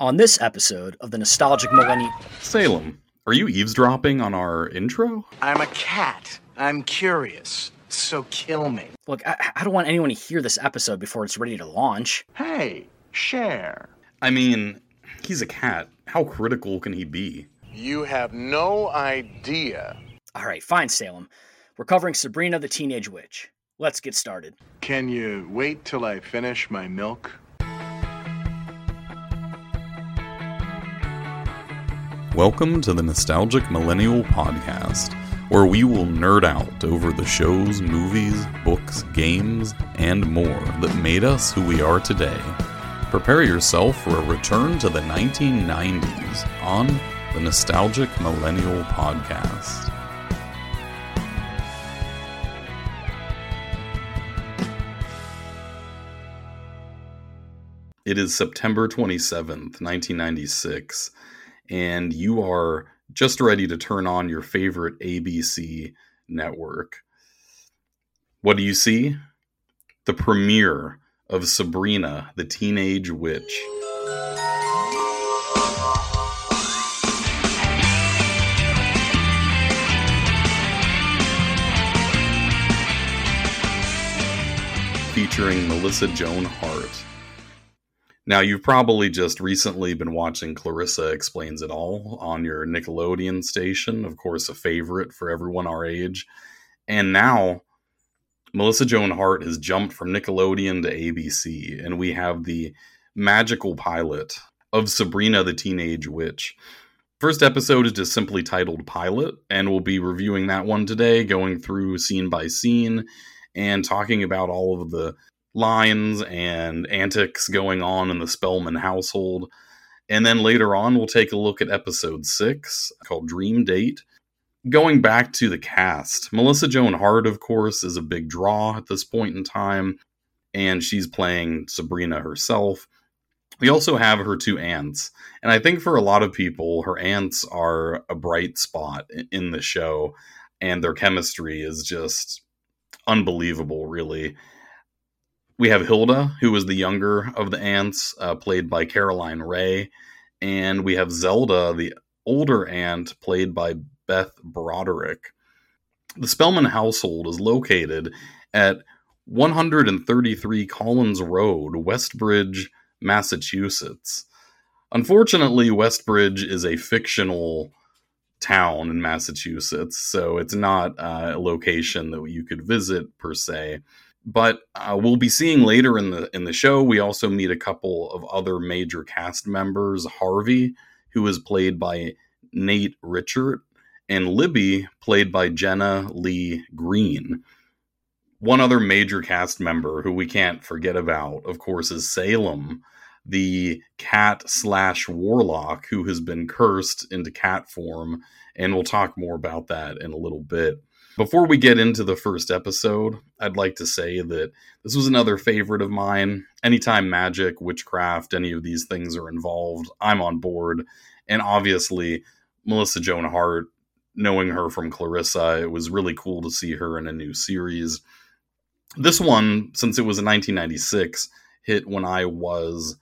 On this episode of the Nostalgic Millennial. Salem, are you eavesdropping on our intro? I'm a cat. I'm curious. So kill me. Look, I, I don't want anyone to hear this episode before it's ready to launch. Hey, share. I mean, he's a cat. How critical can he be? You have no idea. All right, fine, Salem. We're covering Sabrina the Teenage Witch. Let's get started. Can you wait till I finish my milk? Welcome to the Nostalgic Millennial Podcast, where we will nerd out over the shows, movies, books, games, and more that made us who we are today. Prepare yourself for a return to the 1990s on the Nostalgic Millennial Podcast. It is September 27th, 1996 and you are just ready to turn on your favorite ABC network. What do you see? The premiere of Sabrina, the Teenage Witch. Featuring Melissa Joan Hart. Now, you've probably just recently been watching Clarissa Explains It All on your Nickelodeon station, of course, a favorite for everyone our age. And now, Melissa Joan Hart has jumped from Nickelodeon to ABC, and we have the magical pilot of Sabrina the Teenage Witch. First episode is just simply titled Pilot, and we'll be reviewing that one today, going through scene by scene and talking about all of the lines and antics going on in the Spellman household. And then later on, we'll take a look at episode six called Dream Date. Going back to the cast, Melissa Joan Hart, of course, is a big draw at this point in time, and she's playing Sabrina herself. We also have her two aunts, and I think for a lot of people, her aunts are a bright spot in the show, and their chemistry is just unbelievable, really we have Hilda, who is the younger of the aunts, uh, played by Caroline Rhea, and we have Zelda, the older aunt, played by Beth Broderick. The Spellman household is located at 133 Collins Road, Westbridge, Massachusetts. Unfortunately, Westbridge is a fictional town in Massachusetts, so it's not uh, a location that you could visit per se but uh, we'll be seeing later in the in the show. We also meet a couple of other major cast members. Harvey, who is played by Nate Richert, and Libby, played by Jenna Leigh Green. One other major cast member who we can't forget about, of course, is Salem, the cat slash warlock who has been cursed into cat form, and we'll talk more about that in a little bit. Before we get into the first episode, I'd like to say that this was another favorite of mine. Anytime magic, witchcraft, any of these things are involved, I'm on board. And obviously, Melissa Joan Hart, knowing her from Clarissa, it was really cool to see her in a new series. This one, since it was in 1996, hit when I was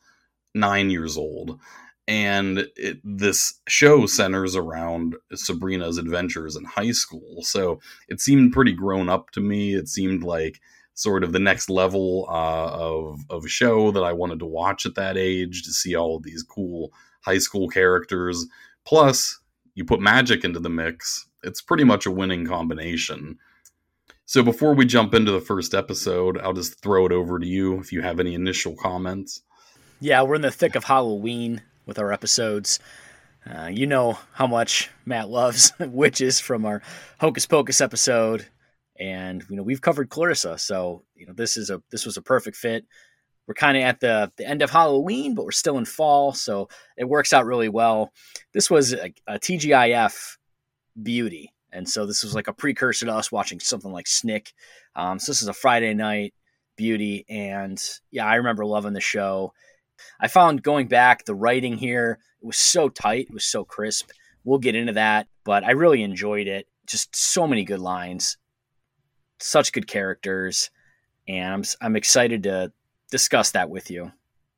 nine years old and it, this show centers around Sabrina's adventures in high school. So it seemed pretty grown up to me. It seemed like sort of the next level uh, of of a show that I wanted to watch at that age to see all of these cool high school characters. Plus, you put magic into the mix. It's pretty much a winning combination. So before we jump into the first episode, I'll just throw it over to you if you have any initial comments. Yeah, we're in the thick of Halloween with our episodes. Uh, you know how much Matt loves witches from our Hocus Pocus episode, and you know we've covered Clarissa, so you know this is a this was a perfect fit. We're kind of at the the end of Halloween, but we're still in fall, so it works out really well. This was a, a TGIF beauty, and so this was like a precursor to us watching something like Snick. Um, so this is a Friday night beauty, and yeah, I remember loving the show I found going back, the writing here, it was so tight, it was so crisp. We'll get into that, but I really enjoyed it. Just so many good lines, such good characters, and I'm, I'm excited to discuss that with you.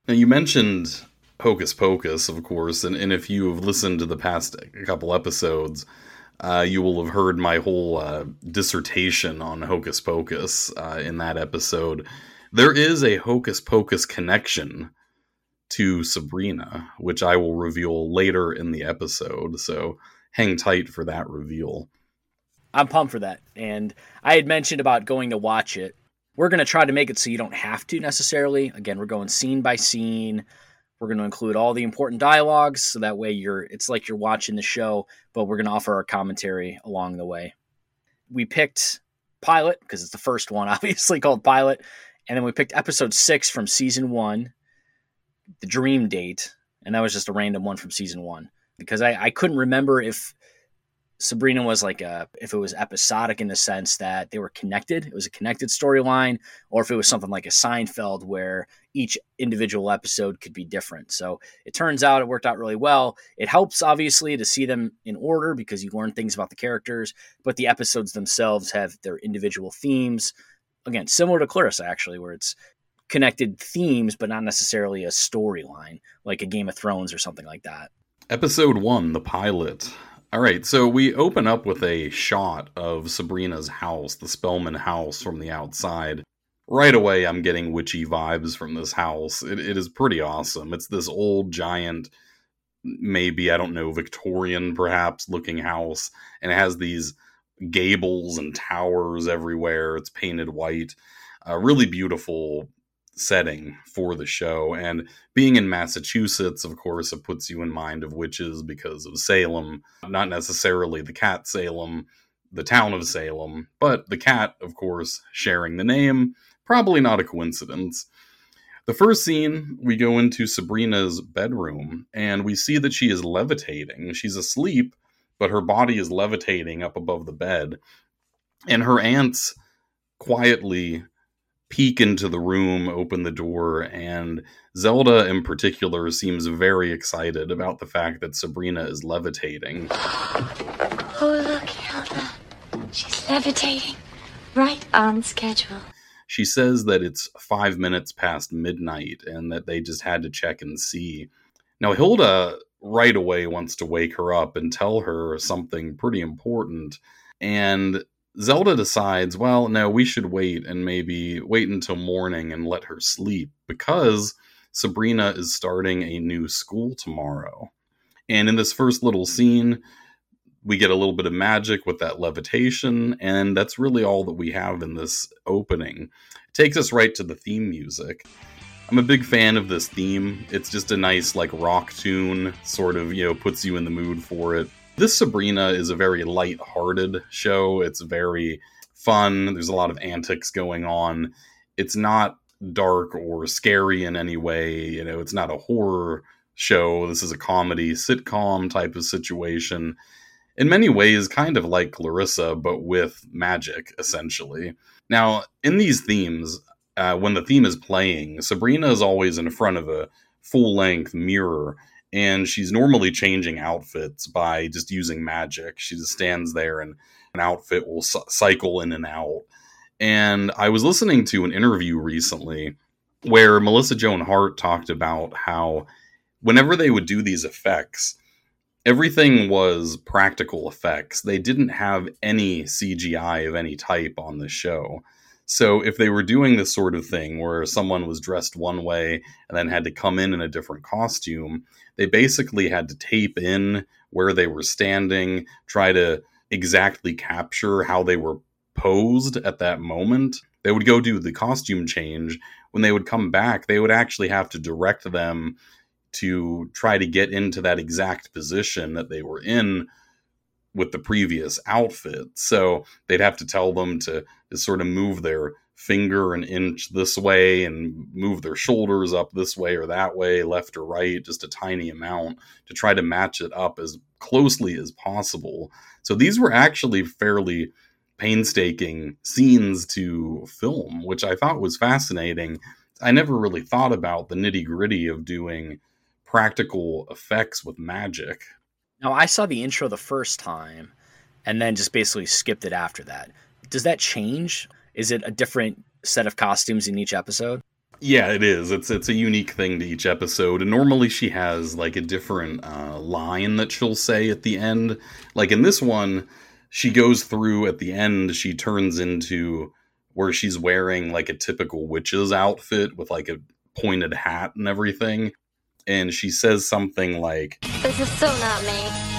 Now, you mentioned Hocus Pocus, of course, and, and if you have listened to the past couple episodes, uh, you will have heard my whole uh, dissertation on Hocus Pocus uh, in that episode. There is a Hocus Pocus connection to Sabrina, which I will reveal later in the episode. So hang tight for that reveal. I'm pumped for that. And I had mentioned about going to watch it. We're going to try to make it so you don't have to necessarily. Again, we're going scene by scene. We're going to include all the important dialogues so that way you're it's like you're watching the show, but we're going to offer our commentary along the way. We picked Pilot because it's the first one obviously called Pilot, and then we picked episode 6 from season 1, The Dream Date, and that was just a random one from season 1 because I, I couldn't remember if Sabrina was like a if it was episodic in the sense that they were connected, it was a connected storyline, or if it was something like a Seinfeld where each individual episode could be different. So it turns out it worked out really well. It helps obviously to see them in order because you learn things about the characters, but the episodes themselves have their individual themes. Again, similar to Clarissa actually, where it's connected themes, but not necessarily a storyline like a Game of Thrones or something like that. Episode one, the pilot. All right, so we open up with a shot of Sabrina's house, the Spellman house from the outside. Right away, I'm getting witchy vibes from this house. It, it is pretty awesome. It's this old, giant, maybe, I don't know, Victorian perhaps looking house, and it has these gables and towers everywhere. It's painted white. A really beautiful setting for the show. And being in Massachusetts, of course, it puts you in mind of witches because of Salem, not necessarily the cat Salem, the town of Salem, but the cat, of course, sharing the name. Probably not a coincidence. The first scene, we go into Sabrina's bedroom and we see that she is levitating. She's asleep, but her body is levitating up above the bed. And her aunts quietly peek into the room, open the door, and Zelda in particular seems very excited about the fact that Sabrina is levitating. Oh, look, Hilda. She's levitating. Right on schedule. She says that it's five minutes past midnight and that they just had to check and see. Now, Hilda right away wants to wake her up and tell her something pretty important. And Zelda decides, well, no, we should wait and maybe wait until morning and let her sleep because Sabrina is starting a new school tomorrow. And in this first little scene, we get a little bit of magic with that levitation, and that's really all that we have in this opening. It takes us right to the theme music. I'm a big fan of this theme. It's just a nice, like, rock tune, sort of, you know, puts you in the mood for it. This Sabrina is a very light-hearted show. It's very fun. There's a lot of antics going on. It's not dark or scary in any way. You know, it's not a horror show. This is a comedy sitcom type of situation. In many ways, kind of like Clarissa, but with magic, essentially. Now, in these themes, uh, when the theme is playing, Sabrina is always in front of a full length mirror and she's normally changing outfits by just using magic. She just stands there and an outfit will c- cycle in and out. And I was listening to an interview recently where Melissa Joan Hart talked about how whenever they would do these effects, everything was practical effects. They didn't have any CGI of any type on the show. So if they were doing this sort of thing where someone was dressed one way and then had to come in in a different costume, they basically had to tape in where they were standing, try to exactly capture how they were posed at that moment. They would go do the costume change. When they would come back, they would actually have to direct them to try to get into that exact position that they were in with the previous outfit. So they'd have to tell them to, to sort of move their finger an inch this way and move their shoulders up this way or that way, left or right, just a tiny amount to try to match it up as closely as possible. So these were actually fairly painstaking scenes to film, which I thought was fascinating. I never really thought about the nitty gritty of doing practical effects with magic. Now, I saw the intro the first time and then just basically skipped it after that. Does that change? Is it a different set of costumes in each episode? Yeah, it is. It's it's a unique thing to each episode, and normally she has like a different uh, line that she'll say at the end. Like in this one, she goes through at the end. She turns into where she's wearing like a typical witch's outfit with like a pointed hat and everything, and she says something like, This is so not me.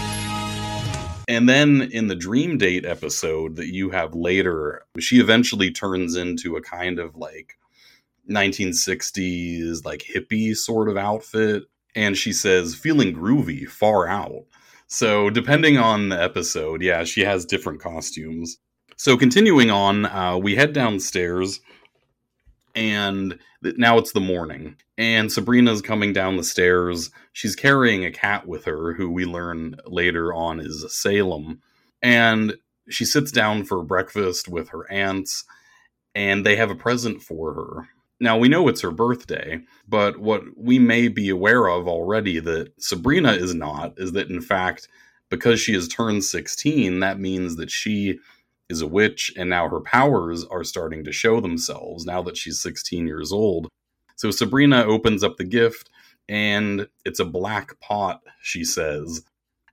And then in the dream date episode that you have later, she eventually turns into a kind of like 1960s, like hippie sort of outfit. And she says, feeling groovy, far out. So, depending on the episode, yeah, she has different costumes. So, continuing on, uh, we head downstairs, and now it's the morning. And Sabrina's coming down the stairs. She's carrying a cat with her, who we learn later on is Salem. And she sits down for breakfast with her aunts, and they have a present for her. Now, we know it's her birthday, but what we may be aware of already that Sabrina is not is that, in fact, because she has turned 16, that means that she is a witch and now her powers are starting to show themselves now that she's 16 years old. So Sabrina opens up the gift and it's a black pot, she says,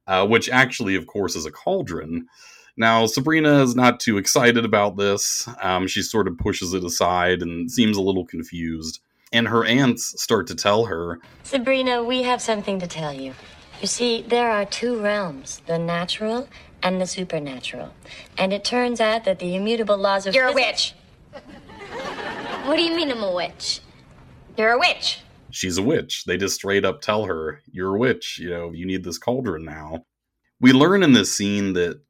uh, which actually, of course, is a cauldron. Now, Sabrina is not too excited about this. Um, she sort of pushes it aside and seems a little confused. And her aunts start to tell her, Sabrina, we have something to tell you. You see, there are two realms the natural and the supernatural. And it turns out that the immutable laws of You're a witch. What do you mean I'm a witch? You're a witch. she's a witch. They just straight up tell her, You're a witch. You know, you need this cauldron now. We learn in this scene that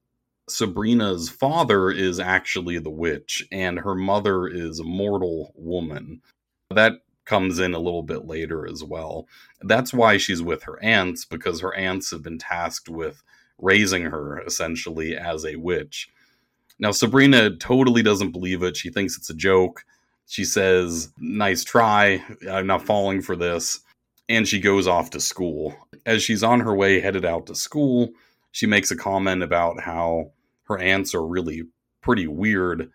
Sabrina's father is actually the witch, and her mother is a mortal woman. That comes in a little bit later as well. That's why she's with her aunts, because her aunts have been tasked with raising her essentially as a witch. Now, Sabrina totally doesn't believe it. She thinks it's a joke. She says, Nice try. I'm not falling for this. And she goes off to school. As she's on her way headed out to school, she makes a comment about how her aunts are really pretty weird.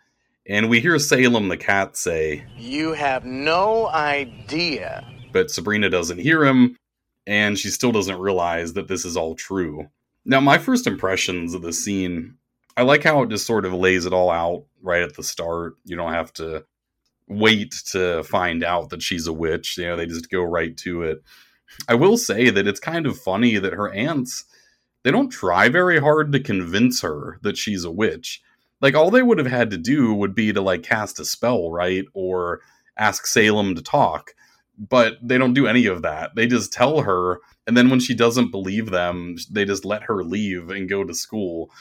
And we hear Salem the cat say, You have no idea. but Sabrina doesn't hear him, and she still doesn't realize that this is all true. Now, my first impressions of the scene, I like how it just sort of lays it all out right at the start. You don't have to wait to find out that she's a witch. You know, they just go right to it. I will say that it's kind of funny that her aunts, they don't try very hard to convince her that she's a witch. Like, all they would have had to do would be to, like, cast a spell, right? Or ask Salem to talk but they don't do any of that. They just tell her, and then when she doesn't believe them, they just let her leave and go to school.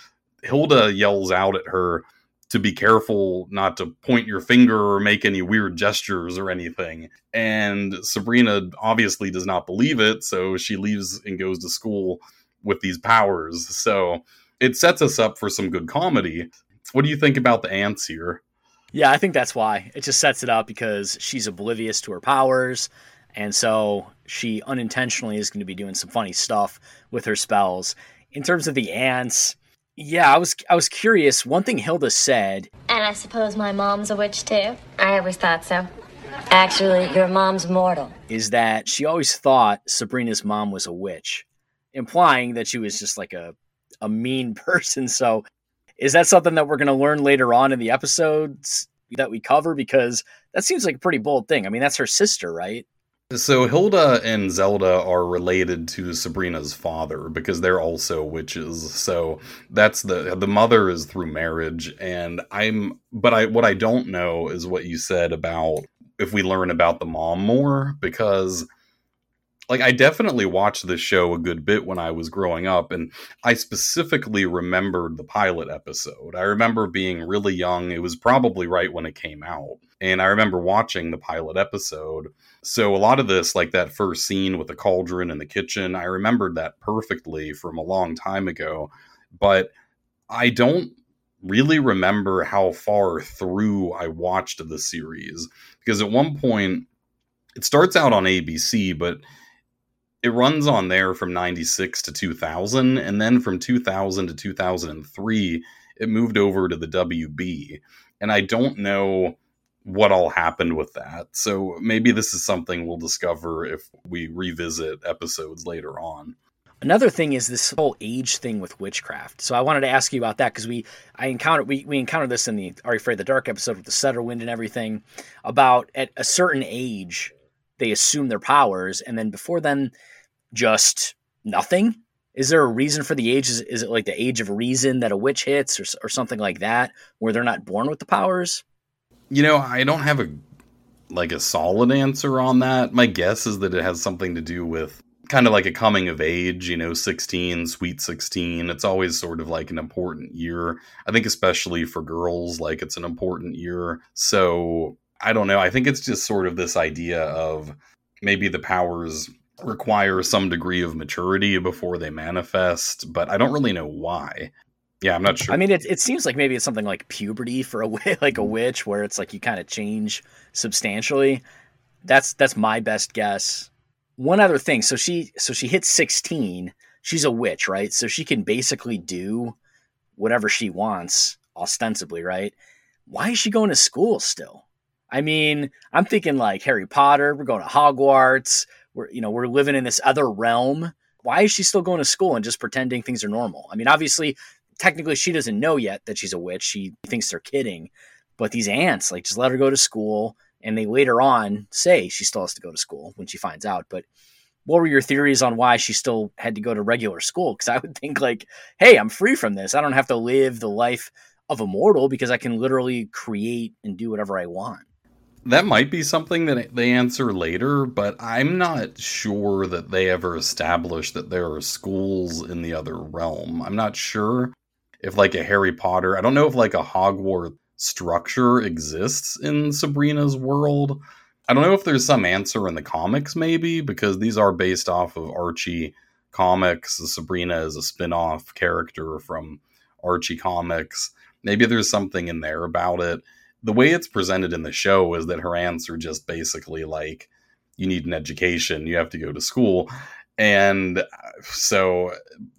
Hilda yells out at her to be careful not to point your finger or make any weird gestures or anything. And Sabrina obviously does not believe it, so she leaves and goes to school with these powers. So it sets us up for some good comedy. What do you think about the aunts here? Yeah, I think that's why. It just sets it up because she's oblivious to her powers. And so she unintentionally is going to be doing some funny stuff with her spells. In terms of the aunts, yeah, I was I was curious. One thing Hilda said, And I suppose my mom's a witch too. I always thought so. Actually, your mom's mortal. is that she always thought Sabrina's mom was a witch, implying that she was just like a a mean person. So, is that something that we're going to learn later on in the episodes that we cover? Because that seems like a pretty bold thing. I mean, that's her sister, right? So Hilda and Zelda are related to Sabrina's father because they're also witches. So that's the the mother is through marriage and I'm but I what I don't know is what you said about if we learn about the mom more because like I definitely watched this show a good bit when I was growing up and I specifically remembered the pilot episode. I remember being really young. It was probably right when it came out. And I remember watching the pilot episode. So a lot of this like that first scene with the cauldron in the kitchen, I remembered that perfectly from a long time ago, but I don't really remember how far through I watched the series because at one point it starts out on ABC, but it runs on there from 96 to 2000 and then from 2000 to 2003 it moved over to the WB and I don't know what all happened with that. So maybe this is something we'll discover if we revisit episodes later on. Another thing is this whole age thing with witchcraft. So I wanted to ask you about that because we I encountered we, we encountered this in the Are You Afraid of the Dark episode with the Sutterwind and everything about at a certain age they assume their powers and then before then just nothing. Is there a reason for the age? Is, is it like the age of reason that a witch hits or, or something like that where they're not born with the powers? You know, I don't have a like a solid answer on that. My guess is that it has something to do with kind of like a coming of age, you know, 16, sweet 16. It's always sort of like an important year. I think especially for girls like it's an important year. So, I don't know. I think it's just sort of this idea of maybe the powers require some degree of maturity before they manifest, but I don't really know why. Yeah, I'm not sure. I mean, it, it seems like maybe it's something like puberty for a like a mm. witch, where it's like you kind of change substantially. That's that's my best guess. One other thing, so she so she hits 16. She's a witch, right? So she can basically do whatever she wants, ostensibly, right? Why is she going to school still? I mean, I'm thinking like Harry Potter. We're going to Hogwarts. We're you know we're living in this other realm. Why is she still going to school and just pretending things are normal? I mean, obviously technically she doesn't know yet that she's a witch. She thinks they're kidding. But these aunts, like, just let her go to school. And they later on say she still has to go to school when she finds out. But what were your theories on why she still had to go to regular school? Because I would think, like, hey, I'm free from this. I don't have to live the life of a mortal because I can literally create and do whatever I want. That might be something that they answer later, but I'm not sure that they ever establish that there are schools in the other realm. I'm not sure if like a Harry Potter, I don't know if like a Hogwarts structure exists in Sabrina's world. I don't know if there's some answer in the comics, maybe, because these are based off of Archie comics. Sabrina is a spin off character from Archie comics. Maybe there's something in there about it. The way it's presented in the show is that her answer just basically like, you need an education, you have to go to school. And uh, so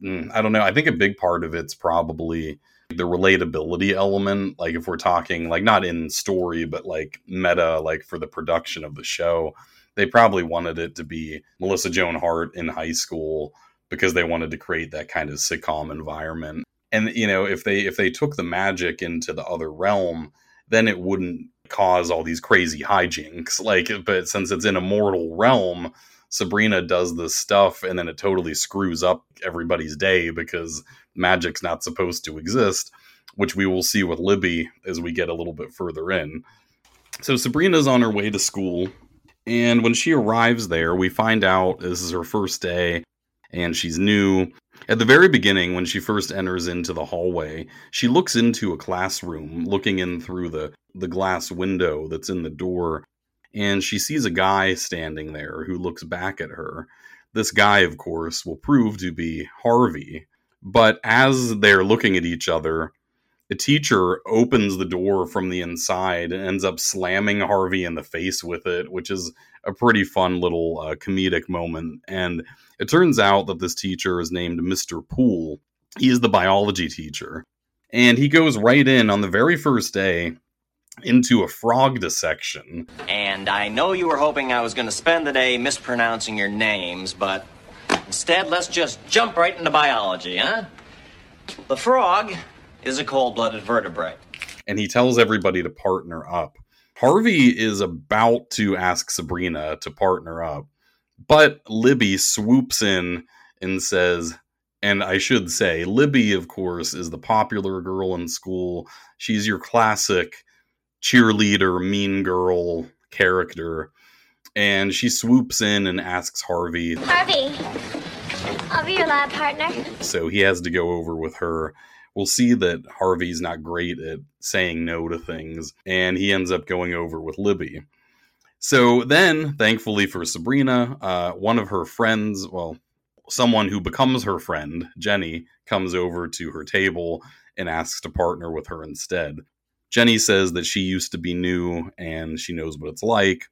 mm, i don't know. I think a big part of it's probably the relatability element. Like if we're talking like not in story but like meta like for the production of the show they probably wanted it to be melissa joan hart in high school because they wanted to create that kind of sitcom environment. And you know if they if they took the magic into the other realm then it wouldn't cause all these crazy hijinks like but since it's in a mortal realm Sabrina does this stuff and then it totally screws up everybody's day because magic's not supposed to exist, which we will see with Libby as we get a little bit further in. So Sabrina's on her way to school, and when she arrives there, we find out this is her first day and she's new. At the very beginning, when she first enters into the hallway, she looks into a classroom, looking in through the, the glass window that's in the door, and she sees a guy standing there who looks back at her. This guy, of course, will prove to be Harvey. But as they're looking at each other, the teacher opens the door from the inside and ends up slamming Harvey in the face with it, which is a pretty fun little uh, comedic moment. And it turns out that this teacher is named Mr. Poole. He is the biology teacher. And he goes right in on the very first day into a frog dissection. And I know you were hoping I was going to spend the day mispronouncing your names, but instead, let's just jump right into biology, huh? The frog is a cold blooded vertebrate. And he tells everybody to partner up. Harvey is about to ask Sabrina to partner up, but Libby swoops in and says, and I should say, Libby, of course, is the popular girl in school. She's your classic cheerleader, mean girl character. And she swoops in and asks Harvey. Harvey, I'll be your lab partner. So he has to go over with her. We'll see that Harvey's not great at saying no to things, and he ends up going over with Libby. So then, thankfully for Sabrina, uh, one of her friends, well, someone who becomes her friend, Jenny, comes over to her table and asks to partner with her instead. Jenny says that she used to be new and she knows what it's like.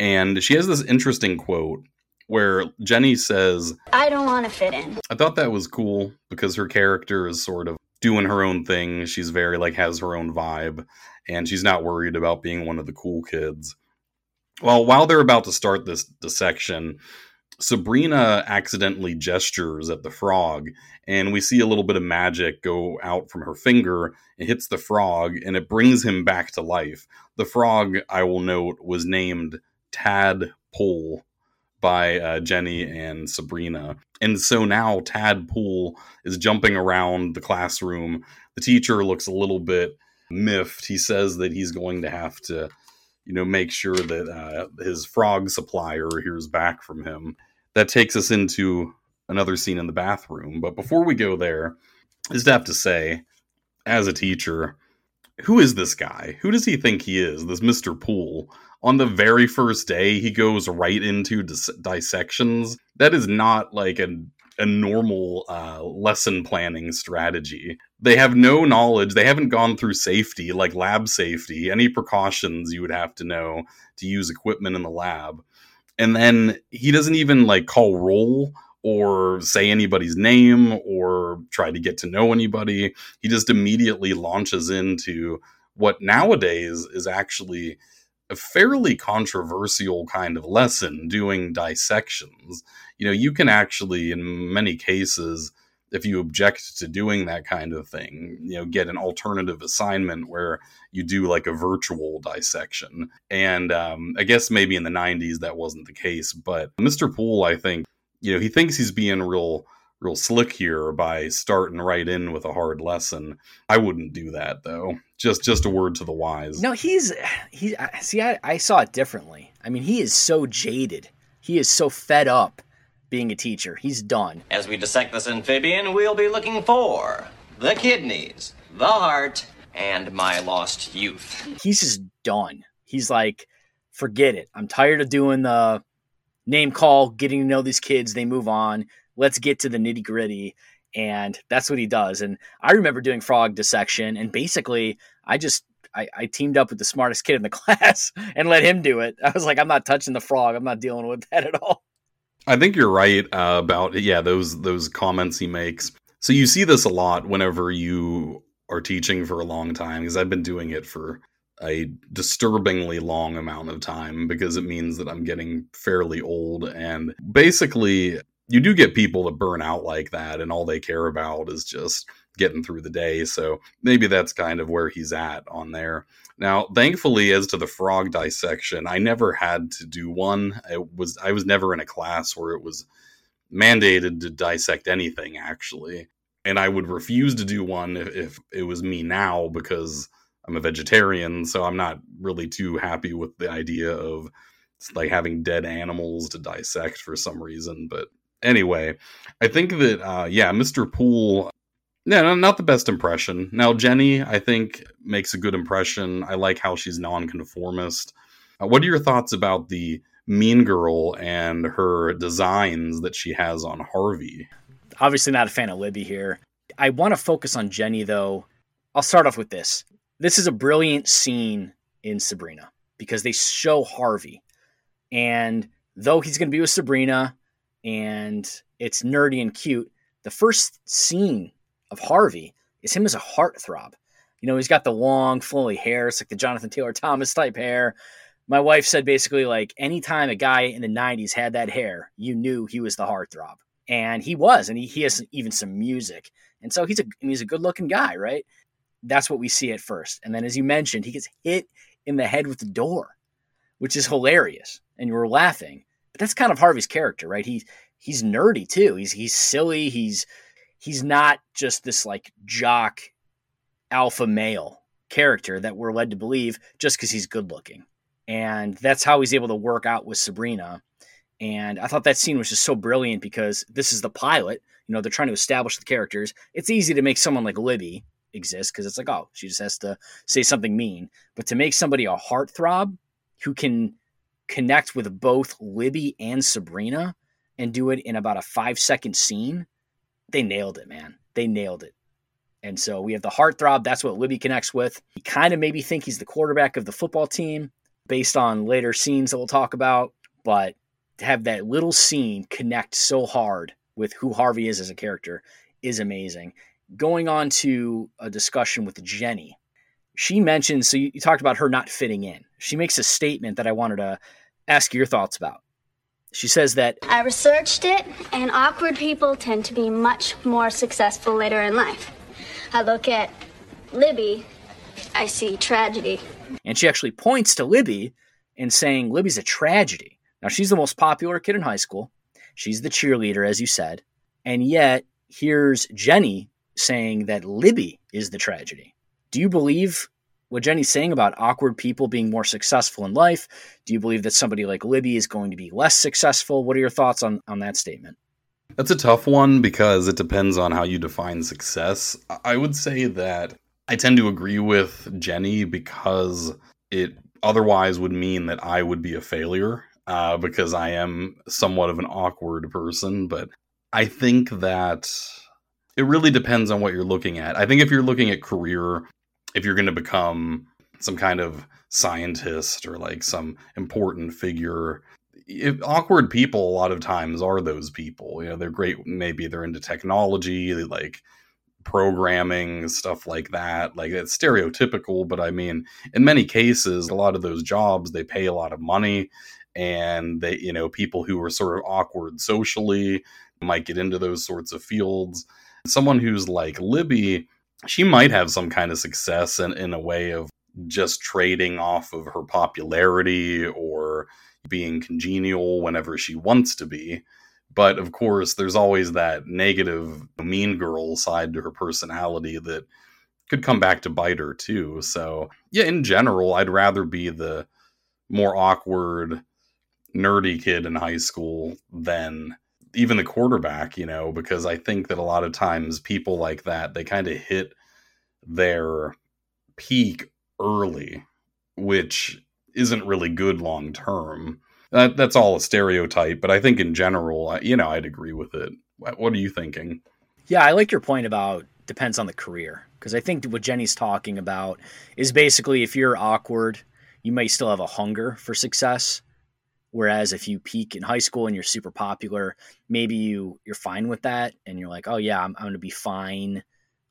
And she has this interesting quote where Jenny says, I don't want to fit in. I thought that was cool because her character is sort of doing her own thing. She's very like has her own vibe. and she's not worried about being one of the cool kids. Well, while they're about to start this dissection, Sabrina accidentally gestures at the frog, and we see a little bit of magic go out from her finger. It hits the frog, and it brings him back to life. The frog, I will note, was named Tadpole by uh, Jenny and Sabrina. And so now Tadpole is jumping around the classroom. The teacher looks a little bit miffed. He says that he's going to have to, you know, make sure that uh, his frog supplier hears back from him. That takes us into another scene in the bathroom. But before we go there, I just have to say, as a teacher, who is this guy? Who does he think he is? This Mr. Poole. On the very first day, he goes right into dis- dissections. That is not like a, a normal uh, lesson planning strategy. They have no knowledge. They haven't gone through safety, like lab safety, any precautions you would have to know to use equipment in the lab. And then he doesn't even like call roll or say anybody's name or try to get to know anybody. He just immediately launches into what nowadays is actually a fairly controversial kind of lesson doing dissections. You know, you can actually, in many cases, if you object to doing that kind of thing, you know, get an alternative assignment where you do like a virtual dissection. And um, I guess maybe in the 90s that wasn't the case, but Mr. Poole, I think, you know, he thinks he's being real real slick here by starting right in with a hard lesson. I wouldn't do that though. Just just a word to the wise. No, he's he. See, I, I saw it differently. I mean, he is so jaded. He is so fed up being a teacher. He's done. As we dissect this amphibian, we'll be looking for the kidneys, the heart, and my lost youth. He's just done. He's like, forget it. I'm tired of doing the name call, getting to know these kids. They move on. Let's get to the nitty gritty. And that's what he does. And I remember doing frog dissection, and basically, I just I, I, teamed up with the smartest kid in the class and let him do it. I was like, I'm not touching the frog. I'm not dealing with that at all. I think you're right uh, about yeah those those comments he makes. So you see this a lot whenever you are teaching for a long time because I've been doing it for a disturbingly long amount of time because it means that I'm getting fairly old and basically you do get people that burn out like that and all they care about is just getting through the day. So maybe that's kind of where he's at on there. Now, thankfully, as to the frog dissection, I never had to do one. It was I was never in a class where it was mandated to dissect anything actually, and I would refuse to do one if, if it was me now because I'm a vegetarian, so I'm not really too happy with the idea of like having dead animals to dissect for some reason. But anyway, I think that uh, yeah, Mr. Poole yeah, not the best impression. Now, Jenny, I think, makes a good impression. I like how she's nonconformist. Uh, what are your thoughts about the Mean Girl and her designs that she has on Harvey? Obviously, not a fan of Libby here. I want to focus on Jenny, though. I'll start off with this. This is a brilliant scene in Sabrina because they show Harvey. And though he's going to be with Sabrina and it's nerdy and cute, the first scene of Harvey is him as a heartthrob. You know, he's got the long, flowy hair. It's like the Jonathan Taylor Thomas type hair. My wife said basically like anytime a guy in the 90s had that hair, you knew he was the heartthrob. And he was, and he, he has even some music. And so he's a he's a good looking guy, right? That's what we see at first. And then as you mentioned, he gets hit in the head with the door, which is hilarious. And you were laughing. But that's kind of Harvey's character, right? He he's nerdy too. He's he's silly, he's he's not just this like jock alpha male character that we're led to believe just because he's good looking. And that's how he's able to work out with Sabrina. And I thought that scene was just so brilliant because this is the pilot. You know, they're trying to establish the characters. It's easy to make someone like Libby exist because it's like, oh, she just has to say something mean. But to make somebody a heartthrob who can connect with both Libby and Sabrina and do it in about a five second scene they nailed it, man. They nailed it. And so we have the heartthrob. That's what Libby connects with. He kind of maybe think he's the quarterback of the football team based on later scenes that we'll talk about. But to have that little scene connect so hard with who Harvey is as a character is amazing. Going on to a discussion with Jenny. She mentions, so you, you talked about her not fitting in. She makes a statement that I wanted to ask your thoughts about. She says that I researched it, and awkward people tend to be much more successful later in life. I look at Libby, I see tragedy. And she actually points to Libby and saying Libby's a tragedy. Now, she's the most popular kid in high school. She's the cheerleader, as you said. And yet, here's Jenny saying that Libby is the tragedy. Do you believe what Jenny's saying about awkward people being more successful in life? Do you believe that somebody like Libby is going to be less successful? What are your thoughts on, on that statement? That's a tough one because it depends on how you define success. I would say that I tend to agree with Jenny because it otherwise would mean that I would be a failure uh, because I am somewhat of an awkward person. But I think that it really depends on what you're looking at. I think if you're looking at career if you're going to become some kind of scientist or like some important figure if, awkward people a lot of times are those people. You know they're great maybe they're into technology they like programming stuff like that. Like it's stereotypical but i mean in many cases a lot of those jobs they pay a lot of money and they you know people who are sort of awkward socially might get into those sorts of fields. Someone who's like libby she might have some kind of success in, in a way of just trading off of her popularity or being congenial whenever she wants to be. But of course, there's always that negative, mean girl side to her personality that could come back to bite her too. So, yeah, in general, I'd rather be the more awkward, nerdy kid in high school than even the quarterback, you know, because I think that a lot of times people like that, they kind of hit their peak early, which isn't really good long term. That, that's all a stereotype, but I think in general, you know, I'd agree with it. What are you thinking? Yeah, I like your point about depends on the career because I think what Jenny's talking about is basically if you're awkward, you may still have a hunger for success Whereas if you peak in high school and you're super popular, maybe you you're fine with that and you're like, oh yeah, I'm, I'm going to be fine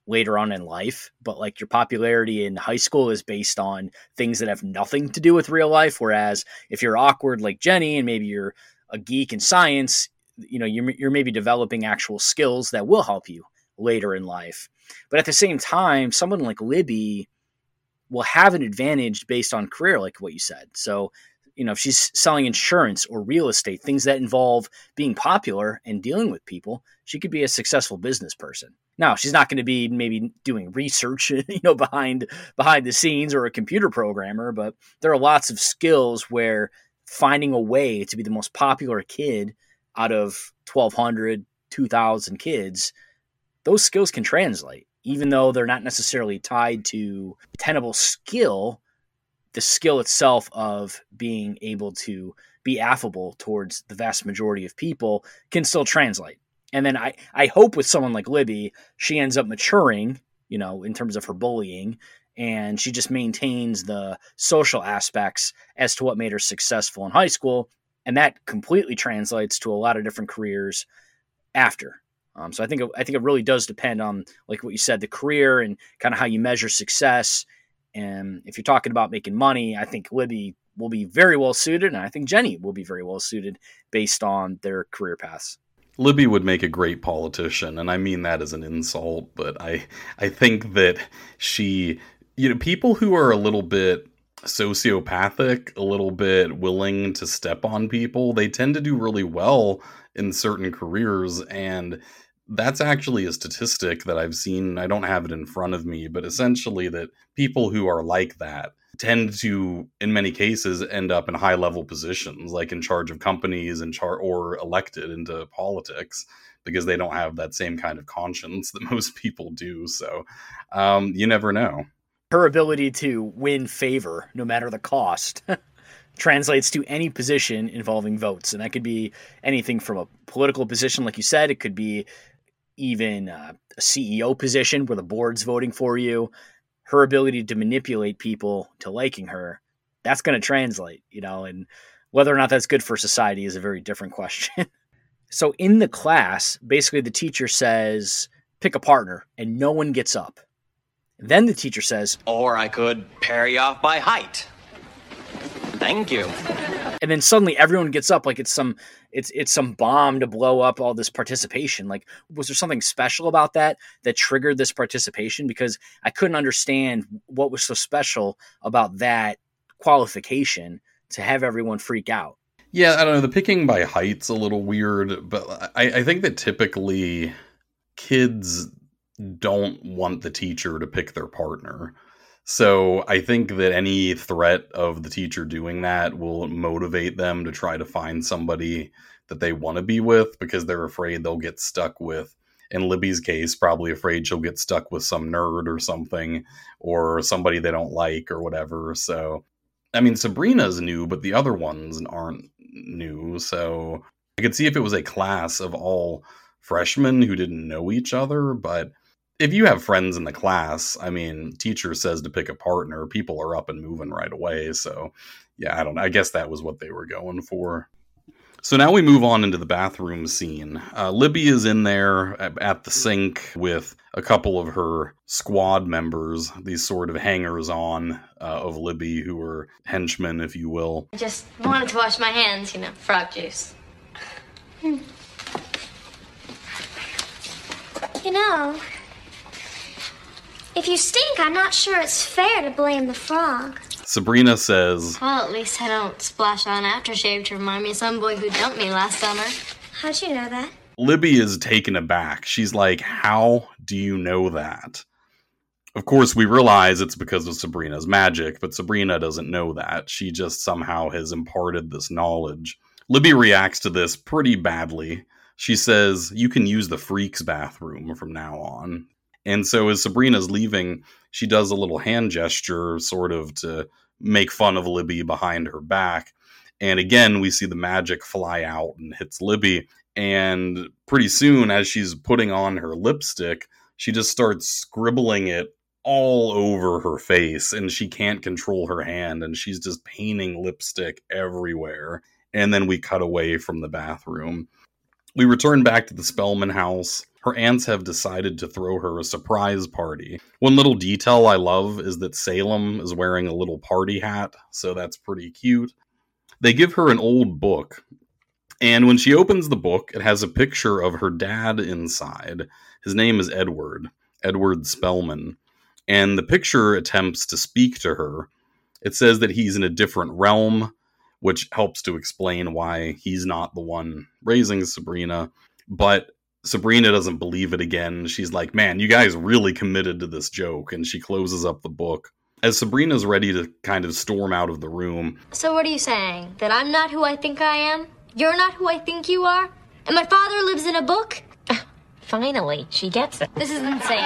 later on in life. But like your popularity in high school is based on things that have nothing to do with real life. Whereas if you're awkward like Jenny and maybe you're a geek in science, you know you're you're maybe developing actual skills that will help you later in life. But at the same time, someone like Libby will have an advantage based on career, like what you said. So you know, if she's selling insurance or real estate, things that involve being popular and dealing with people, she could be a successful business person. Now, she's not going to be maybe doing research, you know, behind behind the scenes or a computer programmer, but there are lots of skills where finding a way to be the most popular kid out of 1200, 2000 kids, those skills can translate even though they're not necessarily tied to tenable skill the skill itself of being able to be affable towards the vast majority of people can still translate. And then I, I hope with someone like Libby, she ends up maturing, you know, in terms of her bullying, and she just maintains the social aspects as to what made her successful in high school. And that completely translates to a lot of different careers after. Um, so I think I think it really does depend on like what you said, the career and kind of how you measure success and if you're talking about making money, I think Libby will be very well suited, and I think Jenny will be very well suited based on their career paths. Libby would make a great politician, and I mean that as an insult, but I I think that she you know, people who are a little bit sociopathic, a little bit willing to step on people, they tend to do really well in certain careers and that's actually a statistic that I've seen. I don't have it in front of me, but essentially that people who are like that tend to, in many cases, end up in high level positions, like in charge of companies and char- or elected into politics because they don't have that same kind of conscience that most people do. So um, you never know. Her ability to win favor, no matter the cost. translates to any position involving votes. And that could be anything from a political position, like you said, it could be even uh, a CEO position where the board's voting for you, her ability to manipulate people to liking her, that's going to translate, you know, and whether or not that's good for society is a very different question. so in the class, basically the teacher says, pick a partner, and no one gets up. Then the teacher says, Or I could pair you off by height. Thank you. and then suddenly everyone gets up like it's some it's it's some bomb to blow up all this participation like was there something special about that that triggered this participation because i couldn't understand what was so special about that qualification to have everyone freak out Yeah, I don't know. The picking by height's a little weird, but I, I think that typically kids don't want the teacher to pick their partner. So I think that any threat of the teacher doing that will motivate them to try to find somebody that they want to be with because they're afraid they'll get stuck with. In Libby's case, probably afraid she'll get stuck with some nerd or something, or somebody they don't like or whatever. So, I mean, Sabrina's new, but the other ones aren't new. So I could see if it was a class of all freshmen who didn't know each other, but if you have friends in the class, I mean, teacher says to pick a partner, people are up and moving right away. So, yeah, I don't know. I guess that was what they were going for. So now we move on into the bathroom scene. Uh, Libby is in there at, at the sink with a couple of her squad members, these sort of hangers on uh, of Libby, who are henchmen, if you will. I just wanted to wash my hands, you know, frog juice. You know, if you stink, I'm not sure it's fair to blame the frog. Sabrina says, Well, at least I don't splash on aftershave to remind me of some boy who dumped me last summer. How'd you know that? Libby is taken aback. She's like, How do you know that? Of course, we realize it's because of Sabrina's magic, but Sabrina doesn't know that. She just somehow has imparted this knowledge. Libby reacts to this pretty badly. She says, You can use the freak's bathroom from now on. And so, as Sabrina's leaving, she does a little hand gesture, sort of to make fun of Libby behind her back. And again, we see the magic fly out and hits Libby. And pretty soon, as she's putting on her lipstick, she just starts scribbling it all over her face and she can't control her hand and she's just painting lipstick everywhere. And then we cut away from the bathroom. We return back to the Spellman house. Her aunts have decided to throw her a surprise party. One little detail I love is that Salem is wearing a little party hat, so that's pretty cute. They give her an old book, and when she opens the book, it has a picture of her dad inside. His name is Edward, Edward Spellman, and the picture attempts to speak to her. It says that he's in a different realm, which helps to explain why he's not the one raising Sabrina. But Sabrina doesn't believe it again. She's like, man, you guys really committed to this joke. And she closes up the book. As Sabrina's ready to kind of storm out of the room, So what are you saying? That I'm not who I think I am? You're not who I think you are? And my father lives in a book? Finally, she gets it. This is insane.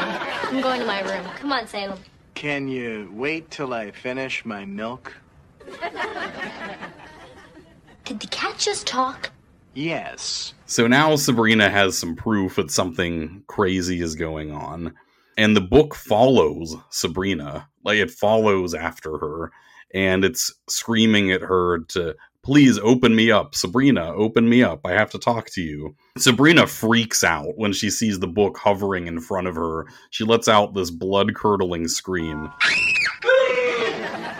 I'm going to my room. Come on, Salem. Can you wait till I finish my milk? Did the cat just talk? Yes. So now Sabrina has some proof that something crazy is going on. And the book follows Sabrina. Like it follows after her. And it's screaming at her to please open me up. Sabrina, open me up. I have to talk to you. Sabrina freaks out when she sees the book hovering in front of her. She lets out this blood curdling scream.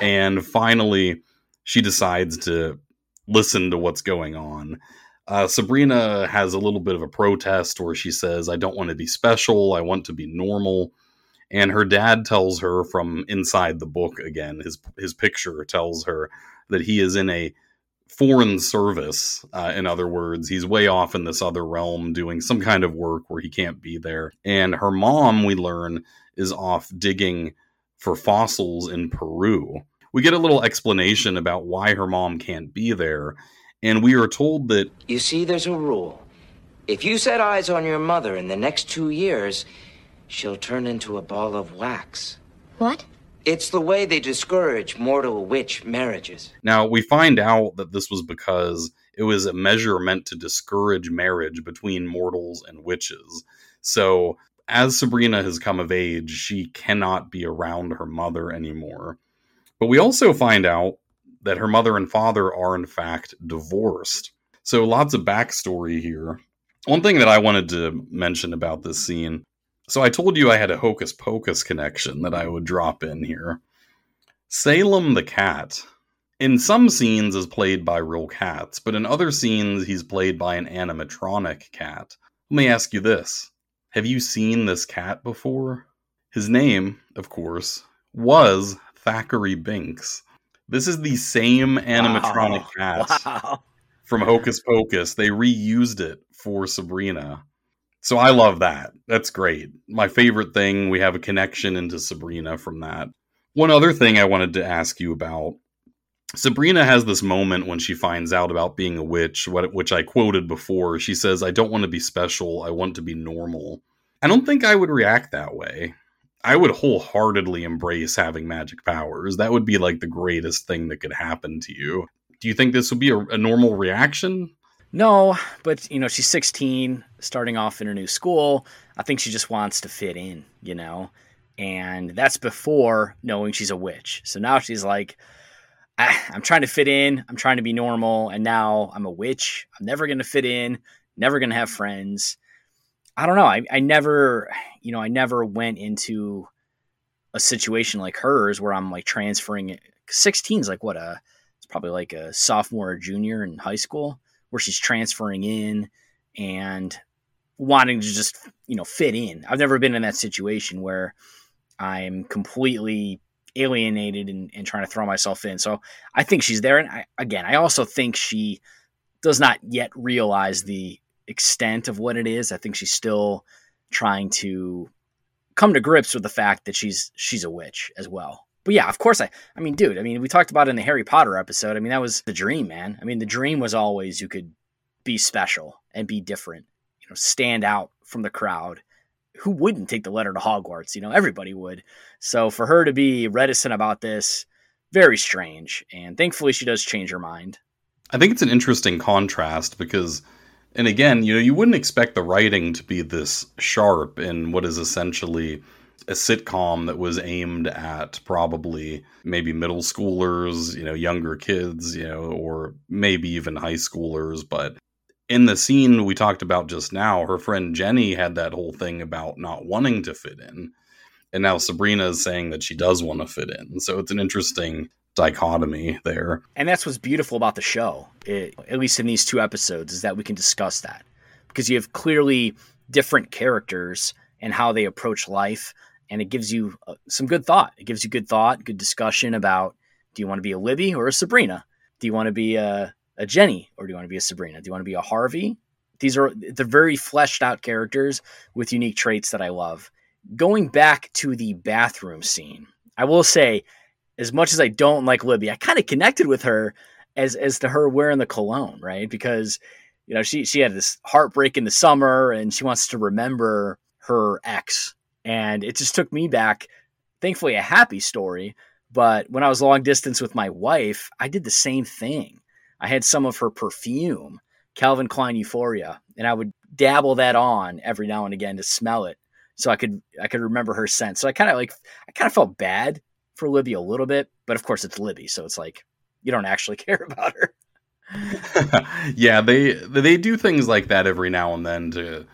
and finally, she decides to listen to what's going on. Uh, Sabrina has a little bit of a protest where she says, I don't want to be special. I want to be normal. And her dad tells her from inside the book again, his, his picture tells her that he is in a foreign service. Uh, in other words, he's way off in this other realm doing some kind of work where he can't be there. And her mom, we learn, is off digging for fossils in Peru. We get a little explanation about why her mom can't be there and we are told that You see, there's a rule. If you set eyes on your mother in the next two years, she'll turn into a ball of wax. What? It's the way they discourage mortal witch marriages. now we find out that this was because it was a measure meant to discourage marriage between mortals and witches. So as Sabrina has come of age, she cannot be around her mother anymore. But we also find out that her mother and father are in fact divorced. So lots of backstory here. One thing that I wanted to mention about this scene So I told you I had a hocus pocus connection that I would drop in here. Salem the cat, in some scenes, is played by real cats, but in other scenes, he's played by an animatronic cat. Let me ask you this Have you seen this cat before? His name, of course, was Thackeray Binks. This is the same animatronic wow. cat wow. from Hocus Pocus. They reused it for Sabrina. So I love that. That's great. My favorite thing, we have a connection into Sabrina from that. One other thing I wanted to ask you about Sabrina has this moment when she finds out about being a witch, which I quoted before. She says, I don't want to be special, I want to be normal. I don't think I would react that way. I would wholeheartedly embrace having magic powers. That would be like the greatest thing that could happen to you. Do you think this would be a, a normal reaction? No, but you know, she's 16, starting off in her new school. I think she just wants to fit in, you know? And that's before knowing she's a witch. So now she's like, ah, I'm trying to fit in, I'm trying to be normal, and now I'm a witch. I'm never going to fit in, never going to have friends. I don't know. I, I never, you know, I never went into a situation like hers where I'm like transferring 16 is like what a, it's probably like a sophomore or junior in high school where she's transferring in and wanting to just, you know, fit in. I've never been in that situation where I'm completely alienated and, and trying to throw myself in. So I think she's there. And I, again, I also think she does not yet realize the extent of what it is. I think she's still trying to come to grips with the fact that she's she's a witch as well. But yeah, of course I I mean, dude, I mean, we talked about in the Harry Potter episode. I mean, that was the dream, man. I mean, the dream was always you could be special and be different, you know, stand out from the crowd who wouldn't take the letter to Hogwarts? You know, everybody would. So for her to be reticent about this, very strange. And thankfully, she does change her mind. I think it's an interesting contrast because, and again, you know, you wouldn't expect the writing to be this sharp in what is essentially a sitcom that was aimed at probably maybe middle schoolers, you know, younger kids, you know, or maybe even high schoolers. But in the scene we talked about just now, her friend Jenny had that whole thing about not wanting to fit in. And now Sabrina is saying that she does want to fit in. So it's an interesting dichotomy there. And that's what's beautiful about the show, it, at least in these two episodes, is that we can discuss that. Because you have clearly different characters and how they approach life. And it gives you uh, some good thought. It gives you good thought, good discussion about do you want to be a Libby or a Sabrina? Do you want to be a a Jenny or do you want to be a Sabrina? Do you want to be a Harvey? These are the very fleshed out characters with unique traits that I love. Going back to the bathroom scene, I will say, as much as I don't like Libby, I kind of connected with her as as to her wearing the cologne, right? Because you know she she had this heartbreak in the summer and she wants to remember her ex, and it just took me back. Thankfully, a happy story. But when I was long distance with my wife, I did the same thing. I had some of her perfume, Calvin Klein Euphoria, and I would dabble that on every now and again to smell it, so I could I could remember her scent. So I kind of like I kind of felt bad for Libby a little bit, but of course it's Libby, so it's like you don't actually care about her. yeah, they they do things like that every now and then to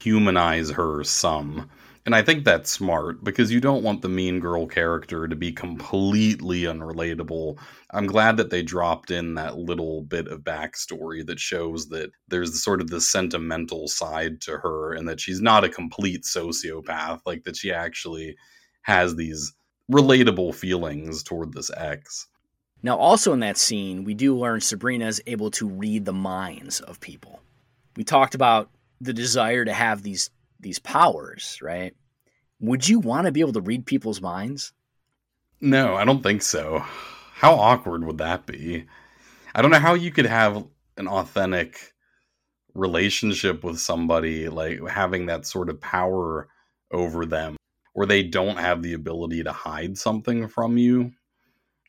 humanize her some. And I think that's smart because you don't want the mean girl character to be completely unrelatable. I'm glad that they dropped in that little bit of backstory that shows that there's sort of the sentimental side to her and that she's not a complete sociopath, like that she actually has these relatable feelings toward this ex. Now, also in that scene, we do learn Sabrina is able to read the minds of people. We talked about the desire to have these these powers, right? Would you want to be able to read people's minds? No, I don't think so. How awkward would that be? I don't know how you could have an authentic relationship with somebody like having that sort of power over them where they don't have the ability to hide something from you.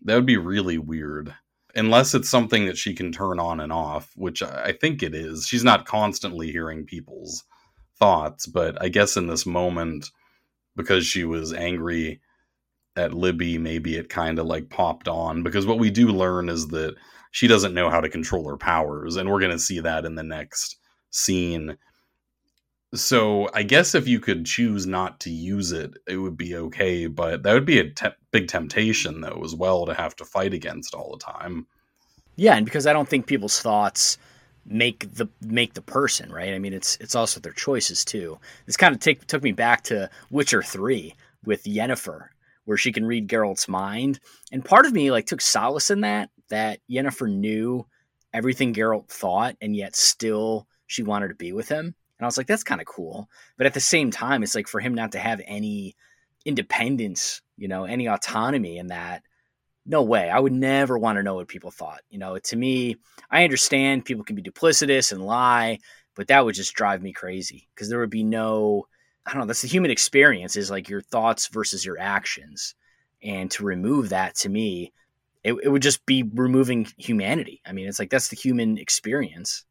That would be really weird. Unless it's something that she can turn on and off, which I think it is. She's not constantly hearing people's thoughts, but I guess in this moment, because she was angry at Libby, maybe it kind of like popped on. Because what we do learn is that she doesn't know how to control her powers, and we're going to see that in the next scene. So I guess if you could choose not to use it, it would be okay. But that would be a te- big temptation, though, as well, to have to fight against all the time. Yeah, and because I don't think people's thoughts make the make the person right. I mean, it's it's also their choices too. This kind of take, took me back to Witcher Three with Yennefer, where she can read Geralt's mind, and part of me like took solace in that that Yennefer knew everything Geralt thought, and yet still she wanted to be with him. And I was like, that's kind of cool. But at the same time, it's like for him not to have any independence, you know, any autonomy in that. No way. I would never want to know what people thought. You know, to me, I understand people can be duplicitous and lie, but that would just drive me crazy because there would be no, I don't know, that's the human experience is like your thoughts versus your actions. And to remove that to me, it, it would just be removing humanity. I mean, it's like that's the human experience.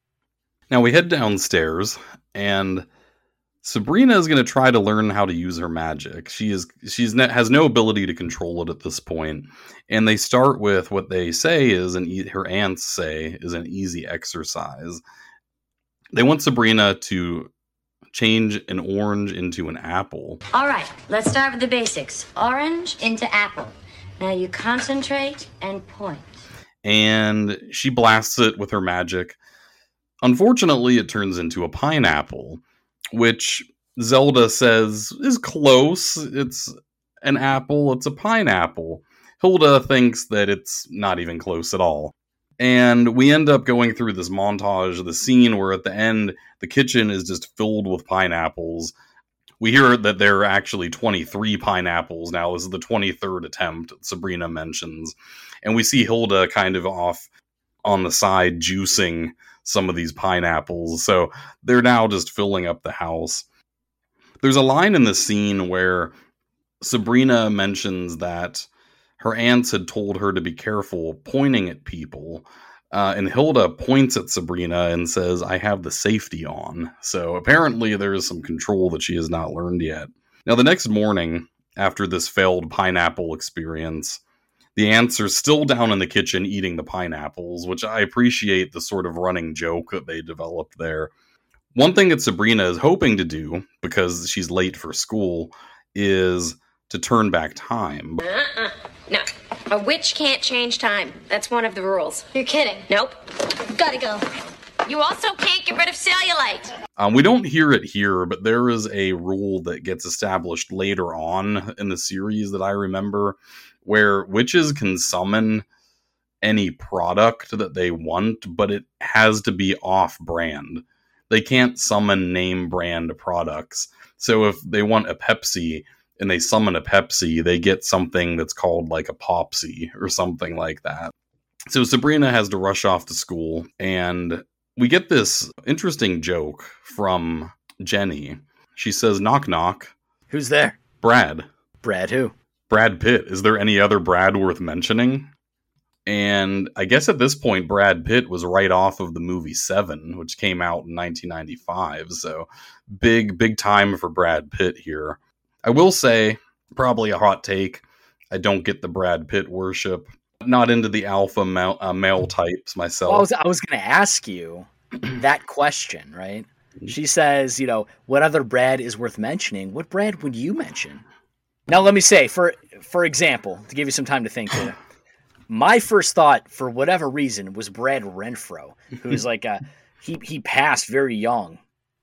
Now we head downstairs, and Sabrina is going to try to learn how to use her magic. She is she's ne- has no ability to control it at this point, and they start with what they say is an e- her aunts say is an easy exercise. They want Sabrina to change an orange into an apple. All right, let's start with the basics. Orange into apple. Now you concentrate and point. And she blasts it with her magic. Unfortunately, it turns into a pineapple, which Zelda says is close. It's an apple, it's a pineapple. Hilda thinks that it's not even close at all. And we end up going through this montage of the scene where at the end, the kitchen is just filled with pineapples. We hear that there are actually 23 pineapples now. This is the 23rd attempt, Sabrina mentions. And we see Hilda kind of off on the side juicing some of these pineapples. So they're now just filling up the house. There's a line in the scene where Sabrina mentions that her aunts had told her to be careful pointing at people. Uh, and Hilda points at Sabrina and says, I have the safety on. So apparently there is some control that she has not learned yet. Now, the next morning, after this failed pineapple experience, the aunts are still down in the kitchen eating the pineapples, which I appreciate the sort of running joke that they developed there. One thing that Sabrina is hoping to do, because she's late for school, is to turn back time. Uh-uh. No. A witch can't change time. That's one of the rules. You're kidding. Nope. Gotta go. You also can't get rid of cellulite. Um, we don't hear it here, but there is a rule that gets established later on in the series that I remember where witches can summon any product that they want, but it has to be off brand. They can't summon name brand products. So if they want a Pepsi and they summon a Pepsi, they get something that's called like a Popsy or something like that. So Sabrina has to rush off to school, and we get this interesting joke from Jenny. She says, Knock, knock. Who's there? Brad. Brad who? Brad Pitt. Is there any other Brad worth mentioning? And I guess at this point, Brad Pitt was right off of the movie Seven, which came out in 1995. So big, big time for Brad Pitt here. I will say, probably a hot take. I don't get the Brad Pitt worship. Not into the alpha male, uh, male types myself. Well, I was, I was going to ask you that question, right? She says, you know, what other Brad is worth mentioning? What Brad would you mention? Now, let me say, for for example, to give you some time to think here, my first thought, for whatever reason, was Brad Renfro, who's like a he he passed very young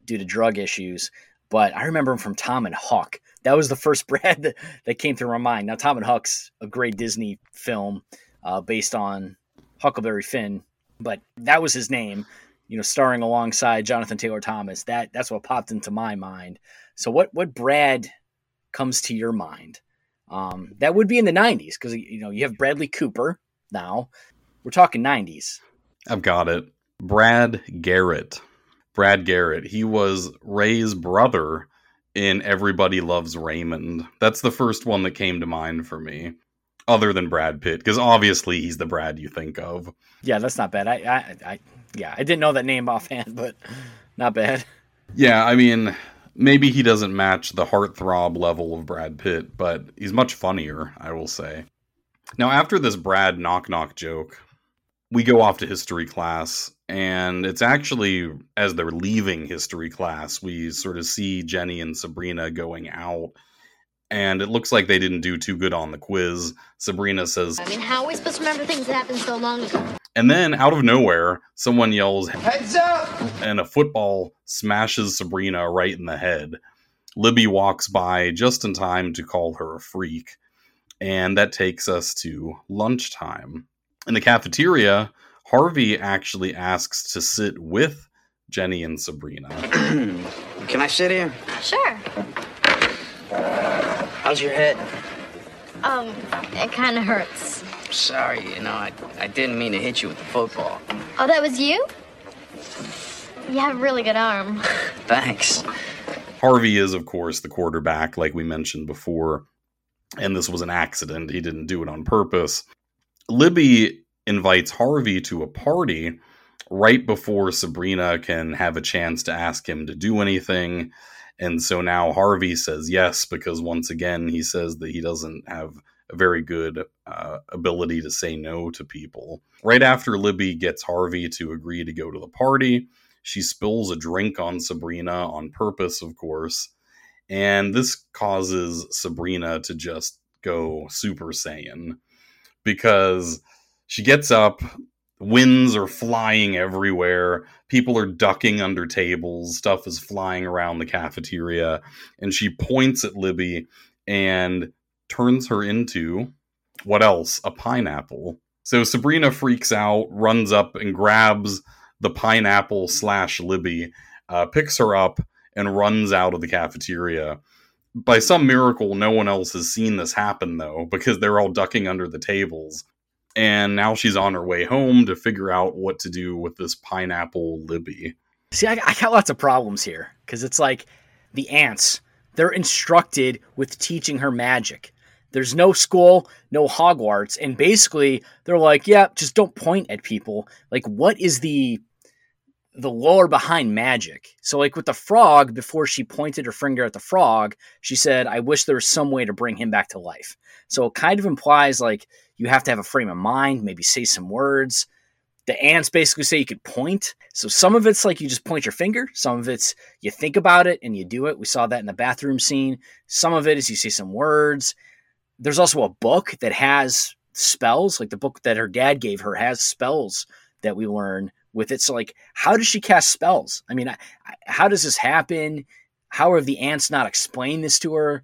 due to drug issues, but I remember him from Tom and Huck. That was the first Brad that, that came through my mind. Now, Tom and Huck's a great Disney film uh, based on Huckleberry Finn, but that was his name. You know, starring alongside Jonathan Taylor Thomas. That that's what popped into my mind. So, what what Brad comes to your mind? Um, that would be in the '90s because you know you have Bradley Cooper now. We're talking '90s. I've got it. Brad Garrett. Brad Garrett. He was Ray's brother in Everybody Loves Raymond. That's the first one that came to mind for me, other than Brad Pitt, because obviously he's the Brad you think of. Yeah, that's not bad. I, I, I, yeah, I didn't know that name offhand, but not bad. Yeah, I mean, maybe he doesn't match the heartthrob level of Brad Pitt, but he's much funnier, I will say. Now, after this Brad knock knock joke, we go off to history class, and it's actually as they're leaving history class, we sort of see Jenny and Sabrina going out. And it looks like they didn't do too good on the quiz. Sabrina says, I mean, how are we supposed to remember things that happened so long ago? and then out of nowhere, someone yells, Heads up! and a football smashes Sabrina right in the head. Libby walks by just in time to call her a freak. And that takes us to lunchtime. In the cafeteria, Harvey actually asks to sit with Jenny and Sabrina. Can I sit here? Sure. How's your head? Um, it kind of hurts. Sorry, you know, I, I didn't mean to hit you with the football. Oh, that was you? You have a really good arm. Thanks. Harvey is, of course, the quarterback, like we mentioned before, and this was an accident. He didn't do it on purpose. Libby invites Harvey to a party right before Sabrina can have a chance to ask him to do anything. And so now Harvey says yes, because once again, he says that he doesn't have a very good uh, ability to say no to people. Right after Libby gets Harvey to agree to go to the party, she spills a drink on Sabrina on purpose, of course. And this causes Sabrina to just go Super Saiyan because she gets up, winds are flying everywhere, people are ducking under tables, stuff is flying around the cafeteria, and she points at Libby and turns her into what else? A pineapple. So Sabrina freaks out, runs up and grabs the pineapple slash Libby, uh, picks her up, and runs out of the cafeteria. By some miracle, no one else has seen this happen, though, because they're all ducking under the tables. And now she's on her way home to figure out what to do with this pineapple Libby. See, I, I got lots of problems here because it's like the aunts, they're instructed with teaching her magic. There's no school, no Hogwarts, and basically they're like, yeah, just don't point at people. Like, what is the the lore behind magic? So, like with the frog, before she pointed her finger at the frog, she said, "I wish there was some way to bring him back to life." So it kind of implies like you have to have a frame of mind, maybe say some words. The aunts basically say you could point. So some of it's like you just point your finger. Some of it's you think about it and you do it. We saw that in the bathroom scene. Some of it is you say some words. There's also a book that has spells, like the book that her dad gave her has spells that we learn with it. So, like, how does she cast spells? I mean, how does this happen? How have the aunts not explained this to her?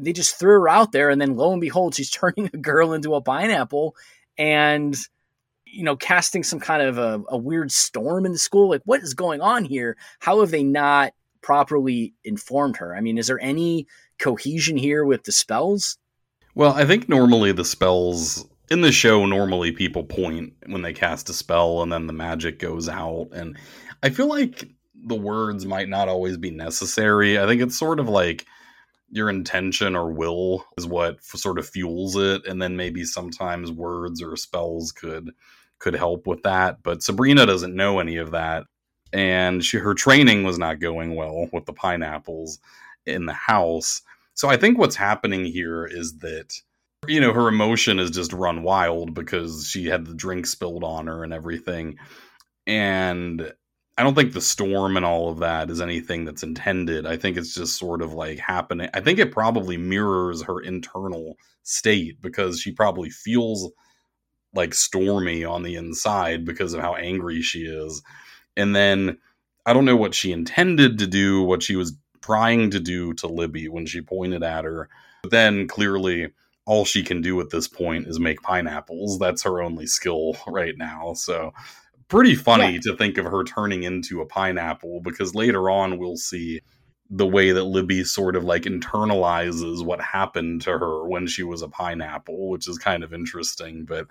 They just threw her out there, and then lo and behold, she's turning a girl into a pineapple and, you know, casting some kind of a, a weird storm in the school. Like, what is going on here? How have they not properly informed her? I mean, is there any cohesion here with the spells? Well, I think normally the spells in the show, normally people point when they cast a spell and then the magic goes out. And I feel like the words might not always be necessary. I think it's sort of like your intention or will is what sort of fuels it. And then maybe sometimes words or spells could could help with that. But Sabrina doesn't know any of that. And she, her training was not going well with the pineapples in the house. So I think what's happening here is that you know her emotion is just run wild because she had the drink spilled on her and everything. And I don't think the storm and all of that is anything that's intended. I think it's just sort of like happening. I think it probably mirrors her internal state because she probably feels like stormy on the inside because of how angry she is. And then I don't know what she intended to do, what she was trying to do to Libby when she pointed at her. But then clearly all she can do at this point is make pineapples. That's her only skill right now. So pretty funny yeah. to think of her turning into a pineapple because later on we'll see the way that Libby sort of like internalizes what happened to her when she was a pineapple, which is kind of interesting. But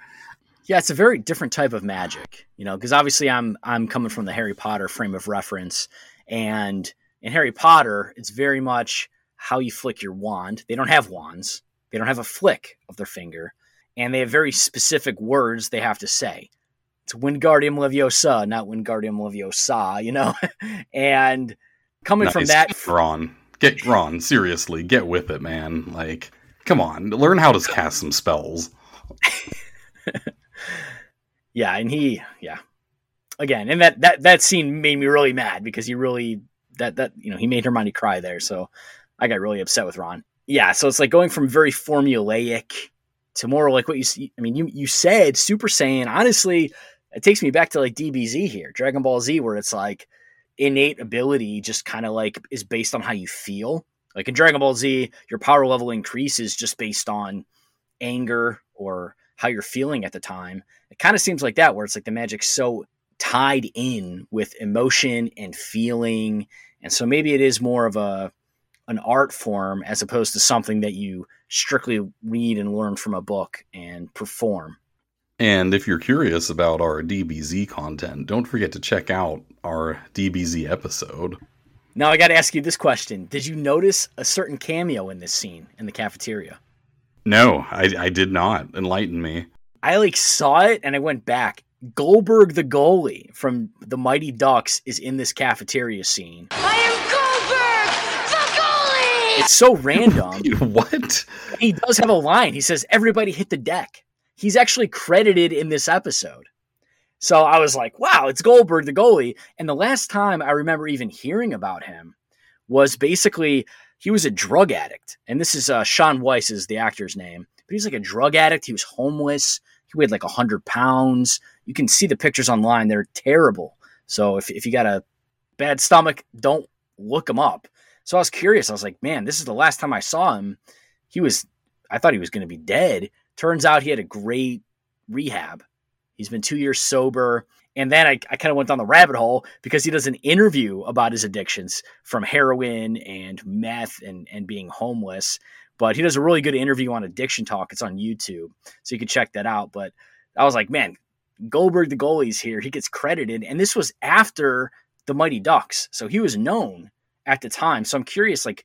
yeah, it's a very different type of magic, you know, because obviously I'm I'm coming from the Harry Potter frame of reference, and in Harry Potter, it's very much how you flick your wand. They don't have wands. They don't have a flick of their finger, and they have very specific words they have to say. It's Wingardium Leviosa, not Wingardium Leviosa, you know. and coming nice. from that, Ron, get Ron seriously, get with it, man. Like, come on, learn how to cast some spells. Yeah, and he, yeah, again, and that that that scene made me really mad because he really that that you know he made Hermione cry there, so I got really upset with Ron. Yeah, so it's like going from very formulaic to more like what you see. I mean, you you said Super Saiyan. Honestly, it takes me back to like DBZ here, Dragon Ball Z, where it's like innate ability just kind of like is based on how you feel. Like in Dragon Ball Z, your power level increases just based on anger or how you're feeling at the time. It kind of seems like that, where it's like the magic's so tied in with emotion and feeling. And so maybe it is more of a an art form as opposed to something that you strictly read and learn from a book and perform. And if you're curious about our DBZ content, don't forget to check out our DBZ episode. Now I got to ask you this question: Did you notice a certain cameo in this scene in the cafeteria? No, I, I did not. Enlighten me. I like saw it and I went back. Goldberg, the goalie from the Mighty Ducks, is in this cafeteria scene. I am Goldberg, the goalie! It's so random. what? He does have a line. He says, "Everybody hit the deck." He's actually credited in this episode. So I was like, wow, it's Goldberg, the goalie. And the last time I remember even hearing about him was basically he was a drug addict. And this is uh, Shaun Weiss is the actor's name. But he's like a drug addict. He was homeless. He weighed like 100 pounds. You can see the pictures online. They're terrible. So if, if you got a bad stomach, don't look him up. So I was curious. I was like, man, this is the last time I saw him. He was, I thought he was going to be dead. Turns out he had a great rehab. He's been two years sober. And then I, I kind of went down the rabbit hole because he does an interview about his addictions from heroin and meth and, and being homeless. But he does a really good interview on Addiction Talk. It's on YouTube. So you can check that out. But I was like, man, Goldberg, the goalie's here. He gets credited. And this was after the Mighty Ducks. So he was known at the time. So I'm curious, like,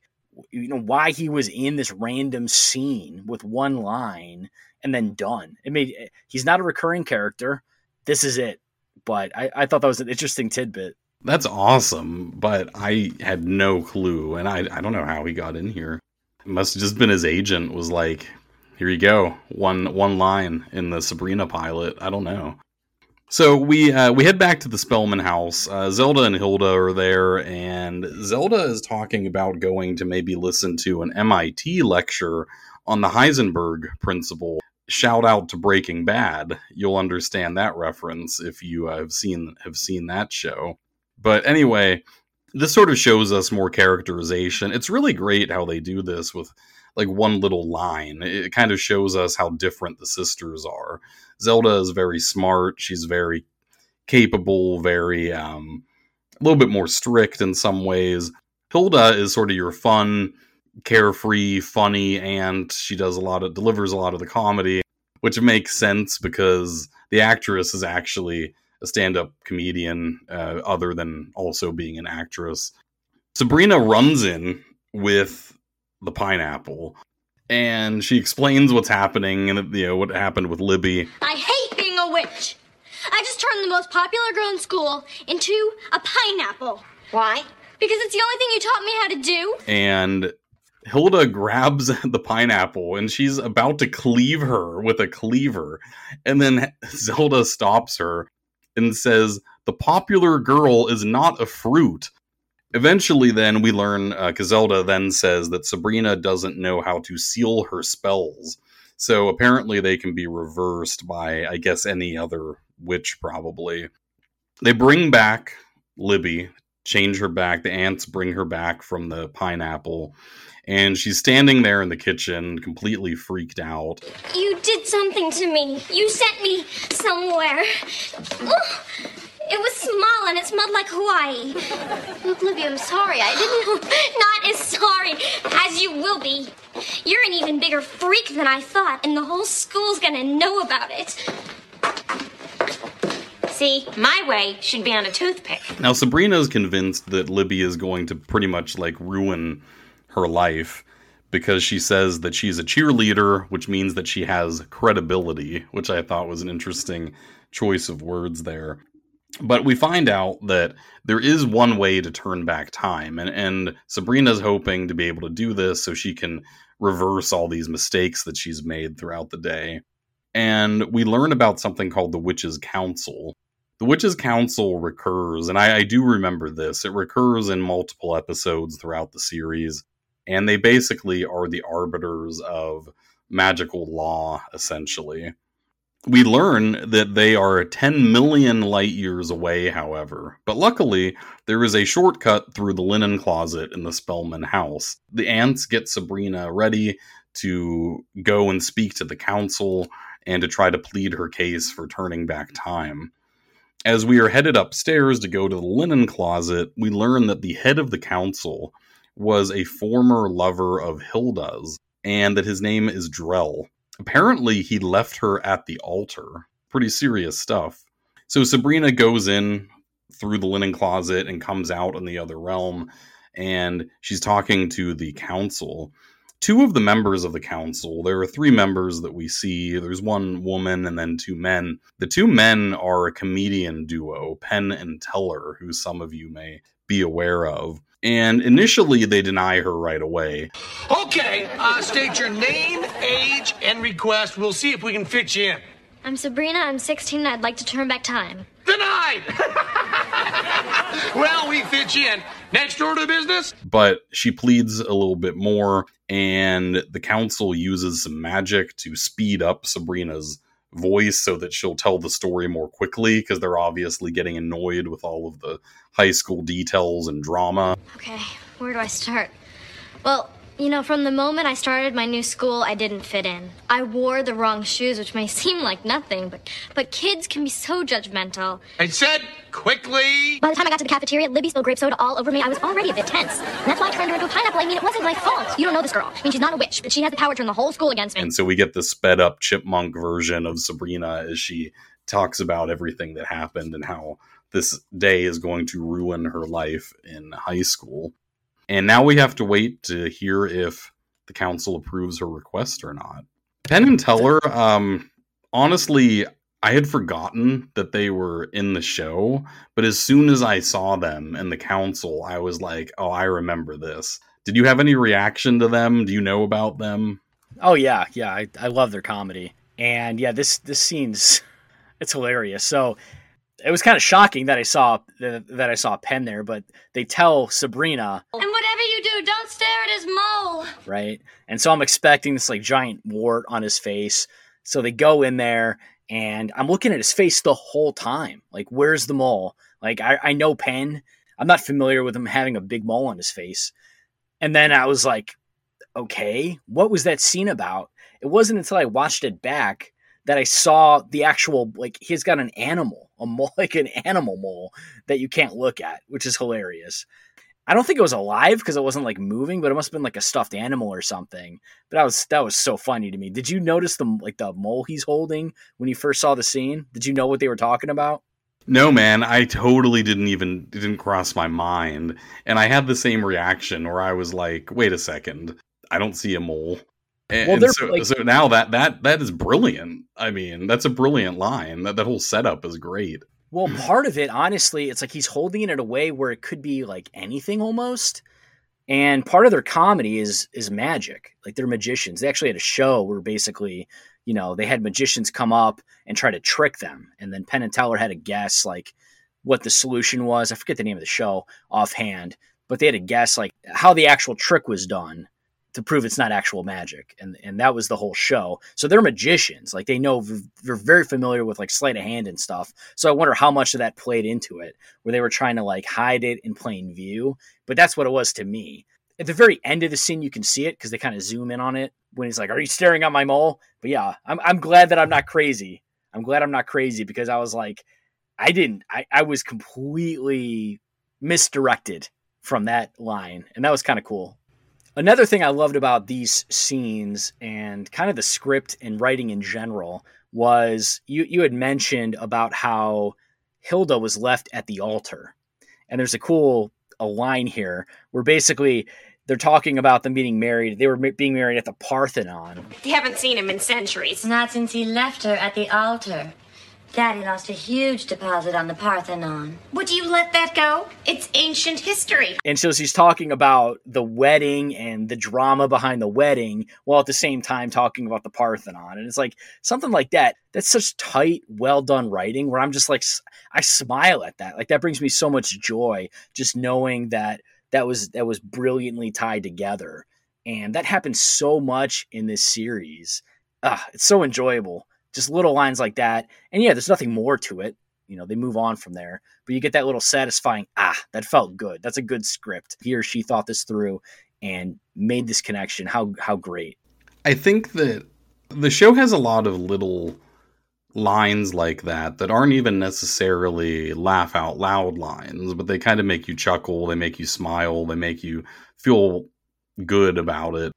you know, why he was in this random scene with one line and then done. It made he's not a recurring character. This is it. But I, I thought that was an interesting tidbit. That's awesome, but I had no clue, and I, I don't know how he got in here. It must have just been his agent was like, "Here you go, one one line in the Sabrina pilot." I don't know. So we uh, we head back to the Spellman house. Uh, Zelda and Hilda are there, and Zelda is talking about going to maybe listen to an MIT lecture on the Heisenberg principle shout out to Breaking Bad. You'll understand that reference if you uh, have seen have seen that show. But anyway, this sort of shows us more characterization. It's really great how they do this with like one little line. It kind of shows us how different the sisters are. Zelda is very smart. She's very capable, very um, a little bit more strict in some ways. Hilda is sort of your fun, carefree, funny aunt. She does a lot of delivers a lot of the comedy, which makes sense because the actress is actually a stand-up comedian, uh, other than also being an actress. Sabrina runs in with the pineapple, and she explains what's happening and you know what happened with Libby. I hate being a witch. I just turned the most popular girl in school into a pineapple. Why? Because it's the only thing you taught me how to do. And Hilda grabs the pineapple and she's about to cleave her with a cleaver. And then Zelda stops her and says, The popular girl is not a fruit. Eventually, then we learn, uh, then says that Sabrina doesn't know how to seal her spells. So apparently, they can be reversed by, I guess, any other witch, probably. They bring back Libby, change her back. The aunts bring her back from the pineapple and she's standing there in the kitchen completely freaked out. You did something to me. You sent me somewhere. Oh, it was small and it smelled like Hawaii. Look, Libby, I'm sorry. I didn't. Not as sorry as you will be. You're an even bigger freak than I thought, and the whole school's gonna know about it. See, my way should be on a toothpick. Now, Sabrina's convinced that Libby is going to pretty much like ruin her life because she says that she's a cheerleader, which means that she has credibility, which I thought was an interesting choice of words there. But we find out that there is one way to turn back time, and, and Sabrina's hoping to be able to do this so she can reverse all these mistakes that she's made throughout the day. and we learn about something called the Witches' Council. The Witches' Council recurs, and I, I do remember this. It recurs in multiple episodes throughout the series, and they basically are the arbiters of magical law, essentially. We learn that they are 10 million light years away, however, but luckily, there is a shortcut through the linen closet in the Spellman house. The aunts get Sabrina ready to go and speak to the council and to try to plead her case for turning back time. As we are headed upstairs to go to the linen closet, we learn that the head of the council was a former lover of Hilda's and that his name is Drell. Apparently, he left her at the altar. Pretty serious stuff. So Sabrina goes in through the linen closet and comes out in the other realm, and she's talking to the council two of the members of the council, there are three members that we see. There's one woman and then two men. The two men are a comedian duo, Penn and Teller, who some of you may be aware of. And initially, they deny her right away. Okay, uh, state your name, age, and request. We'll see if we can fit you in. I'm Sabrina. I'm 16 and I'd like to turn back time. Denied! well, we fit you in. Next order of business? But she pleads a little bit more, and the council uses some magic to speed up Sabrina's voice so that she'll tell the story more quickly because they're obviously getting annoyed with all of the high school details and drama. Okay, where do I start? Well, you know, from the moment I started my new school, I didn't fit in. I wore the wrong shoes, which may seem like nothing, but but kids can be so judgmental. I said quickly. By the time I got to the cafeteria, Libby spilled grape soda all over me. I was already a bit tense. And that's why I turned her into a pineapple. I mean, it wasn't my fault. You don't know this girl. I mean, she's not a witch, but she has the power to turn the whole school against me. And so we get the sped up chipmunk version of Sabrina as she talks about everything that happened and how this day is going to ruin her life in high school. And now we have to wait to hear if the council approves her request or not. Penn and Teller, um, honestly, I had forgotten that they were in the show, but as soon as I saw them in the council, I was like, oh, I remember this. Did you have any reaction to them? Do you know about them? Oh yeah, yeah. I, I love their comedy. And yeah, this this scene's it's hilarious. So it was kind of shocking that I saw that, that I saw Penn there, but they tell Sabrina, and whatever you do, don't stare at his mole. right? And so I'm expecting this like giant wart on his face. So they go in there, and I'm looking at his face the whole time. Like, where's the mole? Like, I, I know Penn. I'm not familiar with him having a big mole on his face. And then I was like, okay, what was that scene about? It wasn't until I watched it back that I saw the actual like he's got an animal, a mole, like an animal mole that you can't look at, which is hilarious. I don't think it was alive because it wasn't like moving, but it must have been like a stuffed animal or something. But that was that was so funny to me. Did you notice the like the mole he's holding when you first saw the scene? Did you know what they were talking about? No, man, I totally didn't even didn't cross my mind, and I had the same reaction where I was like, "Wait a second, I don't see a mole." And, Well, and so, like- so now that that that is brilliant. I mean, that's a brilliant line. That that whole setup is great. Well, part of it, honestly, it's like he's holding it in a way where it could be like anything almost. And part of their comedy is is magic. Like they're magicians. They actually had a show where basically, you know, they had magicians come up and try to trick them. And then Penn and Teller had to guess like what the solution was. I forget the name of the show offhand, but they had to guess like how the actual trick was done to prove it's not actual magic and and that was the whole show. So they're magicians like they know they're very familiar with like sleight of hand and stuff. So i wonder how much of that played into it where they were trying to like hide it in plain view. But that's what it was to me. At the very end of the scene you can see it because they kind of zoom in on it when he's like are you staring at my mole? But yeah i'm, I'm glad that i'm not crazy. I'm glad i'm not crazy because i was like i didn't i, I was completely misdirected from that line and that was kind of cool Another thing I loved about these scenes and kind of the script and writing in general was you you had mentioned about how Hilda was left at the altar. And there's a cool a line here where basically they're talking about them being married. They were being married at the Parthenon. You haven't seen him in centuries. Not since he left her at the altar. Daddy lost a huge deposit on the Parthenon. Would you let that go? It's ancient history. And so she's talking about the wedding and the drama behind the wedding, while at the same time talking about the Parthenon. And it's like something like that. That's such tight, well done writing where I'm just like, I smile at that. Like that brings me so much joy just knowing that that was that was brilliantly tied together. And that happens so much in this series. Ah, it's so enjoyable just little lines like that. And yeah, there's nothing more to it. You know, they move on from there, but you get that little satisfying, ah, that felt good. That's a good script. He or she thought this through and made this connection. How how great. I think that the show has a lot of little lines like that that aren't even necessarily laugh out loud lines, but they kind of make you chuckle, they make you smile, they make you feel good about it.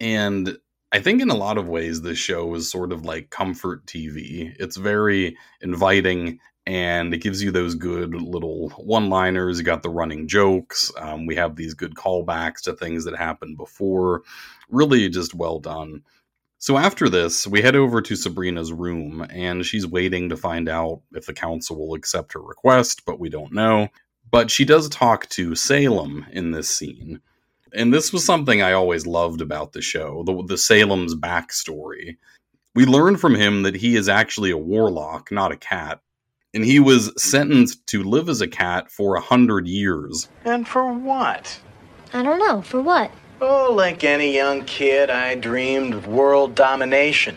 And I think in a lot of ways, this show is sort of like comfort TV. It's very inviting and it gives you those good little one liners. You got the running jokes. Um, we have these good callbacks to things that happened before. Really just well done. So after this, we head over to Sabrina's room and she's waiting to find out if the council will accept her request, but we don't know. But she does talk to Salem in this scene. And this was something I always loved about the show the, the Salem's backstory. We learn from him that he is actually a warlock, not a cat. And he was sentenced to live as a cat for a hundred years. And for what? I don't know. For what? Oh, like any young kid, I dreamed of world domination.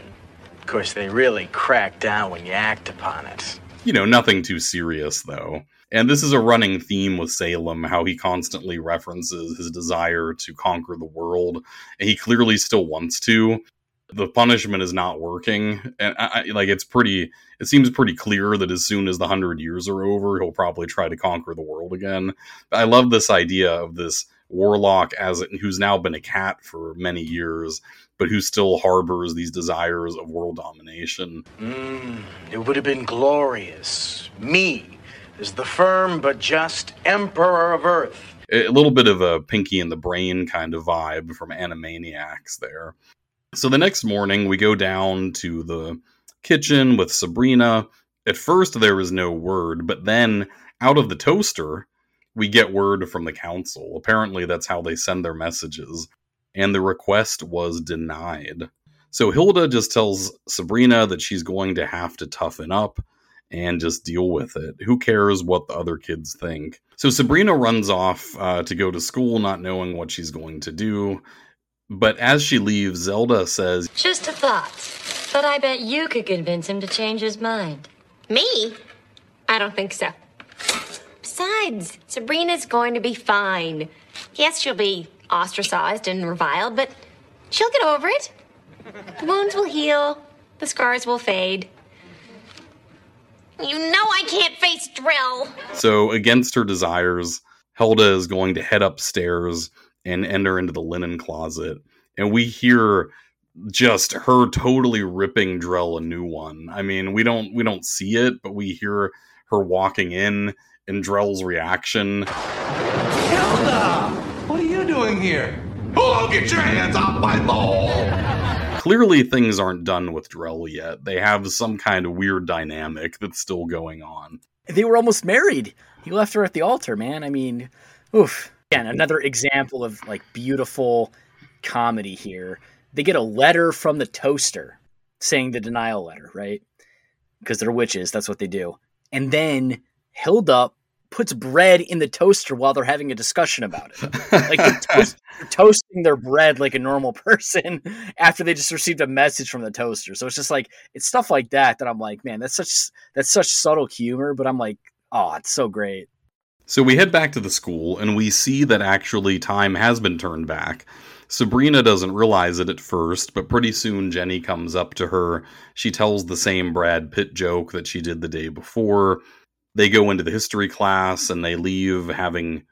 Of course, they really crack down when you act upon it. You know, nothing too serious, though. And this is a running theme with Salem, how he constantly references his desire to conquer the world. And he clearly still wants to. The punishment is not working. And I, like, it's pretty, it seems pretty clear that as soon as the hundred years are over, he'll probably try to conquer the world again. I love this idea of this warlock as who's now been a cat for many years but who still harbors these desires of world domination. Mm, it would have been glorious. Me, is the firm but just emperor of Earth. A little bit of a Pinky in the Brain kind of vibe from Animaniacs there. So the next morning, we go down to the kitchen with Sabrina. At first, there is no word, but then out of the toaster, we get word from the council. Apparently, that's how they send their messages. And the request was denied. So Hilda just tells Sabrina that she's going to have to toughen up and just deal with it. Who cares what the other kids think? So Sabrina runs off uh, to go to school, not knowing what she's going to do. But as she leaves, Zelda says, Just a thought. But I bet you could convince him to change his mind. Me? I don't think so. Besides, Sabrina's going to be fine. Yes, she'll be ostracized and reviled, but she'll get over it. The wounds will heal, the scars will fade. You know I can't face Drell. So, against her desires, Hilda is going to head upstairs and enter into the linen closet. And we hear just her totally ripping Drell a new one. I mean, we don't we don't see it, but we hear her walking in and Drell's reaction. Hilda! What are you doing here? Oh, get your hands off my ball! Clearly things aren't done with Drell yet. They have some kind of weird dynamic that's still going on. They were almost married. He left her at the altar, man. I mean, oof. Again, another example of like beautiful comedy here. They get a letter from the toaster saying the denial letter, right? Because they're witches, that's what they do. And then Hilda puts bread in the toaster while they're having a discussion about it. Like they're, toast, they're, toasting their bread like a normal person after they just received a message from the toaster. So it's just like it's stuff like that that I'm like, man, that's such that's such subtle humor, but I'm like, oh, it's so great. So we head back to the school and we see that actually time has been turned back. Sabrina doesn't realize it at first, but pretty soon Jenny comes up to her. She tells the same Brad Pitt joke that she did the day before they go into the history class and they leave having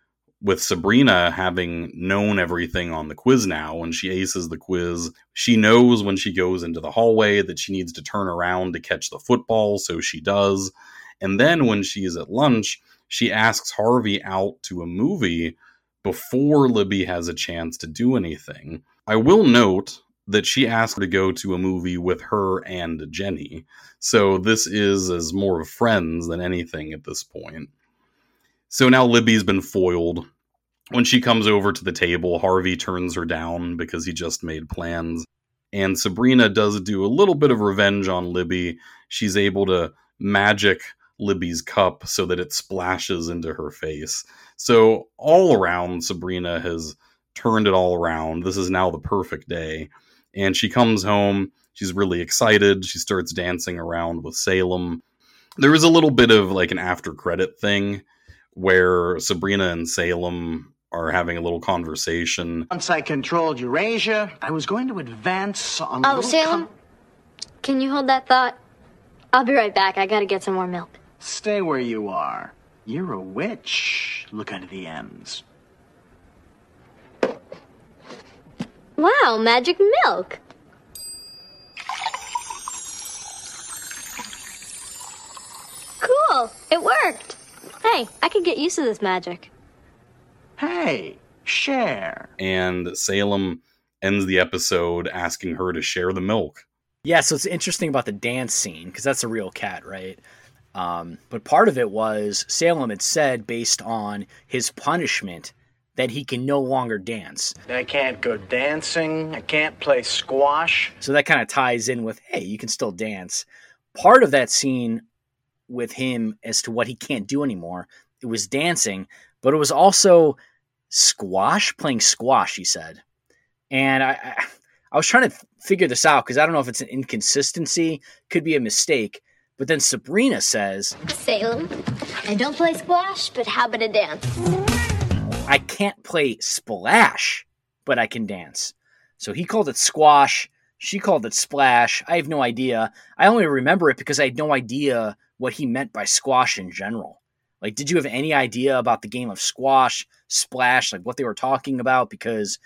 with Sabrina having known everything on the quiz now when she aces the quiz she knows when she goes into the hallway that she needs to turn around to catch the football so she does. And then when she is at lunch she asks Harvey out to a movie before Libby has a chance to do anything. I will note that she asked to go to a movie with her and Jenny. So this is as more of friends than anything at this point. So now Libby's been foiled. When she comes over to the table, Harvey turns her down because he just made plans. And Sabrina does do a little bit of revenge on Libby. She's able to magic Libby's cup so that it splashes into her face. So all around, Sabrina has turned it all around. This is now the perfect day. And she comes home. She's really excited. She starts dancing around with Salem. There is a little bit of like an after credit thing where Sabrina and Salem are having a little conversation. Once I controlled Eurasia, I was going to advance on. Oh, Salem? com- Can you hold that thought? I'll be right back. I gotta get some more milk. Stay where you are. You're a witch. Look under the M's. Wow, magic milk. Cool. It worked. Hey, I could get used to this magic. Hey, share. And Salem ends the episode asking her to share the milk. Yeah, so it's interesting about the dance scene because that's a real cat, right? Um, but part of it was Salem had said, based on his punishment, that he can no longer dance. I can't go dancing. I can't play squash. So that kind of ties in with, hey, you can still dance. Part of that scene with him as to what he can't do anymore, it was dancing, but it was also squash, playing squash, he said. And I, I, I was trying to figure this out because I don't know if it's an inconsistency, could be a mistake. But then Sabrina says, Salem, I don't play squash, but how about a dance? I can't play splash, but I can dance. So he called it squash. She called it splash. I have no idea. I only remember it because I had no idea what he meant by squash in general. Like, did you have any idea about the game of squash, splash, like what they were talking about? Because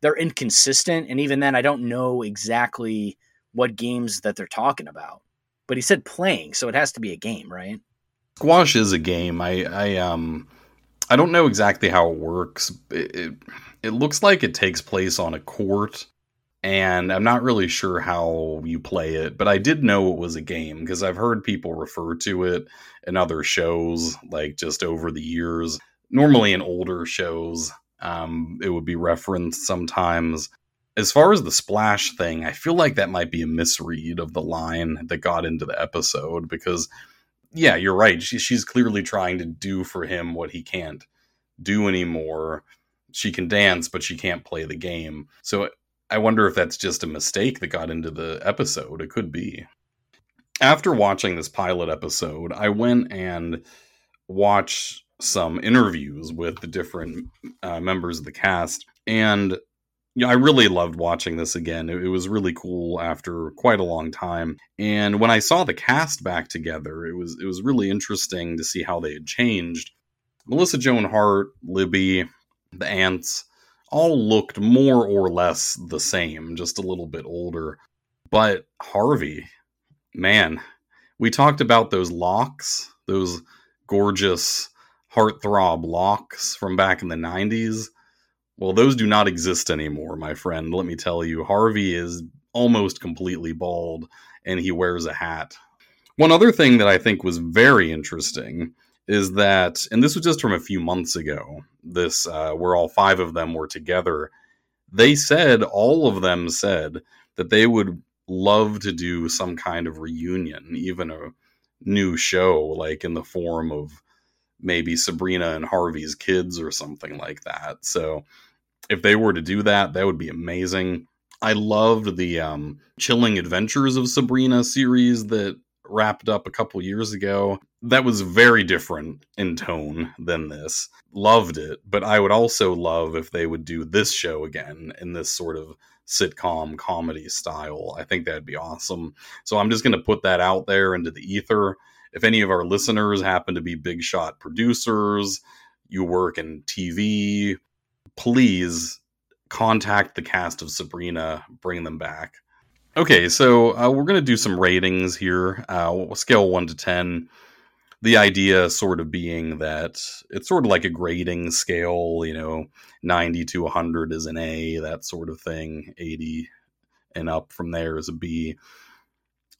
they're inconsistent. And even then, I don't know exactly what games that they're talking about. But he said playing, so it has to be a game, right? Squash is a game. I, I um I don't know exactly how it works. It, it, it looks like it takes place on a court, and I'm not really sure how you play it, but I did know it was a game because I've heard people refer to it in other shows, like just over the years. Normally in older shows, um, it would be referenced sometimes. As far as the splash thing, I feel like that might be a misread of the line that got into the episode because yeah, you're right. She, she's clearly trying to do for him what he can't do anymore. She can dance, but she can't play the game. So I wonder if that's just a mistake that got into the episode. It could be. After watching this pilot episode, I went and watched some interviews with the different uh, members of the cast. And you know, I really loved watching this again. It, it, was really cool after quite a long time. And when I saw the cast back together, it was it was really interesting to see how they had changed. Melissa Joan Hart, Libby, the aunts, all looked more or less the same, just a little bit older. But Harvey, man, we talked about those locks, those gorgeous heartthrob locks from back in the 90s well, those do not exist anymore, my friend. Let me tell you, Harvey is almost completely bald and he wears a hat. One other thing that I think was very interesting is that, and this was just from a few months ago, this uh, where all five of them were together. They said, all of them said that they would love to do some kind of reunion, even a new show, like in the form of maybe Sabrina and Harvey's kids or something like that. So if they were to do that, that would be amazing. I loved the um, Chilling Adventures of Sabrina series that wrapped up a couple years ago. That was very different in tone than this. Loved it, but I would also love if they would do this show again in this sort of sitcom comedy style. I think that'd be awesome. So I'm just going to put that out there into the ether. If any of our listeners happen to be big shot producers, you work in TV, please contact the cast of Sabrina, bring them back. Okay, so uh, we're going to do some ratings here, uh, scale 1 to 10. The idea sort of being that it's sort of like a grading scale, you know, 90 to 100 is an A, that sort of thing, 80 and up from there is a B.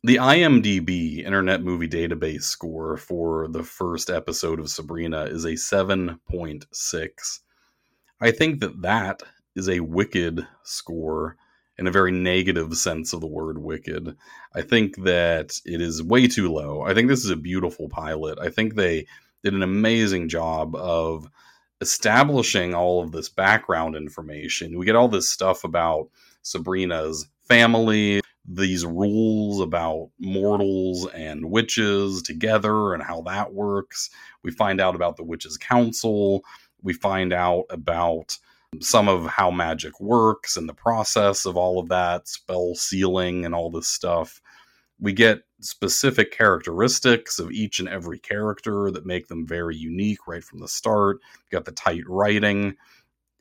The IMDb Internet Movie Database score for the first episode of Sabrina is a 7.6. I think that that is a wicked score in a very negative sense of the word wicked. I think that it is way too low. I think this is a beautiful pilot. I think they did an amazing job of establishing all of this background information. We get all this stuff about Sabrina's family, these rules about mortals and witches together and how that works. We find out about the Witches' Council. We find out about some of how magic works and the process of all of that, spell sealing and all this stuff. We get specific characteristics of each and every character that make them very unique right from the start. You got the tight writing.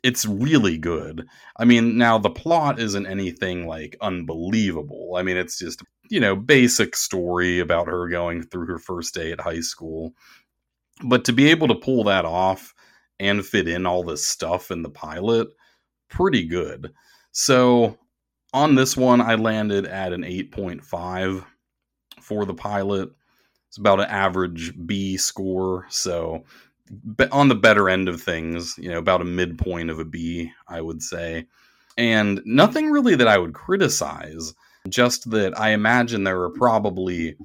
It's really good. I mean, now the plot isn't anything like unbelievable. I mean, it's just, you know, basic story about her going through her first day at high school. But to be able to pull that off and fit in all this stuff in the pilot, pretty good. So on this one, I landed at an 8.5 for the pilot. It's about an average B score. So on the better end of things, you know, about a midpoint of a B, I would say. And nothing really that I would criticize, just that I imagine there are probably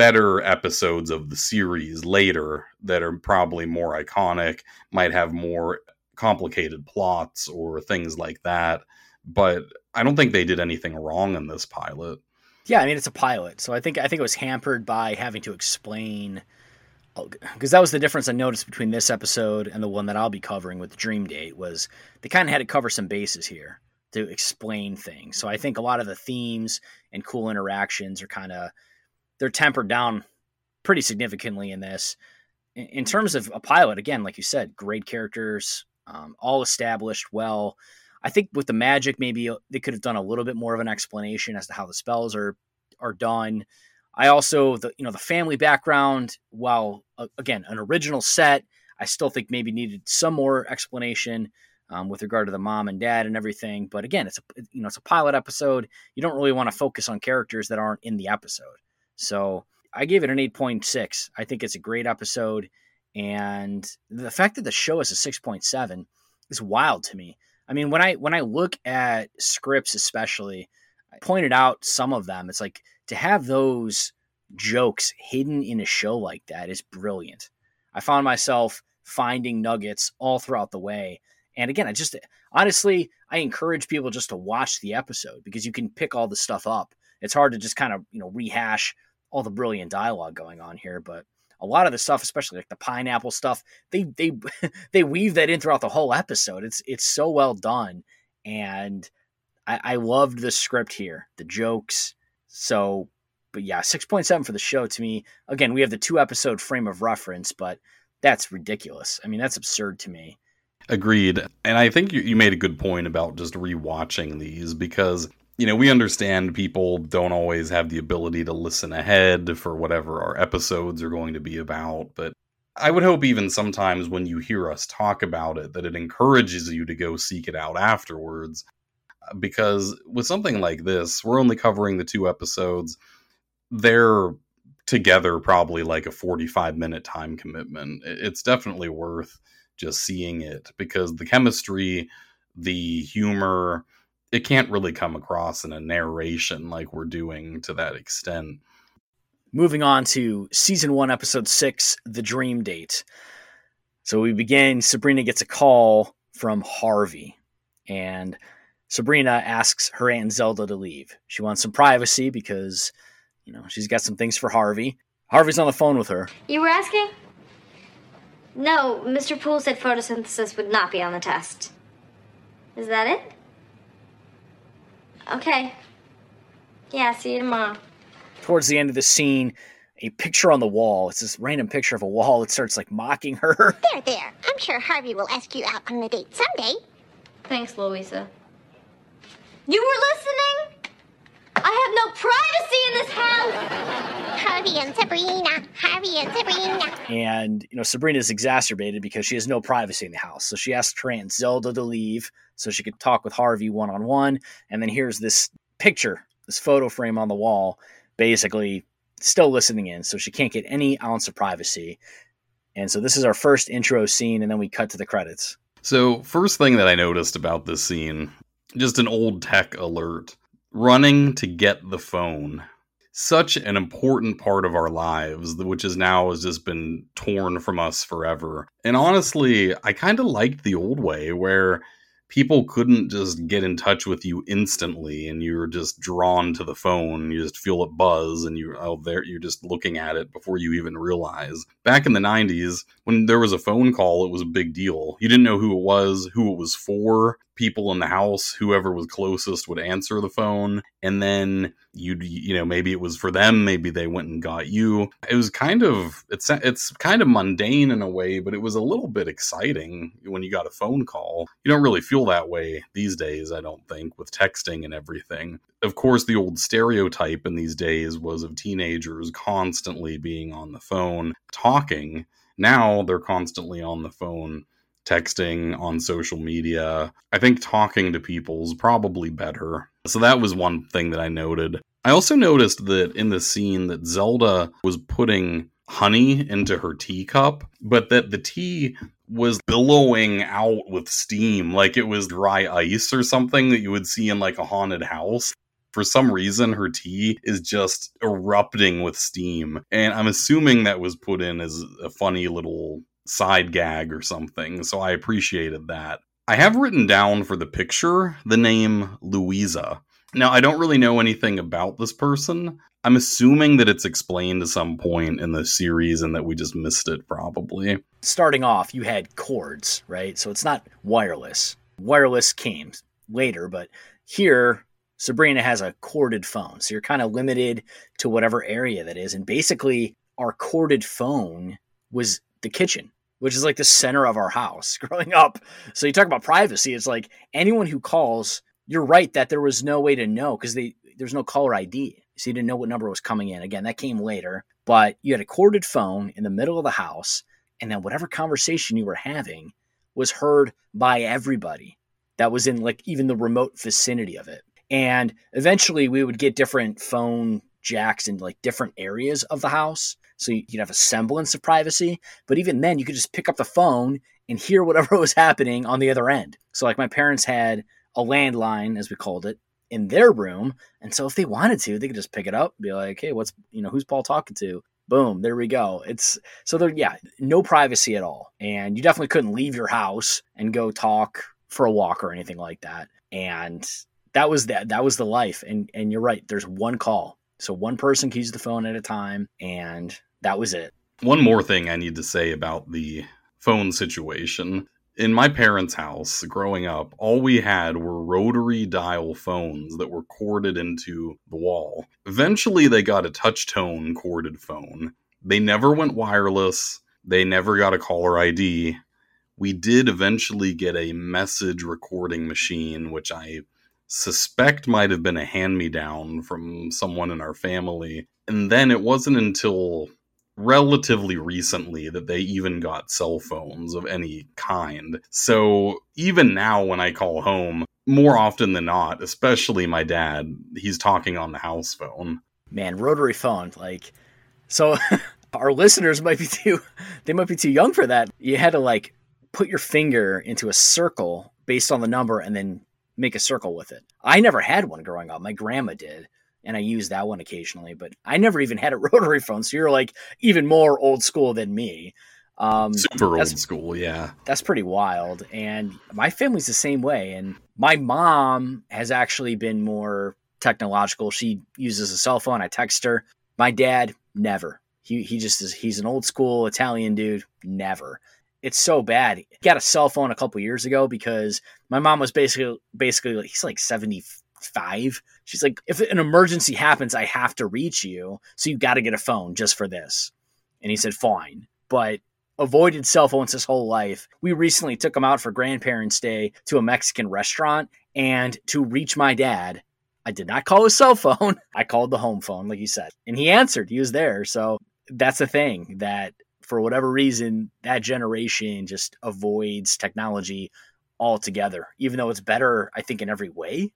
better episodes of the series later that are probably more iconic, might have more complicated plots or things like that. But I don't think they did anything wrong in this pilot. Yeah, I mean it's a pilot, so I think I think it was hampered by having to explain oh, because that was the difference I noticed between this episode and the one that I'll be covering with Dream Date was they kind of had to cover some bases here to explain things. So I think a lot of the themes and cool interactions are kind of they're tempered down pretty significantly in this. In, in, terms of a pilot, again, like you said, great characters, um, all established well. I think with the magic, maybe uh, they could have done a little bit more of an explanation as to how the spells are are done. I also the you know the family background, while uh, again an original set, I still think maybe needed some more explanation um, with regard to the mom and dad and everything. But again, it's a you know it's a pilot episode. You don't really want to focus on characters that aren't in the episode. So I gave it an eight point six. I think it's a great episode, and the fact that the show is a six point seven is wild to me. I mean, when I when I look at scripts, especially, I pointed out some of them. It's like to have those jokes hidden in a show like that is brilliant. I found myself finding nuggets all throughout the way. And again, I just honestly, I encourage people just to watch the episode because you can pick all the stuff up. It's hard to just kind of, you know, rehash all the brilliant dialogue going on here, but a lot of the stuff, especially like the pineapple stuff, they they they weave that in throughout the whole episode. It's it's so well done, and I, I loved the script here, the jokes. So, but yeah, six point seven for the show to me. Again, we have the two episode frame of reference, but that's ridiculous. I mean, that's absurd to me. Agreed. And I think you, you made a good point about just rewatching these because you know, we understand people don't always have the ability to listen ahead for whatever our episodes are going to be about, but I would hope even sometimes when you hear us talk about it that it encourages you to go seek it out afterwards because with something like this, we're only covering the two episodes. They're together probably like a 45 minute time commitment. It's definitely worth just seeing it because the chemistry, the humor, it can't really come across in a narration like we're doing to that extent. Moving on to season one, episode six, The Dream Date. So we begin, Sabrina gets a call from Harvey, and Sabrina asks her Aunt Zelda to leave. She wants some privacy because, you know, she's got some things for Harvey. Harvey's on the phone with her. You were asking? No, Mr. Pool said photosynthesis would not be on the test. Is that it? Okay. Yeah, see you tomorrow. Towards the end of the scene, a picture on the wall. It's this random picture of a wall. It starts like mocking her. There, there. I'm sure Harvey will ask you out on a date someday. Thanks, Louisa. You were listening? I have no privacy in this house. Harvey and Sabrina. Harvey and Sabrina. And, you know, Sabrina's exacerbated because she has no privacy in the house. So she asks her Aunt Zelda to leave so she could talk with Harvey one on one. And then here's this picture, this photo frame on the wall, basically still listening in. So she can't get any ounce of privacy. And so this is our first intro scene, and then we cut to the credits. So, first thing that I noticed about this scene, just an old tech alert running to get the phone. Such an important part of our lives, which is now has just been torn from us forever. And honestly, I kind of liked the old way where people couldn't just get in touch with you instantly and you're just drawn to the phone you just feel it buzz and you oh there you're just looking at it before you even realize back in the 90s when there was a phone call it was a big deal you didn't know who it was who it was for people in the house whoever was closest would answer the phone and then you'd you know maybe it was for them maybe they went and got you. It was kind of it's it's kind of mundane in a way but it was a little bit exciting when you got a phone call. You don't really feel that way these days i don't think with texting and everything. Of course the old stereotype in these days was of teenagers constantly being on the phone talking. Now they're constantly on the phone texting on social media. I think talking to people is probably better. So that was one thing that I noted. I also noticed that in the scene that Zelda was putting honey into her teacup, but that the tea was billowing out with steam like it was dry ice or something that you would see in like a haunted house. For some reason, her tea is just erupting with steam. And I'm assuming that was put in as a funny little side gag or something. So I appreciated that. I have written down for the picture the name Louisa. Now, I don't really know anything about this person. I'm assuming that it's explained at some point in the series and that we just missed it probably. Starting off, you had cords, right? So it's not wireless. Wireless came later, but here Sabrina has a corded phone. So you're kind of limited to whatever area that is. And basically, our corded phone was the kitchen, which is like the center of our house growing up. So you talk about privacy. It's like anyone who calls, you're right that there was no way to know because they there's no caller ID. So you didn't know what number was coming in. Again, that came later. But you had a corded phone in the middle of the house, and then whatever conversation you were having was heard by everybody that was in like even the remote vicinity of it. And eventually we would get different phone jacks in like different areas of the house. So you'd have a semblance of privacy. But even then, you could just pick up the phone and hear whatever was happening on the other end. So, like, my parents had a landline, as we called it, in their room. And so, if they wanted to, they could just pick it up, be like, hey, what's, you know, who's Paul talking to? Boom, there we go. It's so there, yeah, no privacy at all. And you definitely couldn't leave your house and go talk for a walk or anything like that. And that was that that was the life. And and you're right, there's one call. So one person keys the phone at a time and that was it. One more thing I need to say about the phone situation. In my parents' house growing up, all we had were rotary dial phones that were corded into the wall. Eventually, they got a touch tone corded phone. They never went wireless, they never got a caller ID. We did eventually get a message recording machine, which I suspect might have been a hand me down from someone in our family. And then it wasn't until relatively recently that they even got cell phones of any kind. So even now, when I call home, more often than not, especially my dad, he's talking on the house phone. Man, rotary phone, like, so our listeners might be too, they might be too young for that. You had to like put your finger into a circle based on the number and then make a circle with it. I never had one growing up. My grandma did and I use that one occasionally, but I never even had a rotary phone. So you're like even more old school than me. Um, Super old school, yeah. That's pretty wild. And my family's the same way. And my mom has actually been more technological. She uses a cell phone. I text her. My dad, never. He, he just is, he's an old school Italian dude. Never. It's so bad. He got a cell phone a couple years ago because my mom was basically, basically, he's like 75. She's like, if an emergency happens, I have to reach you. So you got to get a phone just for this. And he said, fine. But avoided cell phones his whole life. We recently took him out for grandparents' day to a Mexican restaurant. And to reach my dad, I did not call his cell phone. I called the home phone, like you said. And he answered. He was there. So that's the thing that for whatever reason, that generation just avoids technology altogether, even though it's better, I think, in every way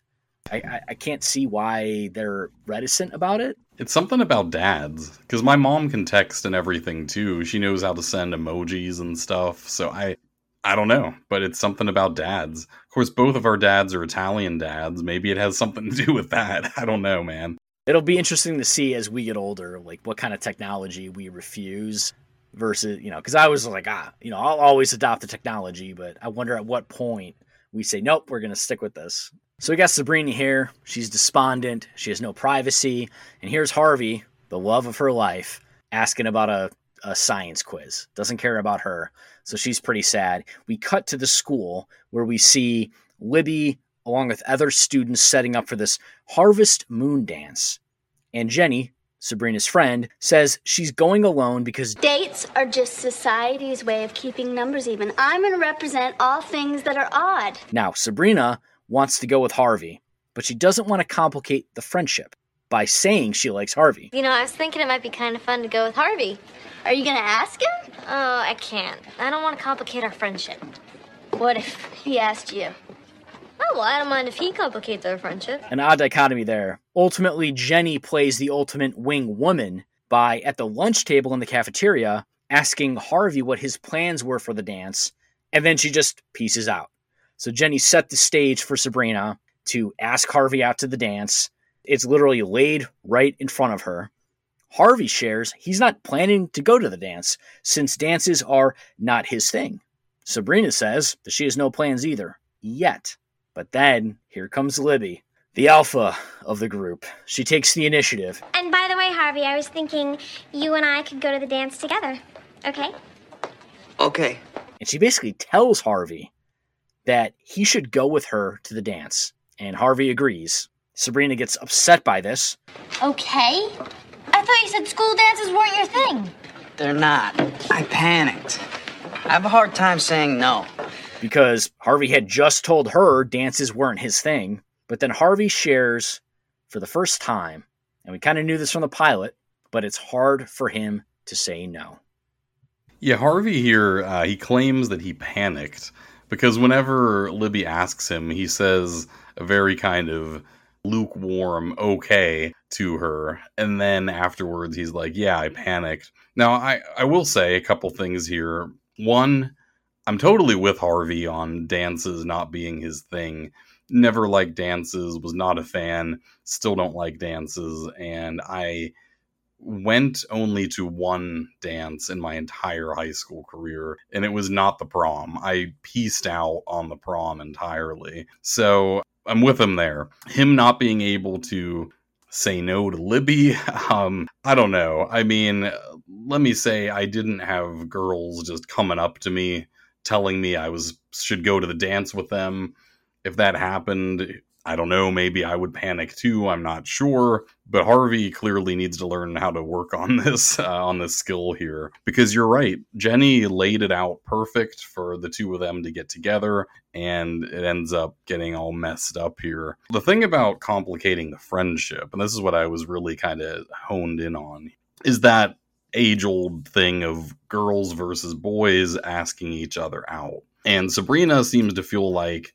I, I, can't see why they're reticent about it. It's something about dads because my mom can text and everything too. She knows how to send emojis and stuff. So I I don't know, but it's something about dads. Of course, both of our dads are Italian dads. Maybe it has something to do with that. I don't know, man. It'll be interesting to see as we get older, like what kind of technology we refuse versus, you know, because I was like, ah, you know, I'll always adopt the technology, but I wonder at what point we say, nope, we're going to stick with this. So we got Sabrina here. She's despondent. She has no privacy. And here's Harvey, the love of her life, asking about a, a science quiz. Doesn't care about her. So she's pretty sad. We cut to the school where we see Libby, along with other students, setting up for this Harvest Moon dance. And Jenny, Sabrina's friend, says she's going alone because Dates are just society's way of keeping numbers even. I'm going to represent all things that are odd. now Sabrina wants to go with Harvey, but she doesn't want to complicate the friendship by saying she likes Harvey. You know, I was thinking it might be kind of fun to go with Harvey. Are you going to ask him? Oh, I can't. I don't want to complicate our friendship. What if he asked you? Oh, well, I don't mind if he complicates our friendship. An odd dichotomy there. Ultimately, Jenny plays the ultimate wing woman by, at the lunch table in the cafeteria, asking Harvey what his plans were for the dance, and then she just pieces out. So Jenny set the stage for Sabrina to ask Harvey out to the dance. It's literally laid right in front of her. Harvey shares he's not planning to go to the dance since dances are not his thing. Sabrina says that she has no plans either, yet. But then here comes Libby, the alpha of the group. She takes the initiative. And by the way, Harvey, I was thinking you and I could go to the dance together. Okay? Okay. And she basically tells Harvey that he should go with her to the dance. And Harvey agrees. Sabrina gets upset by this. Okay. I thought you said school dances weren't your thing. They're not. I panicked. I have a hard time saying no. Because Harvey had just told her dances weren't his thing. But then Harvey shares for the first time, and we kind of knew this from the pilot, but it's hard for him to say no. Yeah, Harvey here, uh, he claims that he panicked because whenever Libby asks him, he says a very kind of lukewarm okay to her. And then afterwards, he's like, Yeah, I panicked. Now, I, I will say a couple things here. One, I'm totally with Harvey on dances not being his thing. Never liked dances, was not a fan, still don't like dances. And I went only to one dance in my entire high school career, and it was not the prom. I pieced out on the prom entirely. So I'm with him there. Him not being able to say no to Libby, um, I don't know. I mean, let me say I didn't have girls just coming up to me telling me I was should go to the dance with them. If that happened, I don't know, maybe I would panic too. I'm not sure, but Harvey clearly needs to learn how to work on this uh, on this skill here because you're right. Jenny laid it out perfect for the two of them to get together and it ends up getting all messed up here. The thing about complicating the friendship, and this is what I was really kind of honed in on, is that age old thing of girls versus boys asking each other out. And Sabrina seems to feel like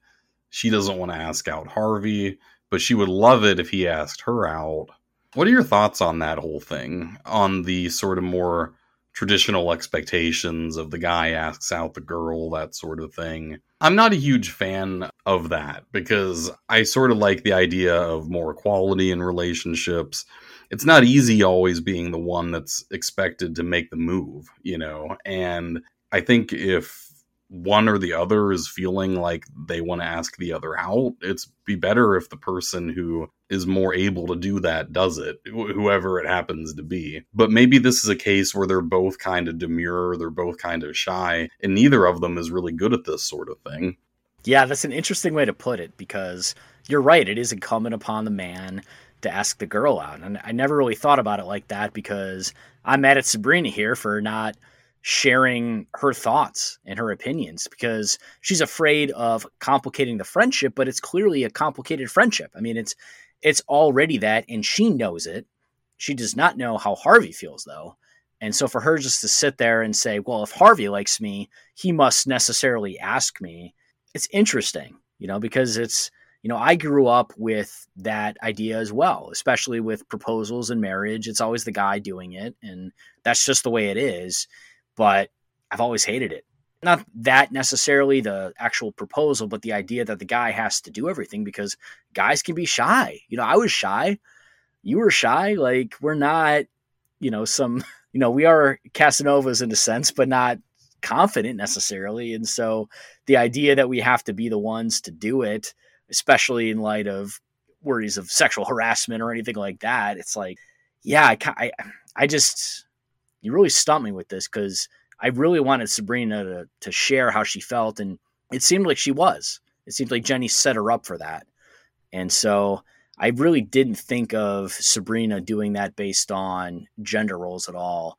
she doesn't want to ask out Harvey, but she would love it if he asked her out. What are your thoughts on that whole thing? On the sort of more traditional expectations of the guy asks out the girl, that sort of thing. I'm not a huge fan of that because I sort of like the idea of more equality in relationships. It's not easy always being the one that's expected to make the move, you know, and I think if one or the other is feeling like they want to ask the other out, it's be better if the person who is more able to do that does it, wh- whoever it happens to be. But maybe this is a case where they're both kind of demure, they're both kind of shy, and neither of them is really good at this sort of thing. Yeah, that's an interesting way to put it because you're right. It is incumbent upon the man to ask the girl out. And I never really thought about it like that because I'm mad at Sabrina here for not sharing her thoughts and her opinions because she's afraid of complicating the friendship, but it's clearly a complicated friendship. I mean, it's it's already that and she knows it. She does not know how Harvey feels though. And so for her just to sit there and say, well, if Harvey likes me, he must necessarily ask me. It's interesting, you know, because it's you know, I grew up with that idea as well, especially with proposals and marriage. It's always the guy doing it, and that's just the way it is. But I've always hated it. Not that necessarily the actual proposal, but the idea that the guy has to do everything because guys can be shy. You know, I was shy. You were shy. Like, we're not, you know, some, you know, we are Casanovas in a sense, but not confident necessarily. And so the idea that we have to be the ones to do it, especially in light of worries of sexual harassment or anything like that, it's like, yeah, I, I, I just, you really stumped me with this because I really wanted Sabrina to, to share how she felt. And it seemed like she was. It seemed like Jenny set her up for that. And so I really didn't think of Sabrina doing that based on gender roles at all.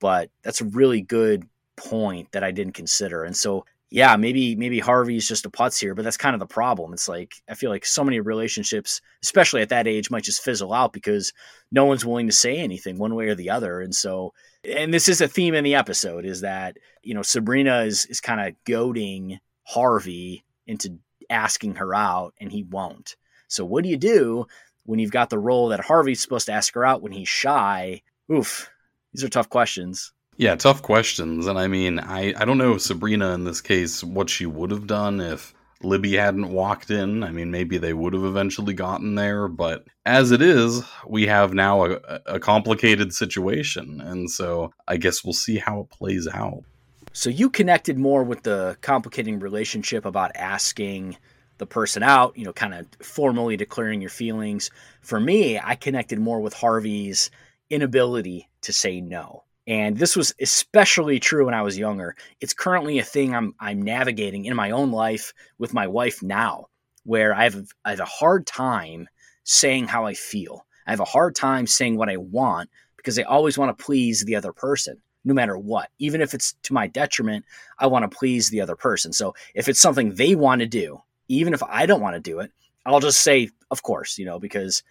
But that's a really good point that I didn't consider. And so yeah, maybe maybe Harvey's just a putz here, but that's kind of the problem. It's like I feel like so many relationships, especially at that age, might just fizzle out because no one's willing to say anything one way or the other. And so, and this is a theme in the episode is that you know Sabrina is is kind of goading Harvey into asking her out, and he won't. So what do you do when you've got the role that Harvey's supposed to ask her out when he's shy? Oof, these are tough questions. Yeah, tough questions. And I mean, I, I don't know Sabrina in this case what she would have done if Libby hadn't walked in. I mean, maybe they would have eventually gotten there, but as it is, we have now a, a complicated situation. And so I guess we'll see how it plays out. So you connected more with the complicating relationship about asking the person out, you know, kind of formally declaring your feelings. For me, I connected more with Harvey's inability to say no. And this was especially true when I was younger. It's currently a thing I'm I'm navigating in my own life with my wife now, where I have I have a hard time saying how I feel. I have a hard time saying what I want because I always want to please the other person, no matter what. Even if it's to my detriment, I want to please the other person. So if it's something they want to do, even if I don't want to do it, I'll just say, of course, you know, because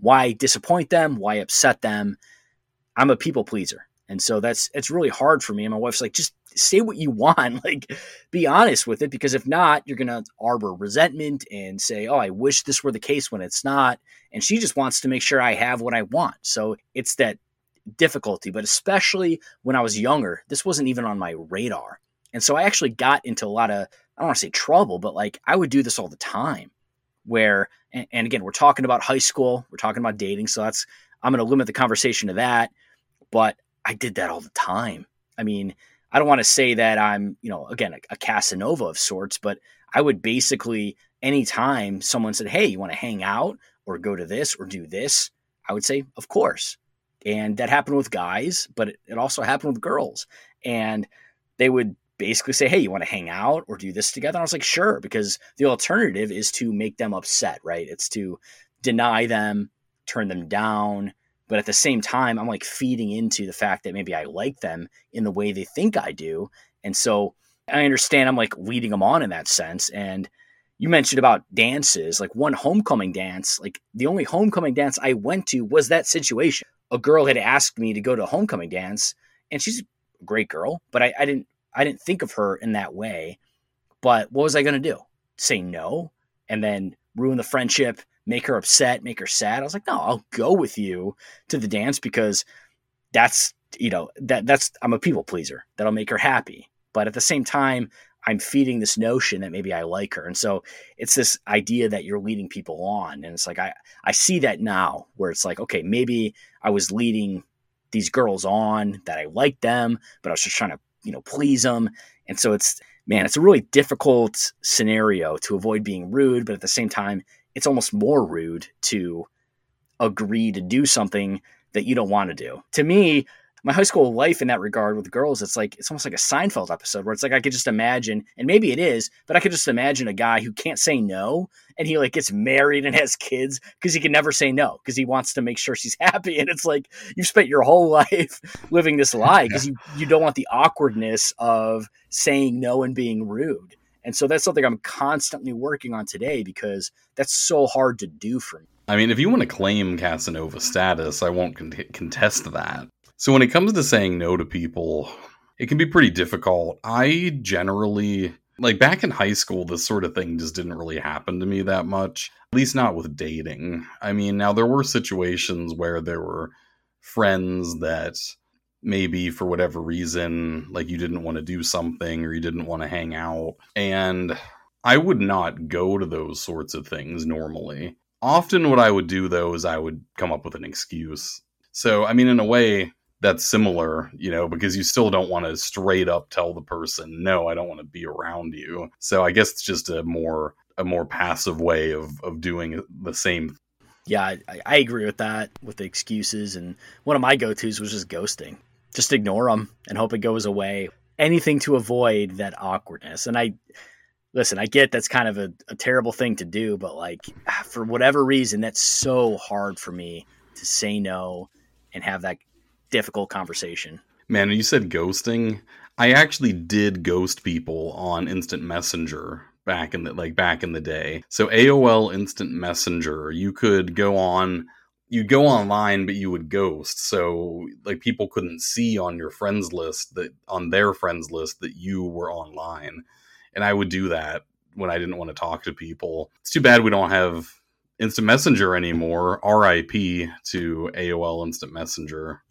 why disappoint them? Why upset them? I'm a people pleaser. And so that's it's really hard for me. And my wife's like, just say what you want, like be honest with it, because if not, you're gonna arbor resentment and say, Oh, I wish this were the case when it's not. And she just wants to make sure I have what I want. So it's that difficulty, but especially when I was younger, this wasn't even on my radar. And so I actually got into a lot of I don't want to say trouble, but like I would do this all the time. Where and, and again, we're talking about high school, we're talking about dating, so that's I'm gonna limit the conversation to that. But I did that all the time. I mean, I don't want to say that I'm, you know, again, a, a Casanova of sorts, but I would basically, anytime someone said, Hey, you want to hang out or go to this or do this? I would say, Of course. And that happened with guys, but it, it also happened with girls. And they would basically say, Hey, you want to hang out or do this together? And I was like, Sure, because the alternative is to make them upset, right? It's to deny them, turn them down, but at the same time i'm like feeding into the fact that maybe i like them in the way they think i do. And so i understand i'm like leading them on in that sense. And you mentioned about dances like one homecoming dance like the only homecoming dance i went to was that situation. A girl had asked me to go to a homecoming dance and she's a great girl but i, I didn't i didn't think of her in that way. But what was i going to do? Say no and then ruin the friendship make her upset, make her sad. I was like, no, I'll go with you to the dance because that's you know that that's I'm a people pleaser. That'll make her happy. But at the same time, I'm feeding this notion that maybe I like her. And so it's this idea that you're leading people on. And it's like I I see that now where it's like, okay, maybe I was leading these girls on that I liked them, but I was just trying to, you know, please them. And so it's man, it's a really difficult scenario to avoid being rude, but at the same time, it's almost more rude to agree to do something that you don't want to do. To me, my high school life in that regard with girls, it's like it's almost like a Seinfeld episode where it's like I could just imagine, and maybe it is, but I could just imagine a guy who can't say no, and he like gets married and has kids because he can never say no because he wants to make sure she's happy, and it's like you've spent your whole life living this lie because you you don't want the awkwardness of saying no and being rude. And so that's something I'm constantly working on today because that's so hard to do for me. I mean, if you want to claim Casanova status, I won't con- contest that. So when it comes to saying no to people, it can be pretty difficult. I generally Like back in high school, this sort of thing just didn't really happen to me that much, at least not with dating. I mean, now there were situations where there were friends that maybe for whatever reason, like you didn't want to do something or you didn't want to hang out. And I would not go to those sorts of things normally. Often, what I would do though is I would come up with an excuse. So, I mean, in a way, that's similar, you know, because you still don't want to straight up tell the person, no, I don't want to be around you. So, I guess it's just a more a more passive way of of doing the same yeah, I, I, agree with that with the excuses. And one of my go tos was just ghosting just ignore them and hope it goes away. Anything to avoid that awkwardness. And I listen, I get that's kind of a, a terrible thing to do, but like ah, for whatever reason, that's so hard for me to say no and have that difficult conversation. Man, you said ghosting. I actually did ghost people on Instant Messenger back in the like back in the day. So AOL Instant Messenger, you could go on you'd go online but you would ghost. So like people couldn't see on your friends list that on their friends list that you were online. And i would do that when i didn't want to talk to people. It's too bad we don't have instant messenger anymore. Rip to aol instant messenger.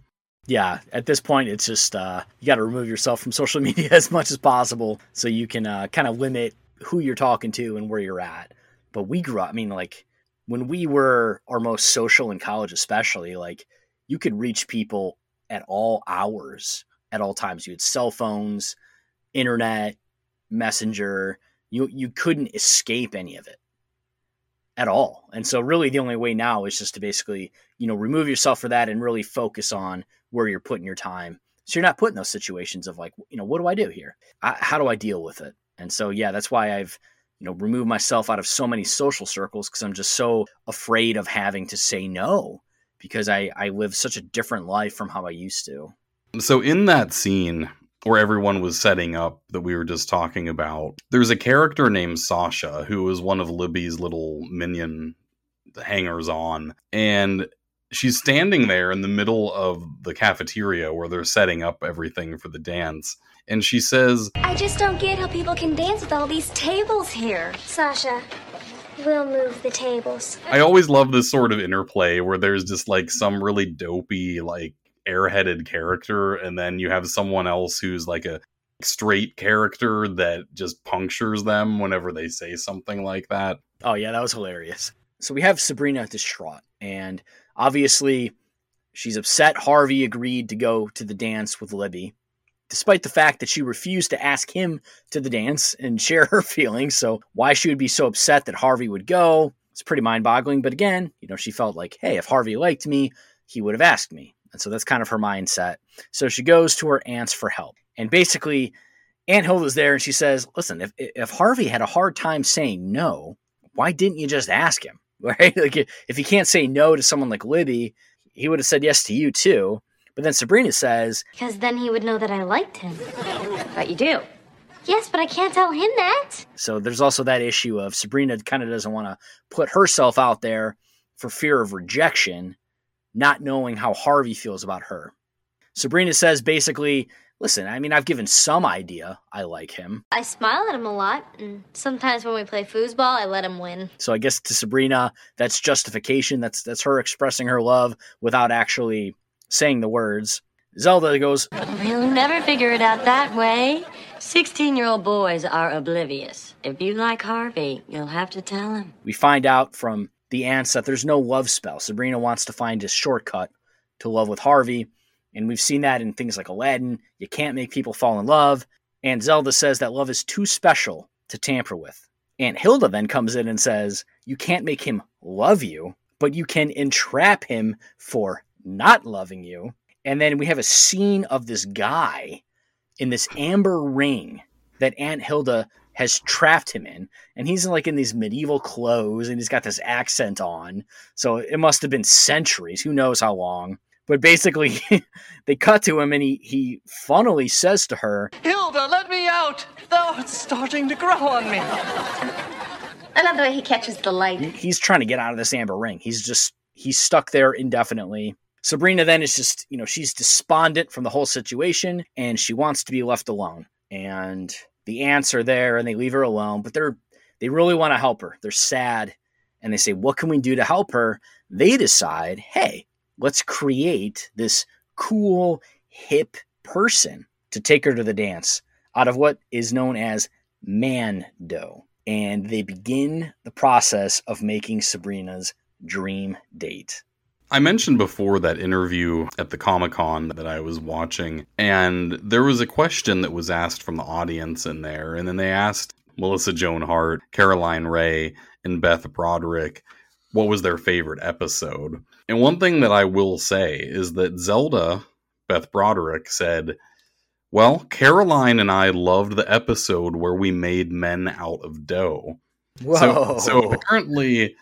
Yeah at this point it's just uh, you got to remove yourself from social media as much as possible so you can uh, kind of limit who you're talking to and where you're at. But we grew up i mean like when we were our most social in college, especially, like you could reach people at all hours, at all times. You had cell phones, internet, messenger. You you couldn't escape any of it at all. And so really the only way now is just to basically, you know, remove yourself for that and really focus on where you're putting your time. So you're not put in those situations of like, you know, what do I do here? I, how do I deal with it? And so yeah, that's why I've you know remove myself out of so many social circles because i'm just so afraid of having to say no because i i live such a different life from how i used to. So in that scene where everyone was setting up that we were just talking about there's a character named sasha who is one of libby's little minion hangers on and she's standing there in the middle of the cafeteria where they're setting up everything for the dance and she says, I just don't get how people can dance with all these tables here. Sasha, we'll move the tables. I always love this sort of interplay where there's just like some really dopey, like airheaded character, and then you have someone else who's like a straight character that just punctures them whenever they say something like that. Oh, yeah, that was hilarious. So we have Sabrina distraught, and obviously she's upset Harvey agreed to go to the dance with Libby despite the fact that she refused to ask him to the dance and share her feelings. So, why she would be so upset that Harvey would go, it's pretty mind boggling. But again, you know, she felt like, hey, if Harvey liked me, he would have asked me. And so that's kind of her mindset. So she goes to her aunts for help. And basically, Aunt Hilda's there and she says, listen, if, if Harvey had a hard time saying no, why didn't you just ask him? Right? Like, if he can't say no to someone like Libby, he would have said yes to you too. But then Sabrina says, Because then he would know that I liked him. But you do. Yes, but I can't tell him that. So there's also that issue of Sabrina kind of doesn't want to put herself out there for fear of rejection, not knowing how Harvey feels about her. Sabrina says basically, listen, I mean, I've given some idea I like him. I smile at him a lot, and sometimes when we play foosball, I let him win. So I guess to Sabrina, that's justification. That's that's her expressing her love without actually saying the words. Zelda goes, You'll never figure it out that way. 16 year old boys are oblivious. If you like Harvey, you'll have to tell him. We find out from the aunts that there's no love spell. Sabrina wants to find a shortcut to love with Harvey. And we've seen that in things like Aladdin. You can't make people fall in love. And Zelda says that love is too special to tamper with. Aunt Hilda then comes in and says, You can't make him love you, but you can entrap him for not loving you. And then we have a scene of this guy in this amber ring that Aunt Hilda has trapped him in. And he's like in these medieval clothes and he's got this accent on. So it must have been centuries. Who knows how long. But basically, they cut to him and he, he funnily says to her, Hilda, let me out! Though it's starting to grow on me. I love the way he catches the light. He's trying to get out of this amber ring. He's just, he's stuck there indefinitely. Sabrina then is just, you know, she's despondent from the whole situation and she wants to be left alone. And the aunts are there and they leave her alone, but they're they really want to help her. They're sad and they say, "What can we do to help her?" They decide, "Hey, let's create this cool hip person to take her to the dance out of what is known as man dough." And they begin the process of making Sabrina's dream date. I mentioned before that interview at the Comic Con that I was watching, and there was a question that was asked from the audience in there, and then they asked Melissa Joan Hart, Caroline Rhea, and Beth Broderick what was their favorite episode. And one thing that I will say is that Zelda, Beth Broderick, said, Well, Caroline and I loved the episode where we made men out of dough. Whoa. So, so apparently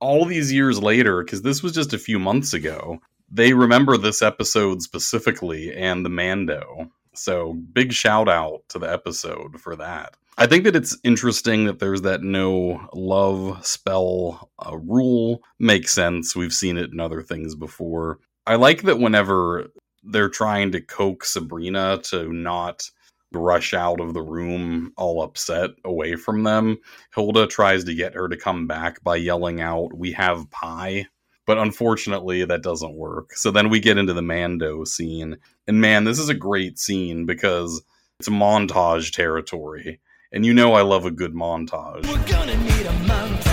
all these years later, because this was just a few months ago, they remember this episode specifically and the man dough. So big shout out to the episode for that. I think that it's interesting that there's that no love spell uh, rule. Makes sense. We've seen it in other things before. I like that whenever they're trying to coax Sabrina to not rush out of the room all upset away from them. Hilda tries to get her to come back by yelling out, We have pie. But unfortunately, that doesn't work. So then we get into the man dough scene. And man, this is a great scene because it's montage territory. And you know I love a good montage. We're gonna need a montage.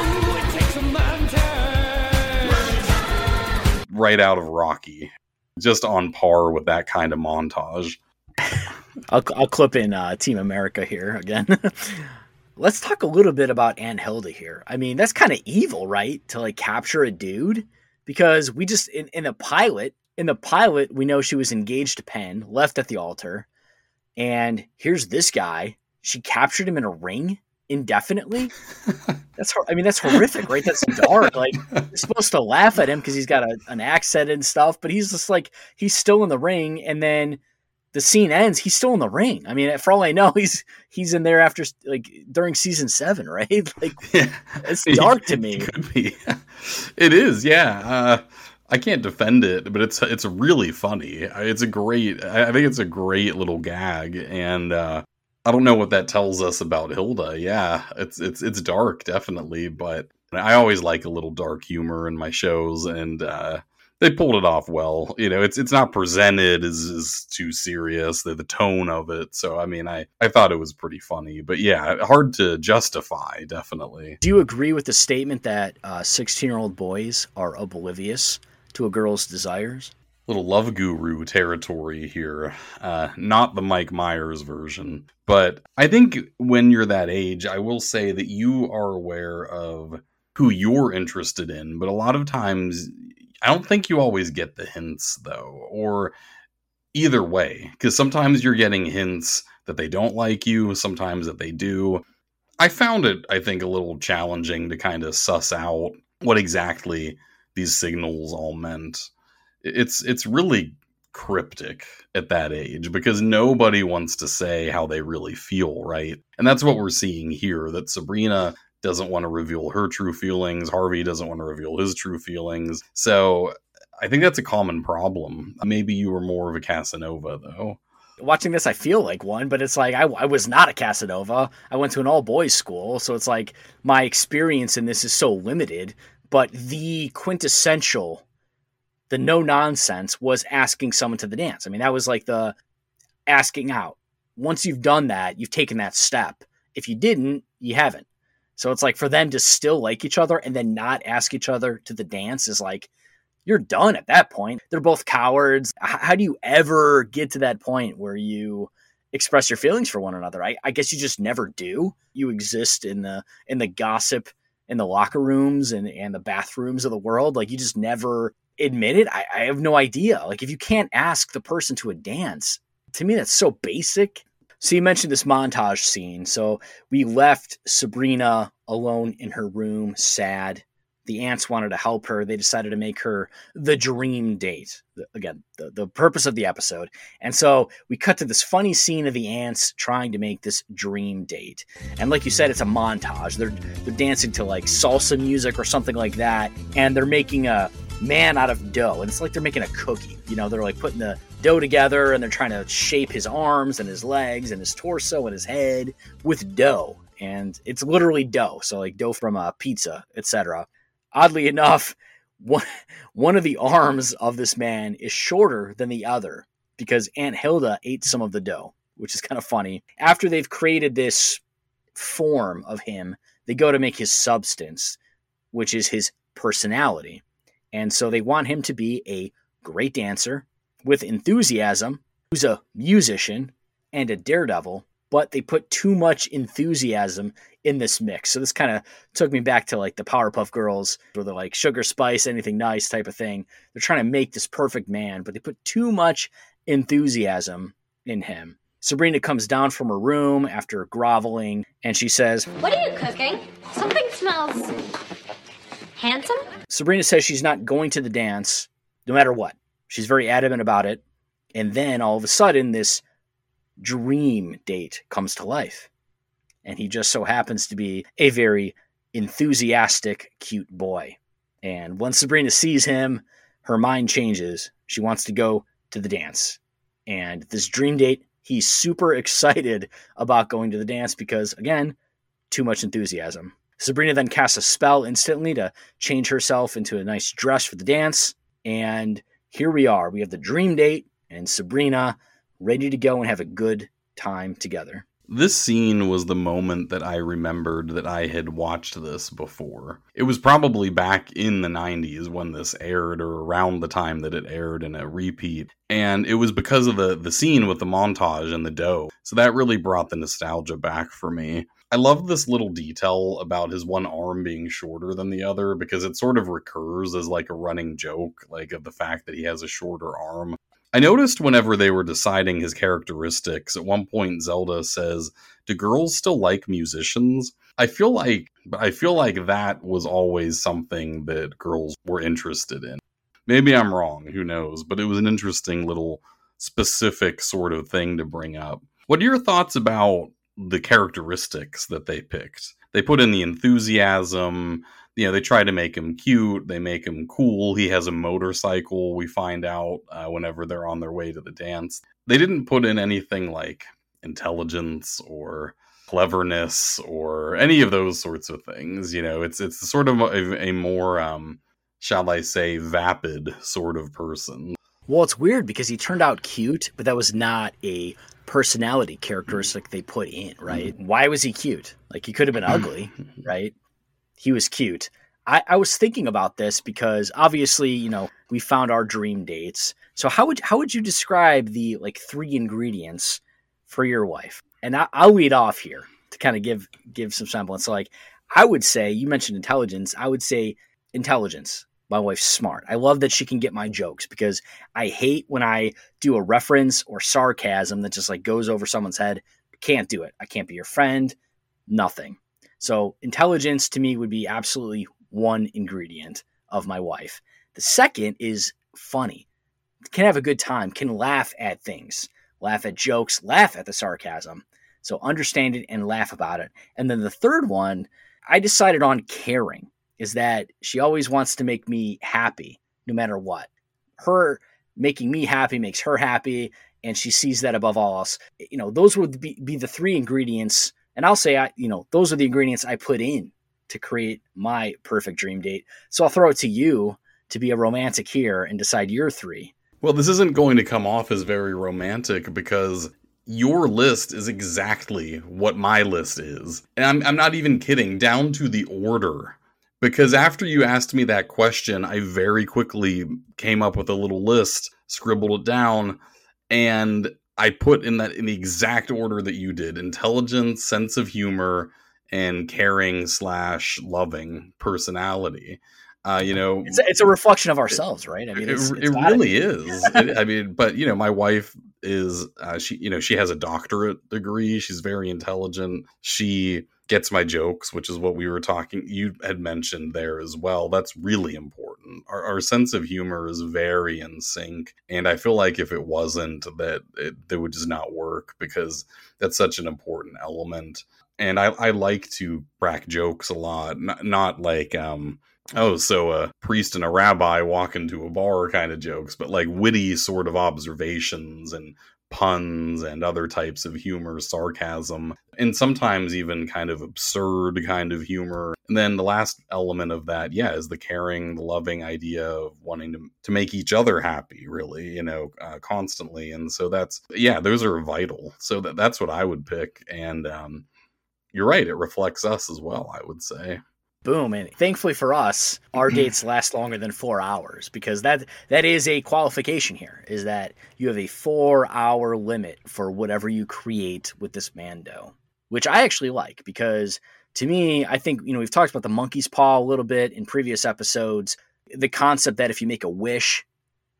Ooh, it takes a montage. Right out of Rocky just on par with that kind of montage. I'll, I'll clip in uh, Team America here again. Let's talk a little bit about Aunt Hilda here. I mean, that's kind of evil, right? To like capture a dude because we just in, in the pilot, in the pilot, we know she was engaged to Penn, left at the altar, and here's this guy. She captured him in a ring indefinitely. that's I mean that's horrific, right? That's dark. Like you're supposed to laugh at him because he's got a, an accent and stuff, but he's just like he's still in the ring, and then the scene ends. He's still in the ring. I mean, for all I know, he's he's in there after like during season seven, right? Like yeah. it's dark to me. It could be. It is, yeah. Uh, I can't defend it, but it's it's really funny. It's a great. I think it's a great little gag, and uh, I don't know what that tells us about Hilda. Yeah, it's it's it's dark, definitely, but I always like a little dark humor in my shows, and uh, they pulled it off well. You know, it's it's not presented as, as too serious. The, the tone of it. So I mean, I I thought it was pretty funny, but yeah, hard to justify. Definitely. Do you agree with the statement that sixteen uh, year old boys are oblivious to a girl's desires? little love guru territory here. Uh, not the Mike Myers version. But I think when you're that age, I will say that you are aware of who you're interested in. But a lot of times, I don't think you always get the hints, though, or either way. Because sometimes you're getting hints that they don't like you, sometimes that they do. I found it, I think, a little challenging to kind of suss out what exactly these signals all meant it's it's really cryptic at that age because nobody wants to say how they really feel, right? And that's what we're seeing here that Sabrina doesn't want to reveal her true feelings, Harvey doesn't want to reveal his true feelings. So I think that's a common problem. Maybe you were more of a Casanova though. Watching this, I feel like one, but it's like I, I was not a Casanova. I went to an all boys school, so it's like my experience in this is so limited. But the quintessential the no nonsense was asking someone to the dance. I mean, that was like the asking out. Once you've done that, you've taken that step. If you didn't, you haven't. So it's like for them to still like each other and then not ask each other to the dance is like you're done at that point. They're both cowards. How do you ever get to that point where you express your feelings for one another? I, I guess you just never do. You exist in the in the gossip in the locker rooms and, and the bathrooms of the world. Like you just never admit it. I, I have no idea. Like if you can't ask the person to a dance, to me that's so basic. So you mentioned this montage scene. So we left Sabrina alone in her room, sad. The aunts wanted to help her. They decided to make her the dream date. Again, the, the purpose of the episode. And so we cut to this funny scene of the aunts trying to make this dream date. And like you said, it's a montage. They're they're dancing to like salsa music or something like that. And they're making a man out of dough and it's like they're making a cookie you know they're like putting the dough together and they're trying to shape his arms and his legs and his torso and his head with dough. And it's literally dough. So like dough from a pizza, etc. Oddly enough, one, one of the arms of this man is shorter than the other because Aunt Hilda ate some of the dough, which is kind of funny. After they've created this form of him, they go to make his substance, which is his personality. And so they want him to be a great dancer with enthusiasm, who's a musician and a daredevil, but they put too much enthusiasm in this mix. So this kind of took me back to like the Powerpuff Girls, where they're like sugar spice, anything nice type of thing. They're trying to make this perfect man, but they put too much enthusiasm in him. Sabrina comes down from her room after groveling and she says, What are you cooking? Something smells handsome. Sabrina says she's not going to the dance no matter what. She's very adamant about it. And then all of a sudden, this dream date comes to life. And he just so happens to be a very enthusiastic, cute boy. And once Sabrina sees him, her mind changes. She wants to go to the dance. And this dream date, he's super excited about going to the dance because, again, too much enthusiasm. Sabrina then casts a spell instantly to change herself into a nice dress for the dance. And here we are. We have the dream date and Sabrina ready to go and have a good time together. This scene was the moment that I remembered that I had watched this before. It was probably back in the 90s when this aired or around the time that it aired in a repeat. And it was because of the the scene with the montage and the dough. So that really brought the nostalgia back for me. I love this little detail about his one arm being shorter than the other because it sort of recurs as like a running joke, like of the fact that he has a shorter arm. I noticed whenever they were deciding his characteristics, at one point Zelda says, "Do girls still like musicians?" I feel like I feel like that was always something that girls were interested in. Maybe I'm wrong, who knows, but it was an interesting little specific sort of thing to bring up. What are your thoughts about the characteristics that they picked. They put in the enthusiasm. You know, they try to make him cute. They make him cool. He has a motorcycle. We find out uh, whenever they're on their way to the dance. They didn't put in anything like intelligence or cleverness or any of those sorts of things. You know, it's it's sort of a, a more, um, shall I say, vapid sort of person. Well, it's weird because he turned out cute, but that was not a personality characteristic they put in, right? Mm-hmm. Why was he cute? Like he could have been ugly, right? He was cute. I, I, was thinking about this because obviously, you know, we found our dream dates. So how would how would you describe the like three ingredients for your wife? And I, I'll lead off here to kind of give give some semblance. So like I would say you mentioned intelligence. I would say intelligence my wife's smart. I love that she can get my jokes because I hate when I do a reference or sarcasm that just like goes over someone's head. Can't do it. I can't be your friend. Nothing. So intelligence to me would be absolutely one ingredient of my wife. The second is funny. Can have a good time, can laugh at things, laugh at jokes, laugh at the sarcasm. So understand it and laugh about it. And then the third one, I decided on caring is that she always wants to make me happy no matter what. Her making me happy makes her happy, and she sees that above all else. You know, those would be, be the three ingredients. And I'll say, I, you know, those are the ingredients I put in to create my perfect dream date. So I'll throw it to you to be a romantic here and decide your three. Well, this isn't going to come off as very romantic because your list is exactly what my list is. And I'm, I'm not even kidding, down to the order because after you asked me that question, I very quickly came up with a little list, scribbled it down, and I put in that in the exact order that you did: intelligence, sense of humor, and caring slash loving personality. Uh, you know, it's a, it's a, reflection of ourselves, right? I mean, it's, it, it's it really is. it, I mean, but you know, my wife is uh, she, you know, she has a doctorate degree. She's very intelligent. She gets my jokes, which is what we were talking. You had mentioned there as well. That's really important. Our, our sense of humor is very in sync, and I feel like if it wasn't, that it, it would just not work because that's such an important element. And I, I like to crack jokes a lot, not, not like um oh, so a priest and a rabbi walk into a bar kind of jokes, but like witty sort of observations and puns and other types of humor, sarcasm, and sometimes even kind of absurd kind of humor. And then the last element of that, yeah, is the caring, the loving idea of wanting to, to make each other happy, really, you know, uh, constantly. And so that's, yeah, those are vital. So that, that's what I would pick. And um, you're right, it reflects us as well, I would say boom and thankfully for us our mm-hmm. dates last longer than four hours because that that is a qualification here is that you have a four hour limit for whatever you create with this man dough which i actually like because to me i think you know we've talked about the monkey's paw a little bit in previous episodes the concept that if you make a wish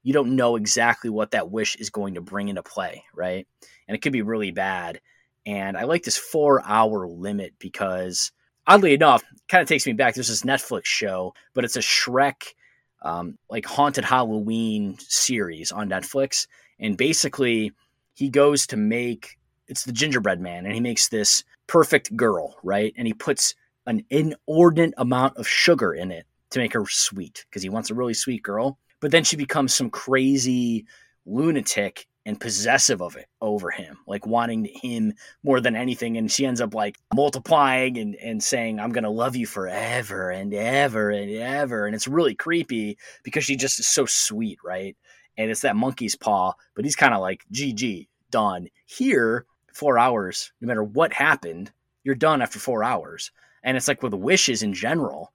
you don't know exactly what that wish is going to bring into play right? And it could be really bad. And i like this four hour limit because oddly enough, kind of takes me back. There's this Netflix show, but it's a Shrek, um, like haunted Halloween series on Netflix, and basically he goes to make it's the gingerbread man, and he makes this perfect girl, right? And he puts an inordinate amount of sugar in it to make her sweet because he wants a really sweet girl. But then she becomes some crazy lunatic and possessive of it over him, like wanting him more than anything. And she ends up like multiplying and, and saying, I'm going to love you forever and ever and ever. And it's really creepy because she just is so sweet, right? And it's that monkey's paw, but he's kind of like, GG, done. Here, four hours, no matter what happened, you're done after four hours. And it's like with wishes in general,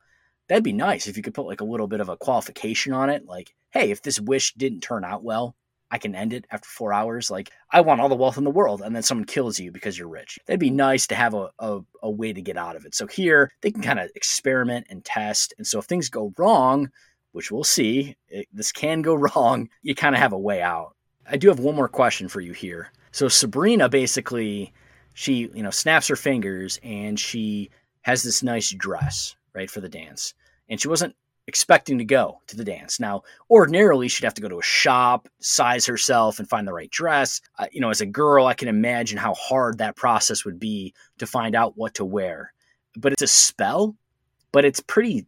that'd be nice if you could put like a little bit of a qualification on it. Like, hey, if this wish didn't turn out well, I can end it after four hours. Like, I want all the wealth in the world, and then someone kills you because you're rich. That'd be mm. nice to have a, a, a way to get out of it. So here, they can kind of experiment and test. And so if things go wrong, which we'll see, it, this can go wrong, you kind of have a way out. I do have one more question for you here. So Sabrina basically, she, you know, snaps her fingers and she has this nice dress, right, for the dance. And she wasn't expecting to go to the dance. Now, ordinarily, she'd have to go to a shop, size herself, and find the right dress. Uh, you know, as a girl, I can imagine how hard that process would be to find out what to wear. But it's a spell, but it's pretty,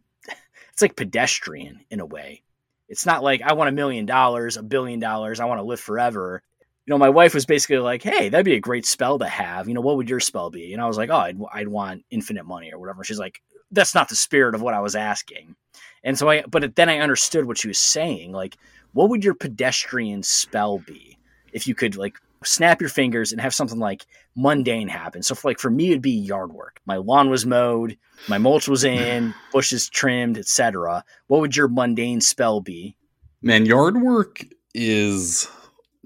it's like pedestrian in a way. It's not like I want a million dollars, a billion dollars, I want to live forever. You know, my wife was basically like, "Hey, that'd be a great spell to have. You know, what would your spell be?" And I was like, "Oh, I'd, I'd want infinite money or whatever." She's like, "That's not the spirit of what I was asking." And so I, but then I understood what she was saying. Like, what would your pedestrian spell be if you could like snap your fingers and have something like mundane happen? So for like for me, it'd be yard work. My lawn was mowed, my mulch was in, bushes trimmed, etc. What would your mundane spell be? Man, yard work is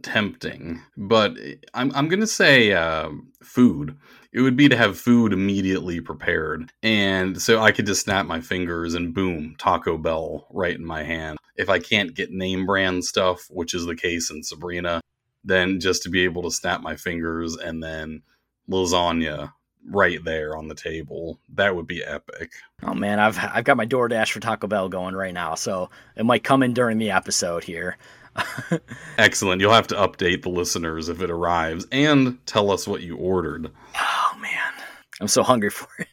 tempting, but I'm I'm gonna say uh, food it would be to have food immediately prepared. And so I could just snap my fingers and boom, Taco Bell right in my hand. If I can't get name brand stuff, which is the case in Sabrina, then just to be able to snap my fingers and then lasagna right there on the table. That would be epic. Oh man, I've I've got my DoorDash for Taco Bell going right now, so it might come in during the episode here. Excellent. You'll have to update the listeners if it arrives and tell us what you ordered. Oh man, I'm so hungry for it.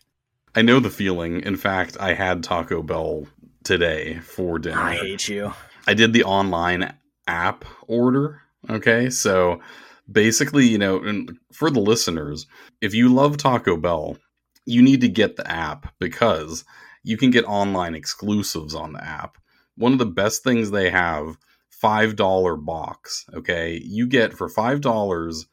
I know the feeling. In fact, I had Taco Bell today for dinner. I hate you. I did the online app order. Okay, so basically, you know, and for the listeners, if you love Taco Bell, you need to get the app because you can get online exclusives on the app. One of the best things they have $5 box. Okay. You get for $5,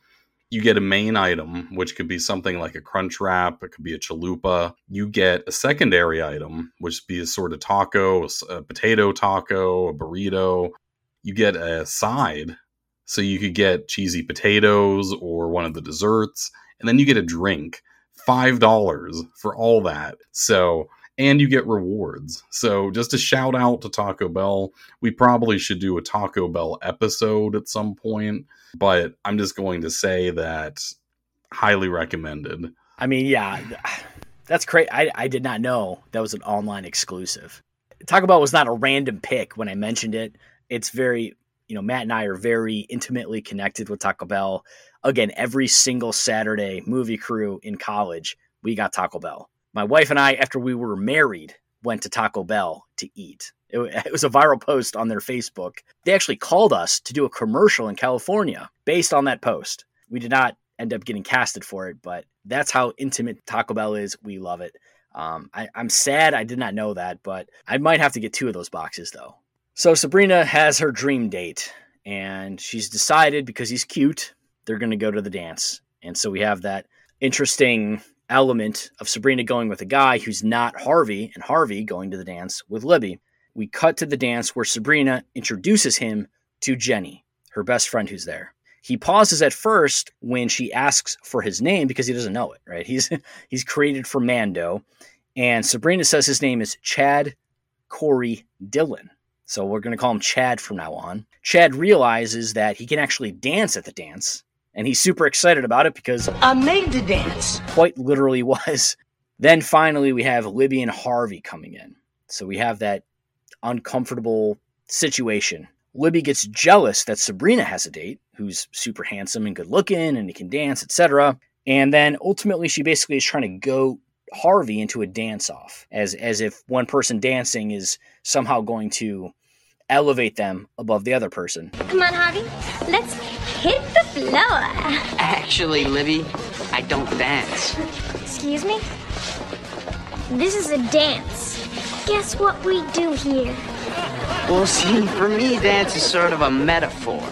you get a main item, which could be something like a crunch wrap, it could be a chalupa. You get a secondary item, which be a sort of taco, a potato taco, a burrito. You get a side, so you could get cheesy potatoes or one of the desserts, and then you get a drink. $5 for all that. So and you get rewards. So, just a shout out to Taco Bell. We probably should do a Taco Bell episode at some point, but I'm just going to say that highly recommended. I mean, yeah, that's great. I, I did not know that was an online exclusive. Taco Bell was not a random pick when I mentioned it. It's very, you know, Matt and I are very intimately connected with Taco Bell. Again, every single Saturday movie crew in college, we got Taco Bell my wife and I, after we were married, went to Taco Bell to eat. It, it was a viral post on their Facebook. They actually called us to do a commercial in California based on that post. We did not end up getting casted for it, but that's how intimate Taco Bell is. We love it. Um, I, I'm sad I did not know that, but I might have to get two of those boxes though. So Sabrina has her dream date, and she's decided because he's cute, they're going to go to the dance. And so we have that interesting element of Sabrina going with a guy who's not Harvey, and Harvey going to the dance with Libby. We cut to the dance where Sabrina introduces him to Jenny, her best friend who's there. He pauses at first when she asks for his name because he doesn't know it, right? He's he's created for man dough, and Sabrina says his name is Chad Corey Dillon. So we're going to call him Chad from now on. Chad realizes that he can actually dance at the dance, and he's super excited about it because I made the dance. Quite literally was. Then finally, we have Libby and Harvey coming in. So we have that uncomfortable situation. Libby gets jealous that Sabrina has a date who's super handsome and good looking and he can dance, etc. And then ultimately, she basically is trying to go Harvey into a dance off, as as if one person dancing is somehow going to elevate them above the other person. Come on, Harvey. Let's hit the floor. Actually, Libby, I don't dance. Excuse me? This is a dance. Guess what we do here? Well, see, for me, dance is sort of a metaphor.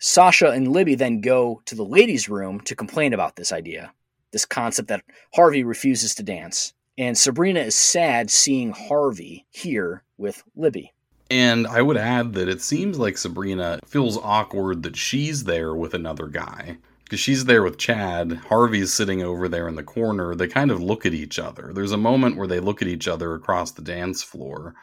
Sasha and Libby then go to the ladies' room to complain about this idea, this concept that Harvey refuses to dance. And Sabrina is sad seeing Harvey here with Libby. And I would add that it seems like Sabrina feels awkward that she's there with another guy. Because she's there with Chad. Harvey's sitting over there in the corner. They kind of look at each other. There's a moment where they look at each other across the dance floor.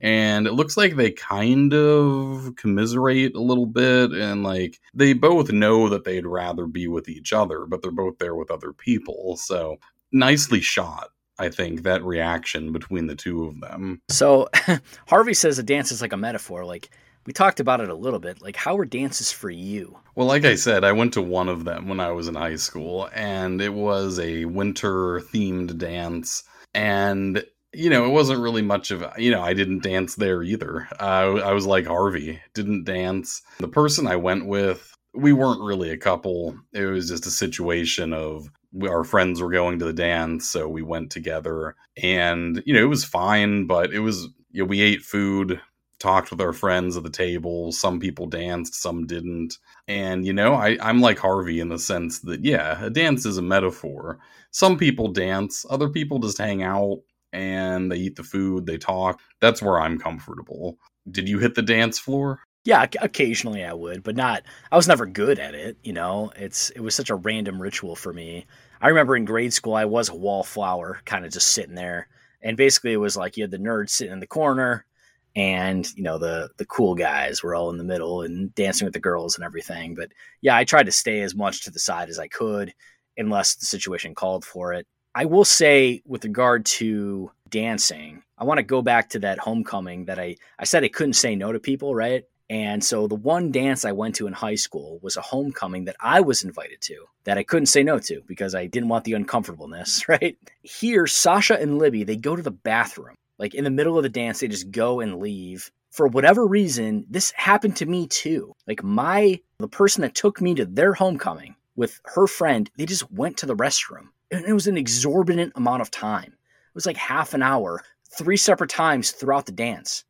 And it looks like they kind of commiserate a little bit. And like they both know that they'd rather be with each other, but they're both there with other people. So nicely shot. I think that reaction between the two of them. So Harvey says a dance is like a metaphor. Like we talked about it a little bit. Like how were dances for you? Well, like I said, I went to one of them when I was in high school, and it was a winter themed dance. And you know, it wasn't really much of, you know, I didn't dance there either. Uh, I was like Harvey, didn't dance. The person I went with, we weren't really a couple. It was just a situation of our friends were going to the dance, so we went together. And, you know, it was fine, but it was, you know, we ate food, talked with our friends at the table. Some people danced, some didn't. And, you know, I, I'm like Harvey in the sense that, yeah, a dance is a metaphor. Some people dance, other people just hang out and they eat the food, they talk. That's where I'm comfortable. Did you hit the dance floor? Yeah, occasionally I would, but not. I was never good at it. You know, it's it was such a random ritual for me. I remember in grade school I was a wallflower, kind of just sitting there, and basically it was like you had the nerds sitting in the corner, and you know the the cool guys were all in the middle and dancing with the girls and everything. But yeah, I tried to stay as much to the side as I could, unless the situation called for it. I will say, with regard to dancing, I want to go back to that homecoming that I, I said I couldn't say no to people, right? And so the one dance I went to in high school was a homecoming that I was invited to that I couldn't say no to because I didn't want the uncomfortableness, right? Here, Sasha and Libby, they go to the bathroom. Like in the middle of the dance, they just go and leave. For whatever reason, this happened to me too. Like my, the person that took me to their homecoming with her friend, they just went to the restroom and it was an exorbitant amount of time. It was like half an hour, three separate times throughout the dance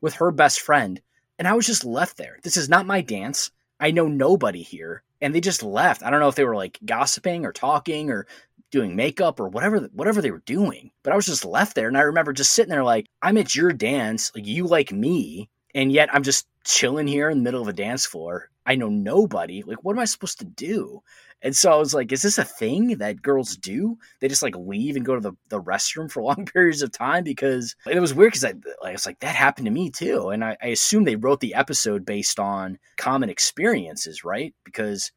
with her best friend. And I was just left there. This is not my dance. I know nobody here. And they just left. I don't know if they were like gossiping or talking or doing makeup or whatever whatever they were doing. But I was just left there and I remember just sitting there like, I'm at your dance, like you like me, and yet I'm just chilling here in the middle of a dance floor. I know nobody. Like, what am I supposed to do? And so I was like, is this a thing that girls do? They just like leave and go to the, the restroom for long periods of time because it was weird because I like it's like that happened to me too. And I, I assume they wrote the episode based on common experiences, right? Because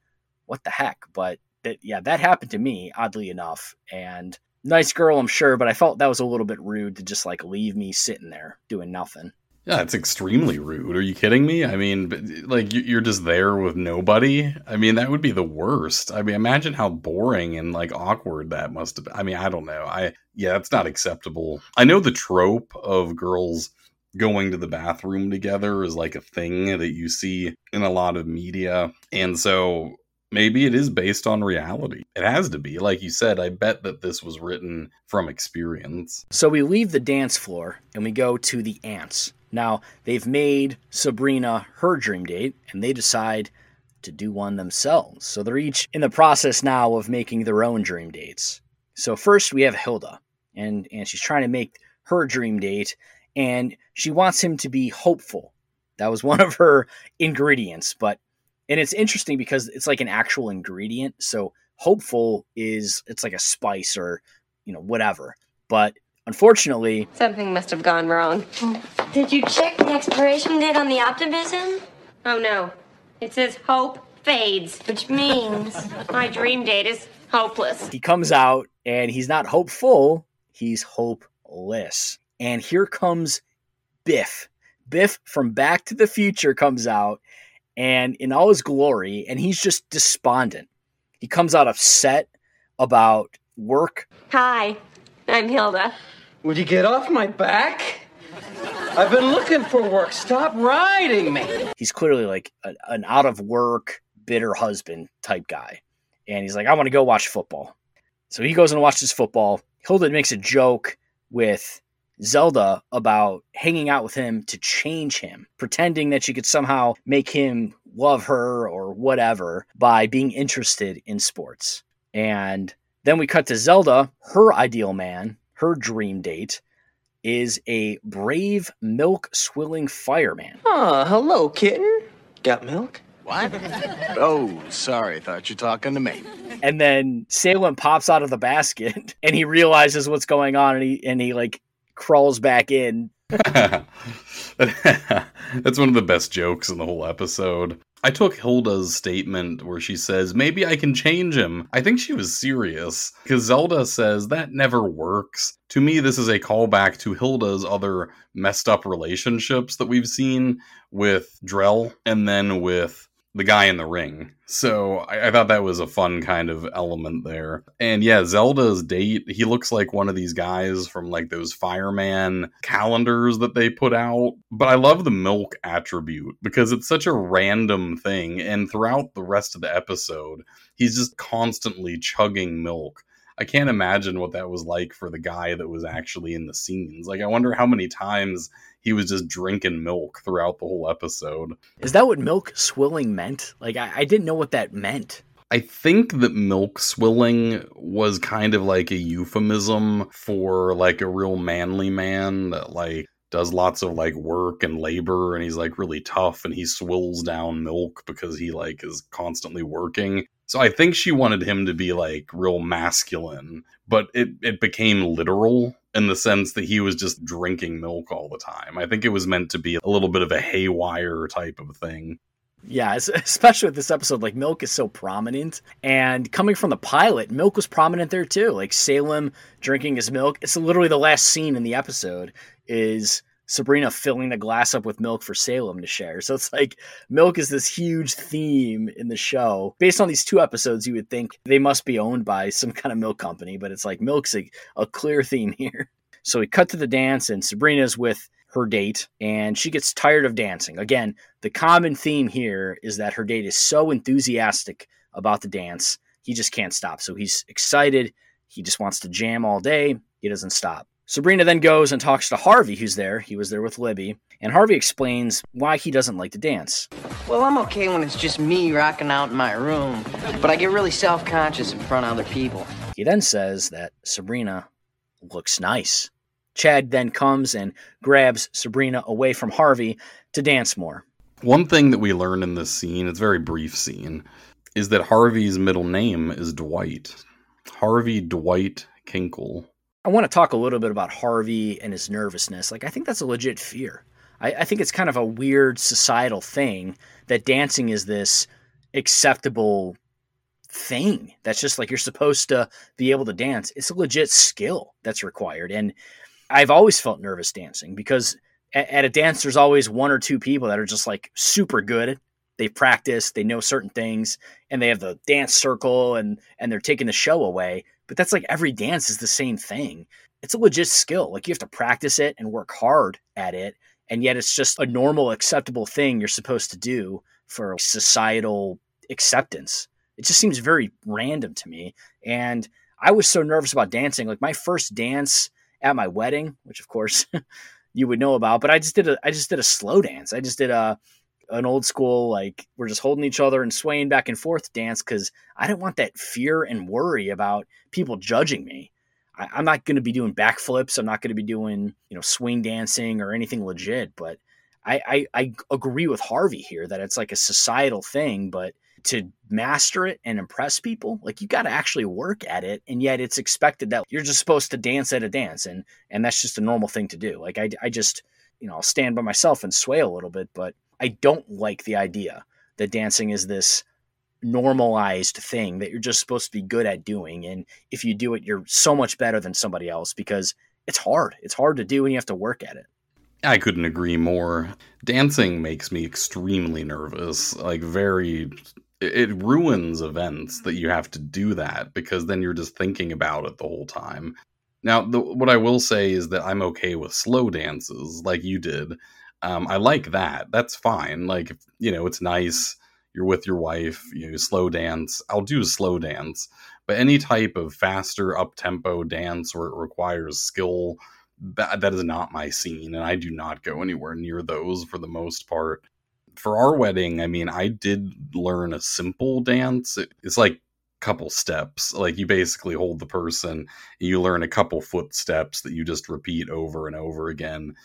what the heck? But that yeah, that happened to me, oddly enough. And nice girl, I'm sure, but I felt that was a little bit rude to just like leave me sitting there doing nothing. Yeah, it's extremely rude. Are you kidding me? I mean, like you're just there with nobody. I mean, that would be the worst. I mean, imagine how boring and like awkward that must have been. I mean, I don't know. I yeah, it's not acceptable. I know the trope of girls going to the bathroom together is like a thing that you see in a lot of media. And so maybe it is based on reality. It has to be. Like you said, I bet that this was written from experience. So we leave the dance floor and we go to the aunts. Now, they've made Sabrina her dream date and they decide to do one themselves. So they're each in the process now of making their own dream dates. So first we have Hilda and and she's trying to make her dream date and she wants him to be hopeful. That was one of her ingredients, but and it's interesting because it's like an actual ingredient. So hopeful is it's like a spice or you know whatever. But unfortunately, Something must have gone wrong. Did you check the expiration date on the optimism? Oh no. It says hope fades. Which means my dream date is hopeless. he comes out and he's not hopeful, he's hopeless. And here comes Biff. Biff from Back to the Future comes out and in all his glory, and he's just despondent. He comes out upset about work. Hi, I'm Hilda. Would you get off my back? I've been looking for work. Stop riding me. He's clearly like a, an out of work, bitter husband type guy. And he's like, I want to go watch football. So he goes and watches football. Hilda makes a joke with Zelda about hanging out with him to change him, pretending that she could somehow make him love her or whatever by being interested in sports. And then we cut to Zelda, her ideal man, her dream date is a brave milk swilling fireman. Oh, hello, kitten. Got milk? What? oh, sorry. Thought you're talking to me. And then Salem pops out of the basket and he realizes what's going on and he and he like crawls back in. That's one of the best jokes in the whole episode. I took Hilda's statement where she says, maybe I can change him. I think she was serious because Zelda says that never works. To me, this is a callback to Hilda's other messed up relationships that we've seen with Drell and then with the guy in the ring. So I, I, thought that was a fun kind of element there. And yeah, Zelda's date, he looks like one of these guys from like those fireman calendars that they put out. But I love the milk attribute because it's such a random thing. And throughout the rest of the episode, he's just constantly chugging milk. I can't imagine what that was like for the guy that was actually in the scenes. Like, I wonder how many times he was just drinking milk throughout the whole episode. Is that what milk swilling meant? Like, I, I didn't know what that meant. I think that milk swilling was kind of like a euphemism for like a real manly man that like does lots of like work and labor and he's like really tough and he swills down milk because he like is constantly working. So I think she wanted him to be like real masculine, but it it became literal in the sense that he was just drinking milk all the time. I think it was meant to be a little bit of a haywire type of thing. Yeah, especially with this episode, like milk is so prominent. And coming from the pilot, milk was prominent there too. Like Salem drinking his milk. It's literally the last scene in the episode is Sabrina filling the glass up with milk for Salem to share. So it's like milk is this huge theme in the show. Based on these two episodes, you would think they must be owned by some kind of milk company, but it's like milk's a, a clear theme here. So we cut to the dance, and Sabrina's with her date, and she gets tired of dancing. Again, the common theme here is that her date is so enthusiastic about the dance, he just can't stop. So he's excited. He just wants to jam all day. He doesn't stop. Sabrina then goes and talks to Harvey, who's there. He was there with Libby. And Harvey explains why he doesn't like to dance. Well, I'm okay when it's just me rocking out in my room, but I get really self conscious in front of other people. He then says that Sabrina looks nice. Chad then comes and grabs Sabrina away from Harvey to dance more. One thing that we learn in this scene, it's a very brief scene, is that Harvey's middle name is Dwight. Harvey Dwight Kinkle. I want to talk a little bit about Harvey and his nervousness. Like, I think that's a legit fear. I, I think it's kind of a weird societal thing that dancing is this acceptable thing. That's just like you're supposed to be able to dance. It's a legit skill that's required. And I've always felt nervous dancing because at, at a dance, there's always one or two people that are just like super good. They practice, they know certain things, and they have the dance circle and and they're taking the show away. But that's like every dance is the same thing. It's a legit skill. Like you have to practice it and work hard at it, and yet it's just a normal, acceptable thing you're supposed to do for societal acceptance. It just seems very random to me. And I was so nervous about dancing. Like my first dance at my wedding, which of course you would know about, but I just did a I just did a slow dance. I just did a an old school like we're just holding each other and swaying back and forth dance because I didn't want that fear and worry about people judging me. I, I'm not going to be doing backflips. I'm not going to be doing you know swing dancing or anything legit. But I, I I agree with Harvey here that it's like a societal thing, but to master it and impress people like you got to actually work at it and yet it's expected that you're just supposed to dance at a dance and and that's just a normal thing to do like i, I just you know i'll stand by myself and sway a little bit but i don't like the idea that dancing is this normalized thing that you're just supposed to be good at doing and if you do it you're so much better than somebody else because it's hard it's hard to do and you have to work at it I couldn't agree more. Dancing makes me extremely nervous, like very it ruins events that you have to do that because then you're just thinking about it the whole time. Now, the, what I will say is that I'm okay with slow dances like you did. Um, I like that. That's fine. Like, you know, it's nice. You're with your wife, you slow dance. I'll do slow dance. But any type of faster up tempo dance where it requires skill, that, that is not my scene. And I do not go anywhere near those for the most part for our wedding, I mean, I did learn a simple dance. It's like couple steps. Like you basically hold the person, you learn a couple footsteps that you just repeat over and over again.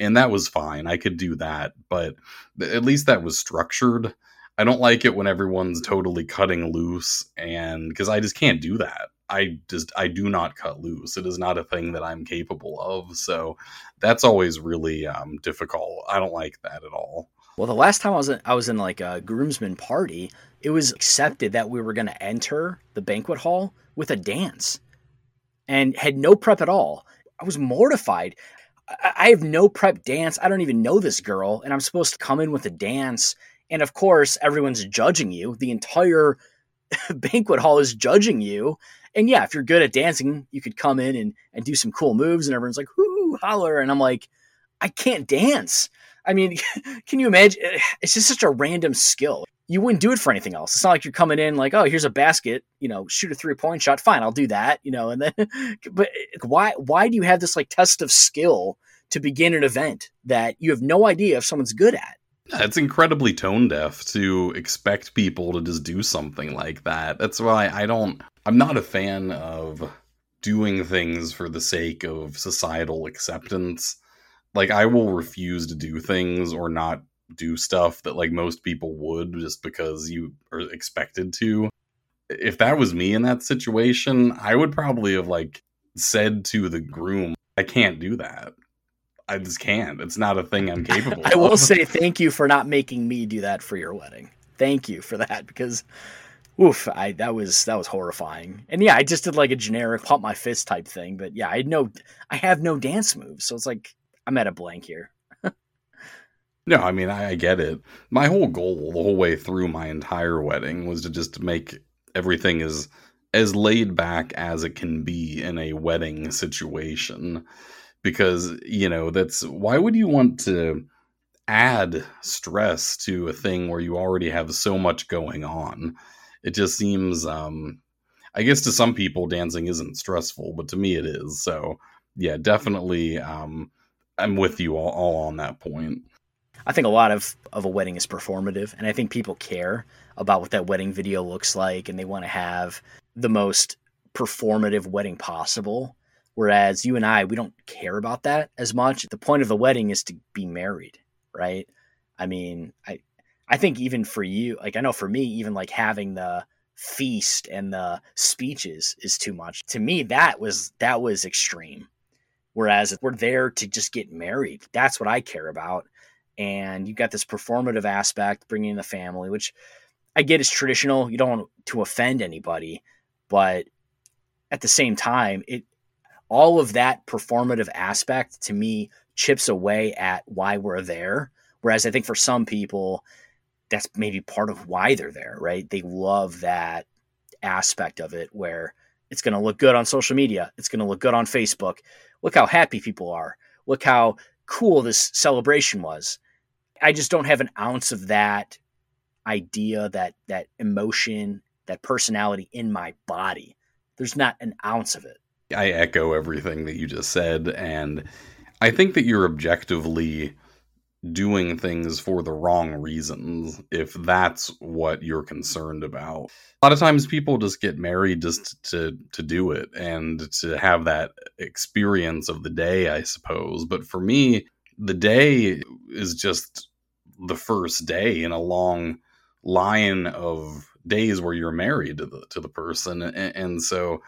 And that was fine. I could do that, but at least that was structured. I don't like it when everyone's totally cutting loose and because I just can't do that. I just I do not cut loose. It is not a thing that I'm capable of. So that's always really um, difficult. I don't like that at all. Well, the last time I was in, I was in like a groomsman party, it was accepted that we were going to enter the banquet hall with a dance, and had no prep at all. I was mortified. I, have no prep dance. I don't even know this girl, and I'm supposed to come in with a dance. And of course, everyone's judging you. The entire banquet hall is judging you. And yeah, if you're good at dancing, you could come in and, and do some cool moves, and everyone's like, "Whoo, holler!" And I'm like, I can't dance. I mean, can you imagine? It's just such a random skill. You wouldn't do it for anything else. It's not like you're coming in like, oh, here's a basket, you know, shoot a three point shot. Fine, I'll do that, you know. And then, but why? Why do you have this like test of skill to begin an event that you have no idea if someone's good at? It's incredibly tone deaf to expect people to just do something like that. That's why I don't. I'm not a fan of doing things for the sake of societal acceptance like I will refuse to do things or not do stuff that like most people would just because you are expected to. If that was me in that situation, I would probably have like said to the groom, I can't do that. I just can't. It's not a thing I'm capable of. I will say thank you for not making me do that for your wedding. Thank you for that because oof, I that was that was horrifying. And yeah, I just did like a generic pump my fist type thing, but yeah, I had no I have no dance moves. So it's like I'm at a blank here. No, I mean I, I get it. My whole goal the whole way through my entire wedding was to just make everything as as laid back as it can be in a wedding situation because you know that's why would you want to add stress to a thing where you already have so much going on it just seems um i guess to some people dancing isn't stressful but to me it is so yeah definitely um I'm with you all, all on that point. I think a lot of, of a wedding is performative, and I think people care about what that wedding video looks like, and they want to have the most performative wedding possible. Whereas you and I, we don't care about that as much. The point of the wedding is to be married, right? I mean, I I think even for you, like I know for me, even like having the feast and the speeches is too much. To me, that was that was extreme. Whereas we're there to just get married. That's what I care about. And you've got this performative aspect, bringing in the family, which I get is traditional. You don't want to offend anybody, but at the same time, it all of that performative aspect to me chips away at why we're there. Whereas I think for some people, that's maybe part of why they're there, right? They love that aspect of it where it's going to look good on social media. It's going to look good on Facebook. Look how happy people are. Look how cool this celebration was. I just don't have an ounce of that idea, that that emotion, that personality in my body. There's not an ounce of it. I echo everything that you just said and I think that you're objectively doing things for the wrong reasons if that's what you're concerned about. A lot of times people just get married just to to do it and to have that experience of the day, I suppose. But for me, the day is just the first day in a long line of days where you're married to the to the person and, and so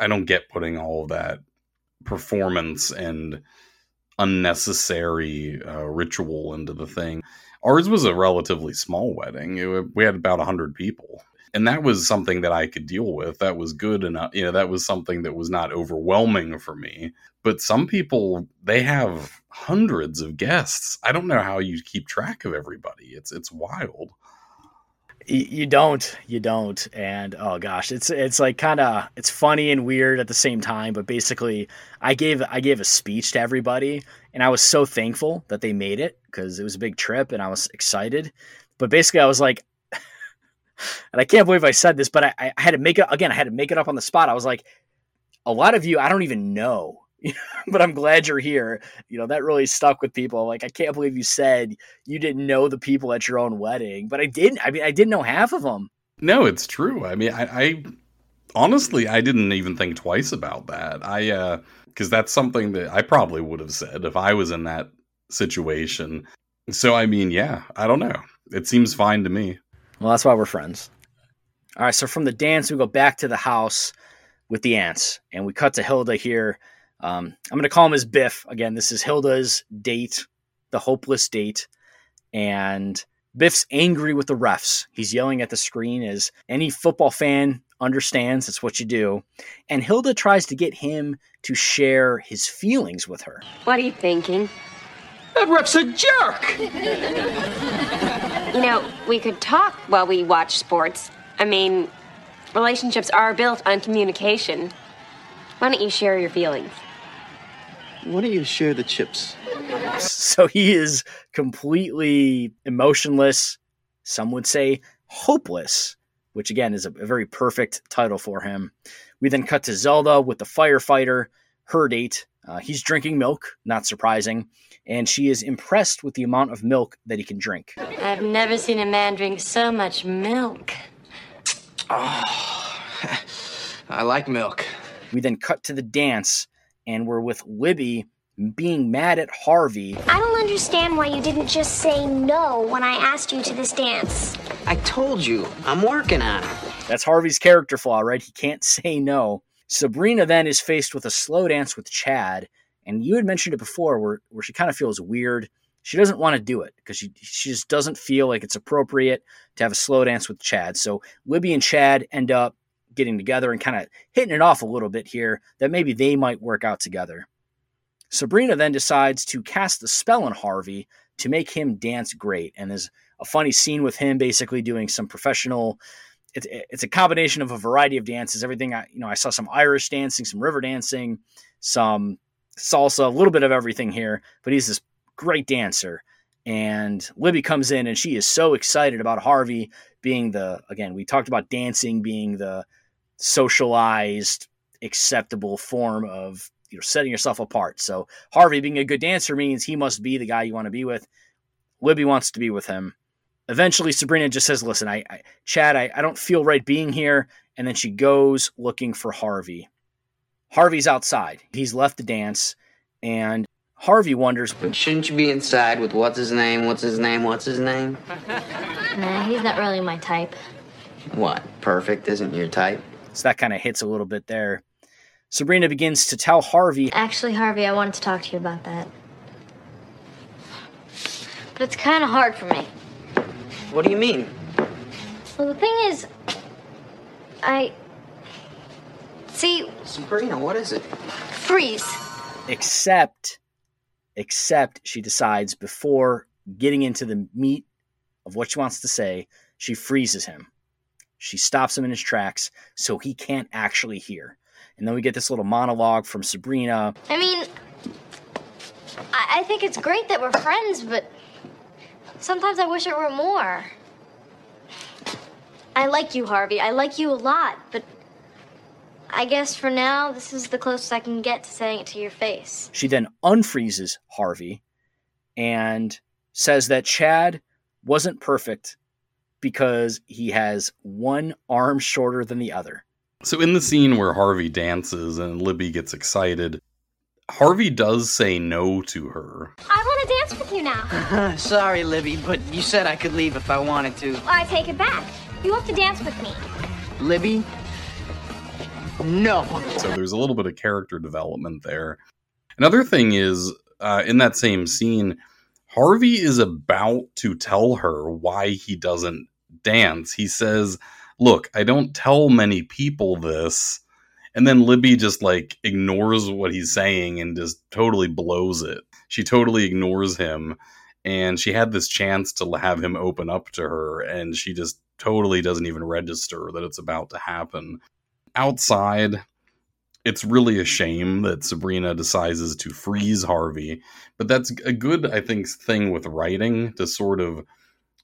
I don't get putting all of that performance and unnecessary uh, ritual into the thing. Ours was a relatively small wedding. It, we had about 100 people. And that was something that I could deal with. That was good enough. You know, that was something that was not overwhelming for me. But some people, they have hundreds of guests. I don't know how you keep track of everybody. It's it's wild you don't you don't and oh gosh it's it's like kind of it's funny and weird at the same time but basically i gave i gave a speech to everybody and i was so thankful that they made it because it was a big trip and i was excited but basically i was like and i can't believe i said this but I, I had to make it again i had to make it up on the spot i was like a lot of you i don't even know but I'm glad you're here. You know, that really stuck with people. Like, I can't believe you said you didn't know the people at your own wedding, but I didn't. I mean, I didn't know half of them. No, it's true. I mean, I, I honestly, I didn't even think twice about that. I, uh, because that's something that I probably would have said if I was in that situation. So, I mean, yeah, I don't know. It seems fine to me. Well, that's why we're friends. All right. So, from the dance, we go back to the house with the aunts, and we cut to Hilda here um, I'm going to call him as Biff. Again, this is Hilda's date, the hopeless date. And Biff's angry with the refs. He's yelling at the screen as any football fan understands that's what you do. And Hilda tries to get him to share his feelings with her. What are you thinking? That ref's a jerk! you know, we could talk while we watch sports. I mean, relationships are built on communication. Why don't you share your feelings? Why don't you share the chips? So he is completely emotionless. Some would say hopeless, which again is a, a very perfect title for him. We then cut to Zelda with the firefighter, her date. Uh, he's drinking milk, not surprising, and she is impressed with the amount of milk that he can drink. I've never seen a man drink so much milk. Oh, I like milk. We then cut to the dance and we're with Libby being mad at Harvey. I don't understand why you didn't just say no when I asked you to this dance. I told you, I'm working on it. That's Harvey's character flaw, right? He can't say no. Sabrina then is faced with a slow dance with Chad, and you had mentioned it before where, where she kind of feels weird. She doesn't want to do it because she, she just doesn't feel like it's appropriate to have a slow dance with Chad. So Libby and Chad end up getting together and kind of hitting it off a little bit here that maybe they might work out together. Sabrina then decides to cast the spell on Harvey to make him dance great. And there's a funny scene with him basically doing some professional. It's, it's a combination of a variety of dances. Everything I you know I saw some Irish dancing, some river dancing, some salsa, a little bit of everything here. But he's this great dancer. And Libby comes in and she is so excited about Harvey being the again we talked about dancing being the socialized, acceptable form of you know setting yourself apart. So Harvey being a good dancer means he must be the guy you want to be with. Libby wants to be with him. Eventually, Sabrina just says, "Listen, I, I Chad, I, I don't feel right being here." And then she goes looking for Harvey. Harvey's outside. He's left the dance, and Harvey wonders, But shouldn't you be inside with what's his name, what's his name, what's his name? Nah, he's not really my type. What? Perfect isn't your type? So that kind of hits a little bit there. Sabrina begins to tell Harvey. Actually, Harvey, I wanted to talk to you about that. But it's kind of hard for me. What do you mean? Well, the thing is, I. See. Sabrina, what is it? freeze. Except, except she decides before getting into the meat of what she wants to say, she freezes him. She stops him in his tracks so he can't actually hear. And then we get this little monologue from Sabrina. I mean, I, I think it's great that we're friends, but sometimes I wish it were more. I like you, Harvey. I like you a lot, but I guess for now, this is the closest I can get to saying it to your face. She then unfreezes Harvey and says that Chad wasn't perfect because he has one arm shorter than the other. So, in the scene where Harvey dances and Libby gets excited, Harvey does say no to her. I want to dance with you now. Sorry, Libby, but you said I could leave if I wanted to. I take it back. You have to dance with me. Libby? No. So, there's a little bit of character development there. Another thing is, uh, in that same scene, Harvey is about to tell her why he doesn't dance. He says, Look, I don't tell many people this. And then Libby just like ignores what he's saying and just totally blows it. She totally ignores him. And she had this chance to have him open up to her, and she just totally doesn't even register that it's about to happen. Outside, it's really a shame that Sabrina decides to freeze Harvey, but that's a good, I think, thing with writing to sort of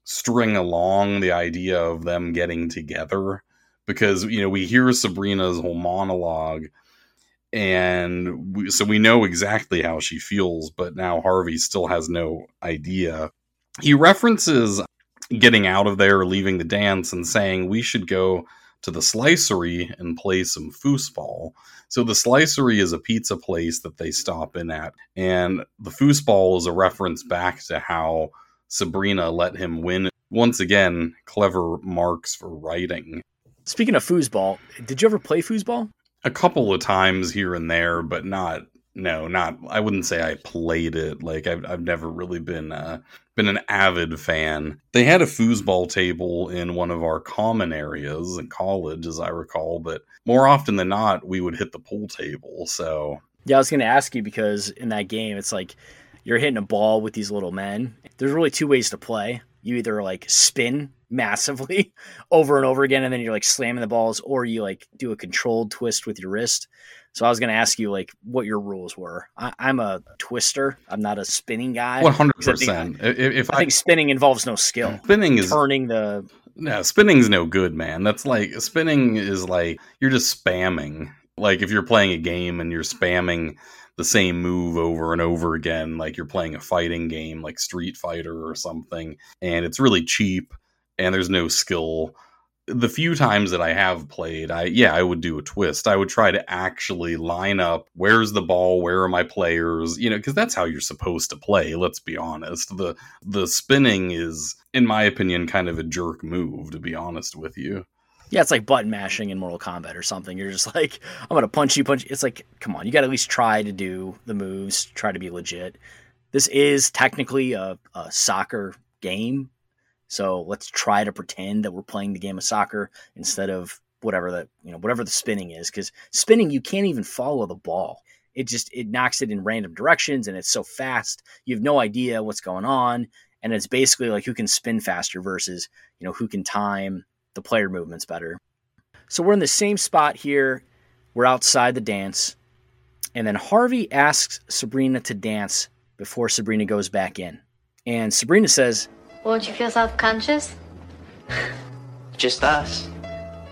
string along the idea of them getting together because you know we hear Sabrina's whole monologue and we, so we know exactly how she feels but now Harvey still has no idea. He references getting out of there leaving the dance and saying we should go to the slicery and play some foosball. So the slicery is a pizza place that they stop in at and the foosball is a reference back to how Sabrina let him win. Once again, clever marks for writing. Speaking of foosball, did you ever play foosball? A couple of times here and there, but not. No, not. I wouldn't say I played it. Like I've, I've never really been uh, been an avid fan. They had a foosball table in one of our common areas in college, as I recall. But more often than not, we would hit the pool table. So yeah, I was going to ask you because in that game, it's like you're hitting a ball with these little men. There's really two ways to play. You either like spin massively over and over again, and then you're like slamming the balls, or you like do a controlled twist with your wrist. So I was going to ask you like what your rules were. I, am a twister. I'm not a spinning guy. One hundred percent. If I, I think spinning involves no skill. Spinning is turning the. No, spinning's no good, man. That's like spinning is like you're just spamming. Like if you're playing a game and you're spamming the same move over and over again, like you're playing a fighting game like Street Fighter or something, and it's really cheap and there's no skill. The few times that I have played, I yeah, I would do a twist. I would try to actually line up where's the ball, where are my players, you know, because that's how you're supposed to play, let's be honest. The the spinning is in my opinion kind of a jerk move to be honest with you. Yeah, it's like button mashing in Mortal Kombat or something. You're just like, I'm gonna punch you, punch. You. It's like, come on, you got to at least try to do the moves, try to be legit. This is technically a, a soccer game, so let's try to pretend that we're playing the game of soccer instead of whatever that you know whatever the spinning is. Because spinning, you can't even follow the ball. It just it knocks it in random directions, and it's so fast you have no idea what's going on. And it's basically like who can spin faster versus you know who can time the player movements better. So we're in the same spot here. We're outside the dance. And then Harvey asks Sabrina to dance before Sabrina goes back in. And Sabrina says, Won't you feel self conscious? Just us.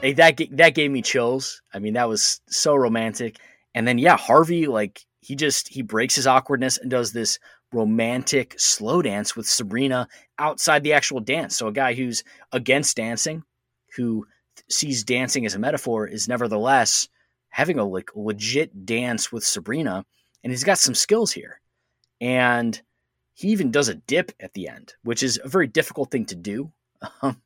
Hey, that, that gave me chills. I mean, that was so romantic. And then, yeah, Harvey, like, he just, he breaks his awkwardness and does this romantic slow dance with Sabrina outside the actual dance. So a guy who's against dancing who sees dancing as a metaphor is nevertheless having a like legit dance with Sabrina, and he's got some skills here. And he even does a dip at the end, which is a very difficult thing to do. Um,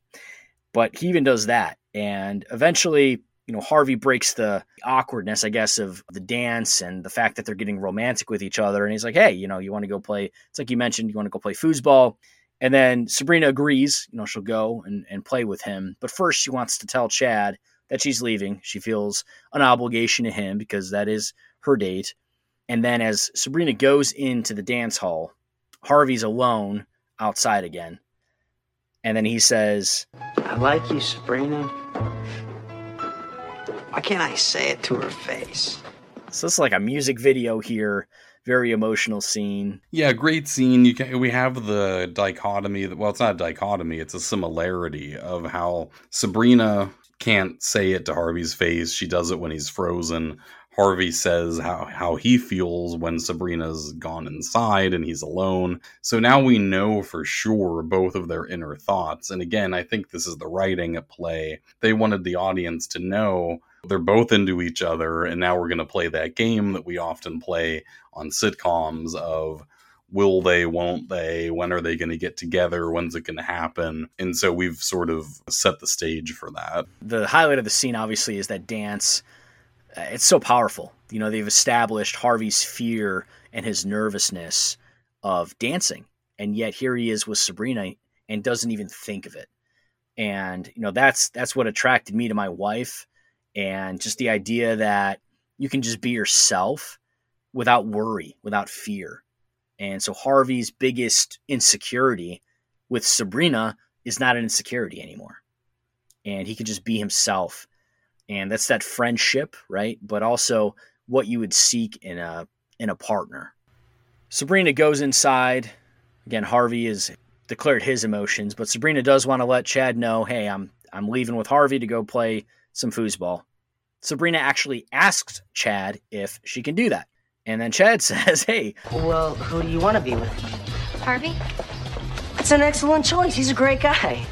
but he even does that. And eventually, you know, Harvey breaks the awkwardness, I guess, of the dance and the fact that they're getting romantic with each other. And he's like, hey, you know, you want to go play, it's like you mentioned, you want to go play foosball. And then Sabrina agrees, you know, she'll go and, and play with him. But first, she wants to tell Chad that she's leaving. She feels an obligation to him because that is her date. And then as Sabrina goes into the dance hall, Harvey's alone outside again. And then he says, I like you, Sabrina. Why can't I say it to her face? So it's like a music video here, very emotional scene. Yeah, great scene. You can we have the dichotomy. That, Well, it's not a dichotomy; it's a similarity of how Sabrina can't say it to Harvey's face. She does it when he's frozen. Harvey says how, how he feels when Sabrina's gone inside and he's alone. So now we know for sure both of their inner thoughts. And again, I think this is the writing at play. They wanted the audience to know they're both into each other. And now we're going to play that game that we often play on sitcoms of will they, won't they, when are they going to get together, when's it going to happen? And so we've sort of set the stage for that. The highlight of the scene, obviously, is that dance Uh, it's so powerful. You know, they've established Harvey's fear and his nervousness of dancing, and yet here he is with Sabrina and doesn't even think of it. And you know, that's that's what attracted me to my wife, and just the idea that you can just be yourself without worry, without fear. And so Harvey's biggest insecurity with Sabrina is not an insecurity anymore. And he can just be himself and that's that friendship, right? But also what you would seek in a in a partner. Sabrina goes inside. Again, Harvey has declared his emotions, but Sabrina does want to let Chad know, "Hey, I'm I'm leaving with Harvey to go play some foosball." Sabrina actually asks Chad if she can do that. And then Chad says, "Hey, well, who do you want to be with?" Harvey? That's an excellent choice. He's a great guy.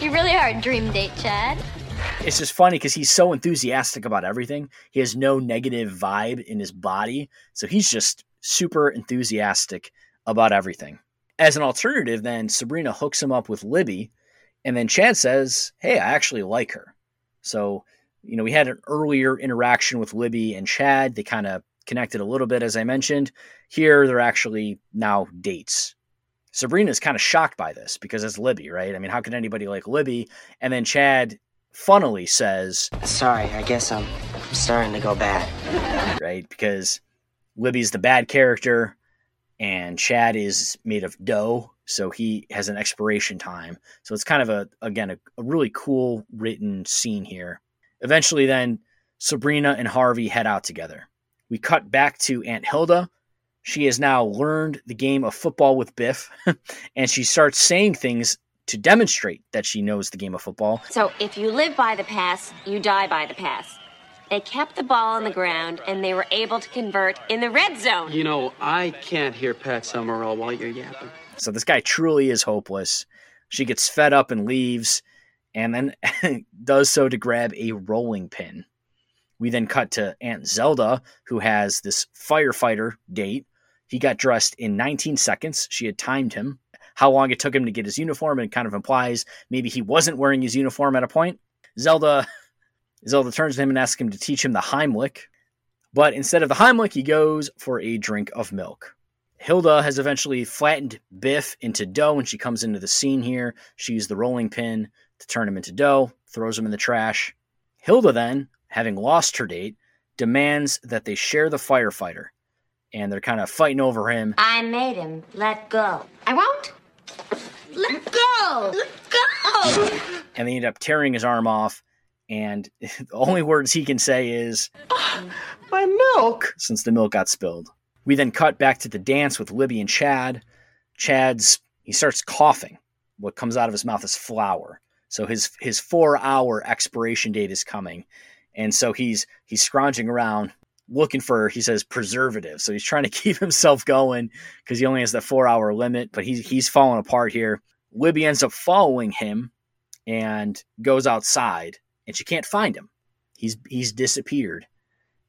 You really are a dream date, Chad it's just funny because he's so enthusiastic about everything. He has no negative vibe in his body. So he's just super enthusiastic about everything. As an alternative, then Sabrina hooks him up with Libby. And then Chad says, Hey, I actually like her. So, you know, we had an earlier interaction with Libby and Chad. They kind of connected a little bit, as I mentioned. Here, they're actually now dates. Sabrina is kind of shocked by this because it's Libby, right? I mean, how can anybody like Libby? And then Chad funnily says, Sorry, I guess I'm starting to go bad. Right? Because Libby's the bad character and Chad is made of dough, so he has an expiration time. So it's kind of a, again, a, a really cool written scene here. Eventually, then, Sabrina and Harvey head out together. We cut back to Aunt Hilda. She has now learned the game of football with Biff, and she starts saying things to demonstrate that she knows the game of football. So if you live by the pass, you die by the pass. They kept the ball on the ground and they were able to convert in the red zone. You know, I can't hear Pat Summerall while you're yapping. So this guy truly is hopeless. She gets fed up and leaves, and then does so to grab a rolling pin. We then cut to Aunt Zelda, who has this firefighter date. He got dressed in 19 seconds. She had timed him how long it took him to get his uniform, and it kind of implies maybe he wasn't wearing his uniform at a point. Zelda Zelda turns to him and asks him to teach him the Heimlich, but instead of the Heimlich, he goes for a drink of milk. Hilda has eventually flattened Biff into dough when she comes into the scene here. She used the rolling pin to turn him into dough, throws him in the trash. Hilda then, having lost her date, demands that they share the firefighter. And they're kind of fighting over him. I made him. Let go. I won't. Let go! Let go! And they end up tearing his arm off. And the only words he can say is, My milk! Since the milk got spilled. We then cut back to the dance with Libby and Chad. Chad's, he starts coughing. What comes out of his mouth is flour. So his his four hour expiration date is coming. And so he's he's scrounging around looking for he says preservative so he's trying to keep himself going because he only has the four hour limit but he's he's falling apart here. Libby ends up following him and goes outside and she can't find him. He's he's disappeared.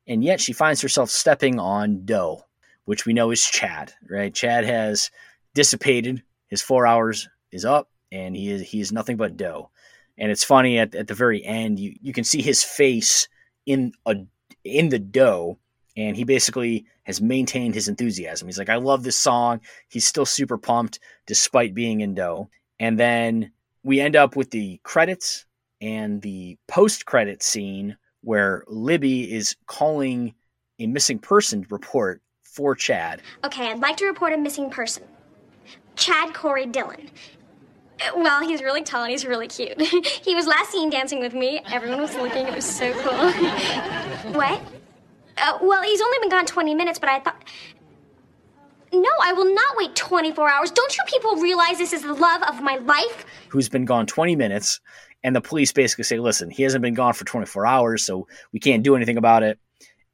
And yet she finds herself stepping on dough which we know is chad right? Chad has dissipated. His four hours is up and he is he is nothing but dough and it's funny at, at the very end you, you can see his face in a in the dough and he basically has maintained his enthusiasm. He's like, I love this song. He's still super pumped despite being in dough. And then we end up with the credits and the post credit scene where Libby is calling a missing person report for Chad. Okay, I'd like to report a missing person. Chad Corey Dillon. Well, he's really tall and he's really cute. he was last seen dancing with me. Everyone was looking. It was so cool. what? Uh, well, he's only been gone 20 minutes, but I thought. No, I will not wait 24 hours. Don't you people realize this is the love of my life? who's been gone 20 minutes and the police basically say listen he hasn't been gone for 24 hours so we can't do anything about it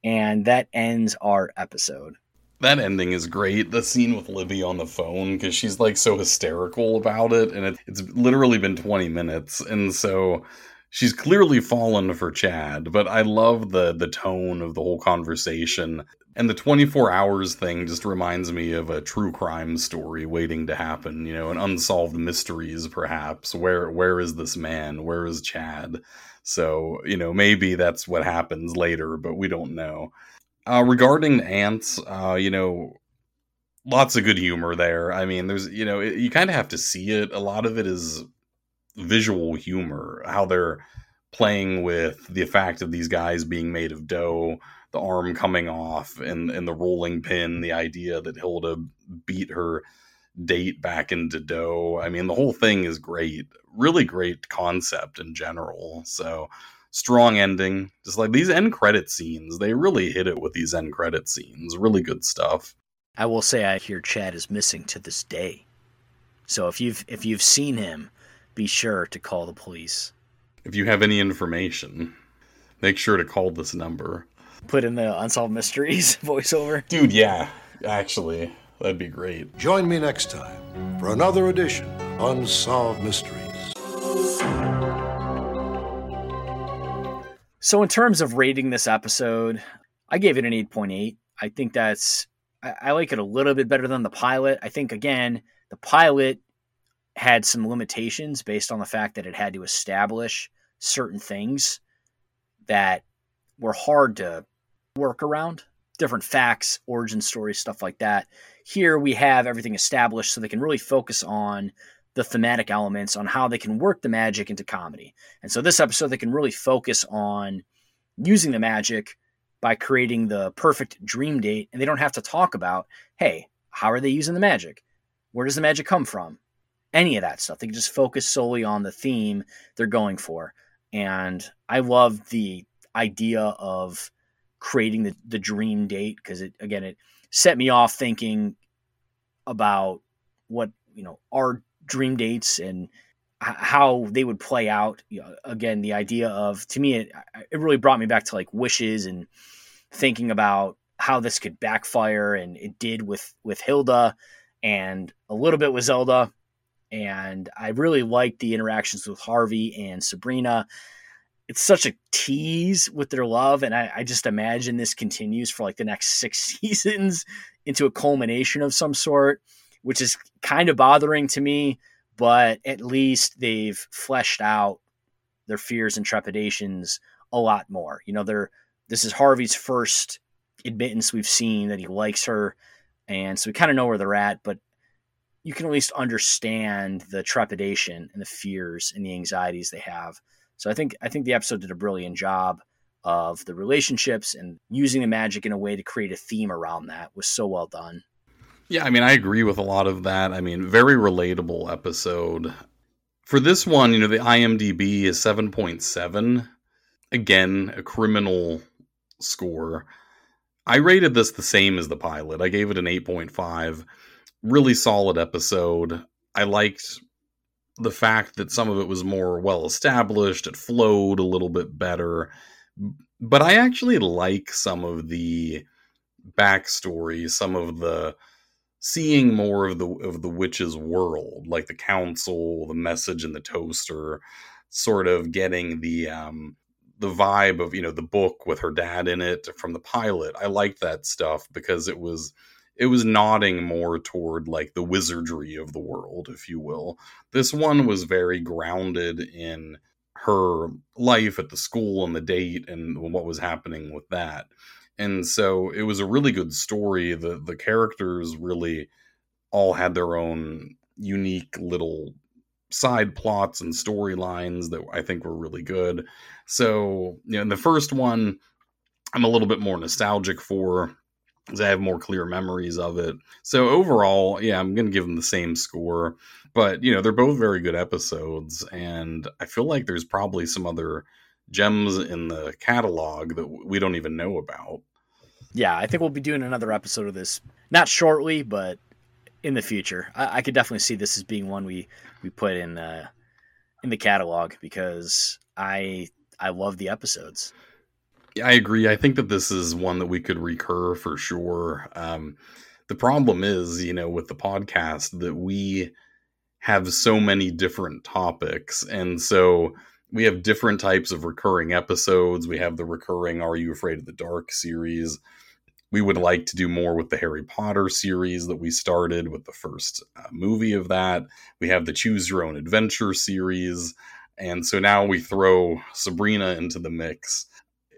and that ends our episode That ending is great. The scene with Libby on the phone because she's like so hysterical about it, and it, it's literally been 20 minutes, and so she's clearly fallen for Chad. But I love the the tone of the whole conversation, and the 24 hours thing just reminds me of a true crime story waiting to happen. You know, an unsolved mysteries, perhaps. Where where is this man? Where is Chad? So you know, maybe that's what happens later, but we don't know. Uh, regarding aunts, uh, you know, lots of good humor there. I mean, there's, you know, it, you kind of have to see it. A lot of it is visual humor, how they're playing with the fact of these guys being made of dough, the arm coming off, and and the rolling pin, the idea that Hilda beat her date back into dough. I mean, the whole thing is great. Really great concept in general. So strong ending. Just like these end credit scenes, they really hit it with these end credit scenes. Really good stuff. i will say i hear chad is missing to this day so if you've if you've seen him be sure to call the police If you have any information, make sure to call this number. put in the unsolved mysteries voiceover Dude, yeah, actually, that'd be great. Join me next time for another edition of Unsolved Mysteries. So, in terms of rating this episode, I gave it an 8.8. I think that's, I, I like it a little bit better than the pilot. I think, again, the pilot had some limitations based on the fact that it had to establish certain things that were hard to work around different facts, origin stories, stuff like that. Here we have everything established so they can really focus on the thematic elements, on how they can work the magic into comedy. And so this episode, they can really focus on using the magic by creating the perfect dream date. And they don't have to talk about, hey, how are they using the magic? Where does the magic come from? Any of that stuff. They can just focus solely on the theme they're going for. And I love the idea of creating the, the dream date because it again it set me off thinking about what you know our dream dates and how they would play out you know, again the idea of to me it, it really brought me back to like wishes and thinking about how this could backfire and it did with with hilda and a little bit with zelda. And i really liked the interactions with harvey and sabrina. It's such a tease with their love and I, I just imagine this continues for like the next six seasons into a culmination of some sort which is kind of bothering to me but at least they've fleshed out their fears and trepidations a lot more you know they're this is harvey's first admittance we've seen that he likes her and so we kind of know where they're at but you can at least understand the trepidation and the fears and the anxieties they have so I think I think the episode did a brilliant job of the relationships and using the magic in a way to create a theme around that was so well done. Yeah, I mean, I agree with a lot of that. I mean, very relatable episode. For this one, you know, the IMDb is 7.7. Again, a criminal score. I rated this the same as the pilot. I gave it an 8.5. Really solid episode. I liked the fact that some of it was more well established, it flowed a little bit better. But I actually like some of the backstory, some of the seeing more of the of the witch's world, like the council, the message in the toaster, sort of getting the um the vibe of, you know, the book with her dad in it from the pilot. I liked that stuff because it was it was nodding more toward like the wizardry of the world, if you will. This one was very grounded in her life at the school and the date and what was happening with that. And so it was a really good story. The the characters really all had their own unique little side plots and storylines that I think were really good. So, you know, the first one, I'm a little bit more nostalgic for because I have more clear memories of it. So overall, yeah, I'm going to give them the same score. But, you know, they're both very good episodes. And I feel like there's probably some other gems in the catalog that we don't even know about. Yeah, I think we'll be doing another episode of this, not shortly, but in the future. I, I could definitely see this as being one we we put in uh, in the catalog because I I love the episodes. Yeah, I agree. I think that this is one that we could recur for sure. Um, the problem is, you know, with the podcast that we have so many different topics. And so we have different types of recurring episodes. We have the recurring Are You Afraid of the Dark series. We would like to do more with the Harry Potter series that we started with the first uh, movie of that. We have the Choose Your Own Adventure series. And so now we throw Sabrina into the mix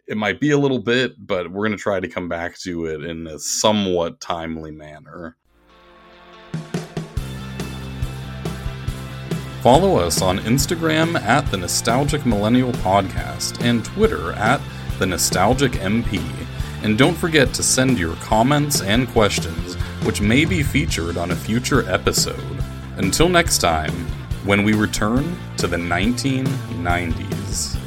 it might be a little bit, but we're going to try to come back to it in a somewhat timely manner. Follow us on Instagram at the Nostalgic Millennial Podcast and Twitter at the Nostalgic MP. And don't forget to send your comments and questions, which may be featured on a future episode. Until next time, when we return to the 1990s.